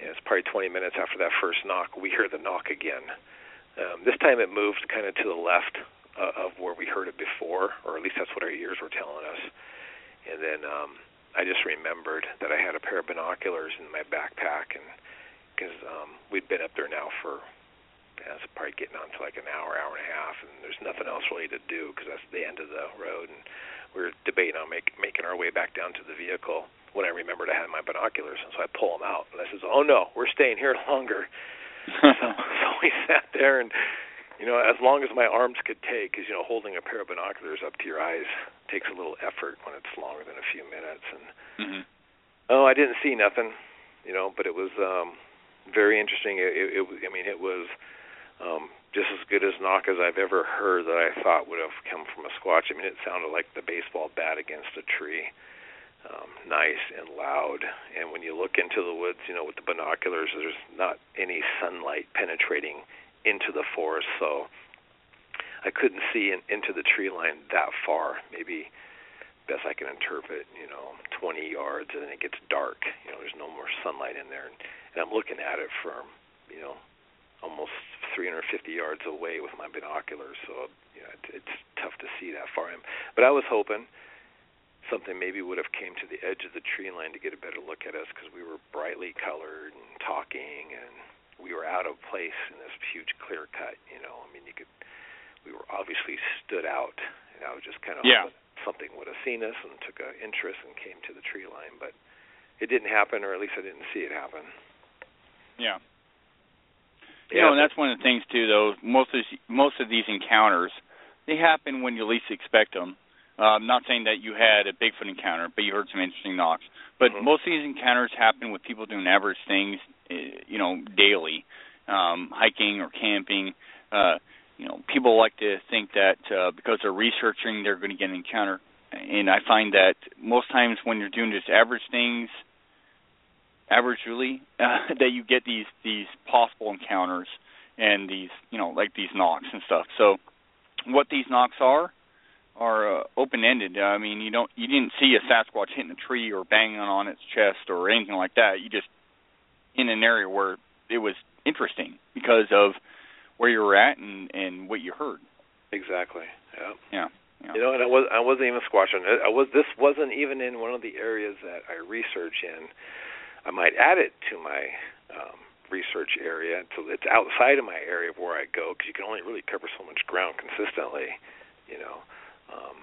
S7: And it's probably 20 minutes after that first knock, we hear the knock again. Um, this time it moved kind of to the left uh, of where we heard it before, or at least that's what our ears were telling us. And then um, I just remembered that I had a pair of binoculars in my backpack, and because um, we'd been up there now for it's probably getting on to like an hour, hour and a half, and there's nothing else really to do because that's the end of the road. And we are debating on make, making our way back down to the vehicle when I remembered I had my binoculars, and so I pull them out, and I says, "Oh no, we're staying here *laughs* longer." so, so we sat there, and you know, as long as my arms could take, because you know, holding a pair of binoculars up to your eyes takes a little effort when it's longer than a few minutes. And
S6: mm-hmm.
S7: oh, I didn't see nothing, you know, but it was um very interesting. It, it, it I mean, it was um, just as good as knock as I've ever heard that I thought would have come from a squatch. I mean, it sounded like the baseball bat against a tree. Um, nice and loud. And when you look into the woods, you know, with the binoculars, there's not any sunlight penetrating into the forest, so I couldn't see in, into the tree line that far. Maybe best I can interpret, you know, 20 yards, and then it gets dark. You know, there's no more sunlight in there, and, and I'm looking at it from, you know, almost 350 yards away with my binoculars, so you know, it, it's tough to see that far. But I was hoping something maybe would have came to the edge of the tree line to get a better look at us because we were brightly colored and talking and we were out of place in this huge clear cut. You know, I mean, you could we were obviously stood out, and I was just kind of
S6: yeah.
S7: something would have seen us and took an interest and came to the tree line, but it didn't happen, or at least I didn't see it happen.
S6: Yeah.
S7: Yeah,
S6: You know, and that's one of the things too. Though most of these, most of these encounters, they happen when you least expect them. Uh, I'm not saying that you had a Bigfoot encounter, but you heard some interesting knocks. But
S7: Mhm.
S6: most of these encounters happen with people doing average things, uh, you know, daily, um, hiking or camping. Uh, you know, people like to think that uh, because they're researching, they're going to get an encounter. And I find that most times when you're doing just average things, averagely, uh, *laughs* that you get these these possible encounters and these you know like these knocks and stuff. So what these knocks are are uh, open ended. I mean, you don't you didn't see a Sasquatch hitting a tree or banging on its chest or anything like that. You just in an area where it was interesting because of where you were at and and what you heard.
S7: Exactly. Yeah.
S6: Yeah. Yeah.
S7: You know, and I was I wasn't even squatching. I was this wasn't even in one of the areas that I research in. I might add it to my um, research area. So it's outside of my area of where I go because you can only really cover so much ground consistently. You know. Um,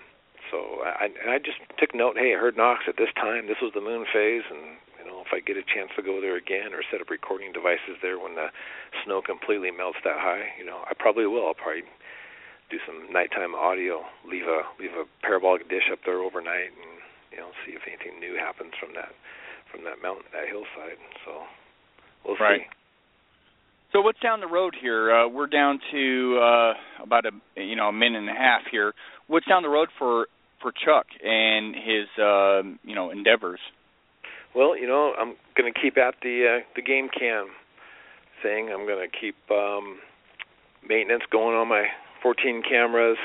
S7: so I and I just took note. Hey, I heard knocks at this time. This was the moon phase, and you know if I get a chance to go there again or set up recording devices there when the snow completely melts that high, you know, I probably will. I'll probably do some nighttime audio, leave a leave a parabolic dish up there overnight, and you know see if anything new happens from that from that mountain, that hillside. So we'll
S6: Right.
S7: see.
S6: So what's down the road here? Uh, we're down to uh, about a you know a minute and a half here. What's down the road for for Chuck and his uh, you know endeavors?
S7: Well, you know, I'm going to keep at the uh, the game cam thing. I'm going to keep um, maintenance going on my 14 cameras.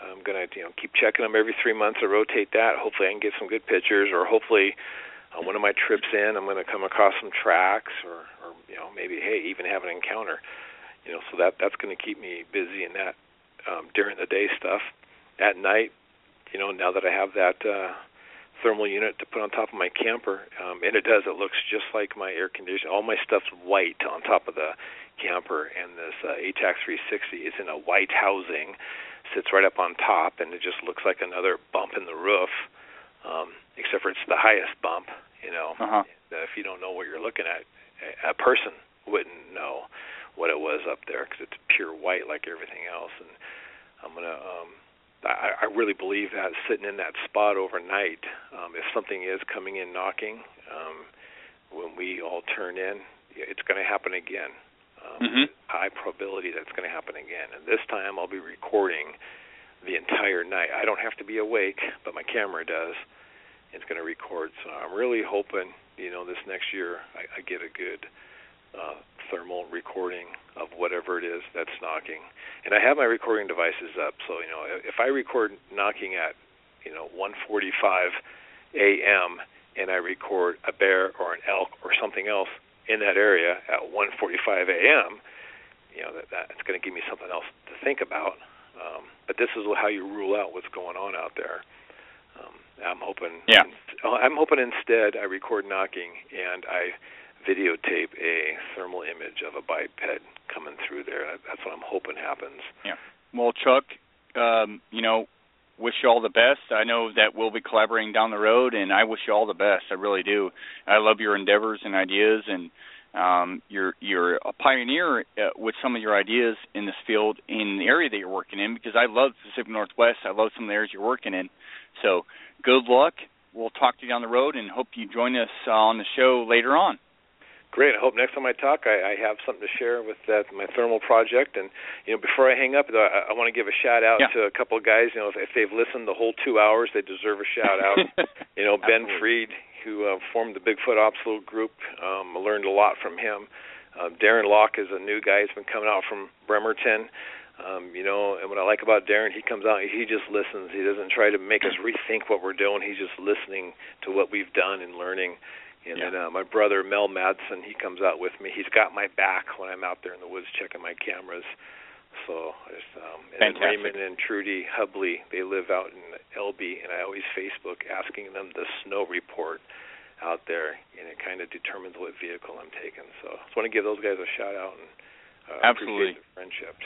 S7: I'm going to you know keep checking them every three months. I rotate that. Hopefully, I can get some good pictures, or hopefully, on one of my trips in, I'm going to come across some tracks, or or you know maybe hey even have an encounter. You know, so that that's going to keep me busy in that um, during the day stuff. At night, you know, now that I have that. uh thermal unit to put on top of my camper, um, and it does. It looks just like my air conditioner. All my stuff's white on top of the camper, and this uh, ATAX 360 is in a white housing, sits right up on top, and it just looks like another bump in the roof, um, except for it's the highest bump. You know,
S6: Uh-huh.
S7: uh, if you don't know what you're looking at, a person wouldn't know what it was up there because it's pure white like everything else. And I'm gonna um, I, I really believe that sitting in that spot overnight, um, if something is coming in knocking, um, when we all turn in, it's going to happen again. Um,
S6: Mhm.
S7: High probability that's going to happen again. And this time I'll be recording the entire night. I don't have to be awake, but my camera does. It's going to record. So I'm really hoping, you know, this next year I, I get a good uh, thermal recording of whatever it is that's knocking. And I have my recording devices up, so you know if I record knocking at you know 1:45 a.m. and I record a bear or an elk or something else in that area at 1:45 a.m., you know that that's going to give me something else to think about. Um, but this is how you rule out what's going on out there. I'm hoping.
S6: Yeah.
S7: I'm hoping instead I record knocking and I videotape a thermal image of a biped coming through there. That's what I'm hoping happens. Yeah.
S6: Well, Chuck, um, you know, wish you all the best. I know that we'll be collaborating down the road, and I wish you all the best. I really do. I love your endeavors and ideas, and um, you're you're a pioneer uh, with some of your ideas in this field in the area that you're working in. Because I love the Pacific Northwest. I love some of the areas you're working in. So, good luck. We'll talk to you down the road, and hope you join us uh, on the show later on.
S7: Great. I hope next time I talk, I, I have something to share with that my thermal project. And you know, before I hang up, though, I, I want to give a shout out
S6: Yeah.
S7: to a couple of guys. You know, if, if they've listened the whole two hours, they deserve a shout out. *laughs* you know, Ben
S6: Absolutely.
S7: Freed, who uh, formed the Bigfoot Obstacle Group, um, I learned a lot from him. Uh, Darren Locke is a new guy. He's been coming out from Bremerton. Um, you know, and what I like about Darren, he comes out, he just listens. He doesn't try to make us rethink what we're doing. He's just listening to what we've done and learning. And
S6: Yeah.
S7: then uh, my brother Mel Madsen, he comes out with me. He's got my back when I'm out there in the woods checking my cameras. So I just um and. Raymond and Trudy Hubley, they live out in Elbe and I always Facebook asking them the snow report out there, and it kind of determines what vehicle I'm taking. So I just want to give those guys a shout out and uh,
S6: Absolutely.
S7: appreciate the friendships.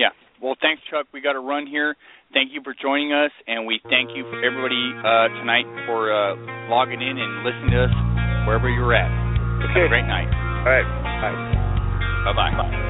S6: Yeah. Well, thanks, Chuck. We got to run here. Thank you for joining us, and we thank you for everybody uh, tonight for uh, logging in and listening to us wherever you're at. Have
S7: Okay.
S6: a great night.
S7: All right. Bye.
S6: Bye bye.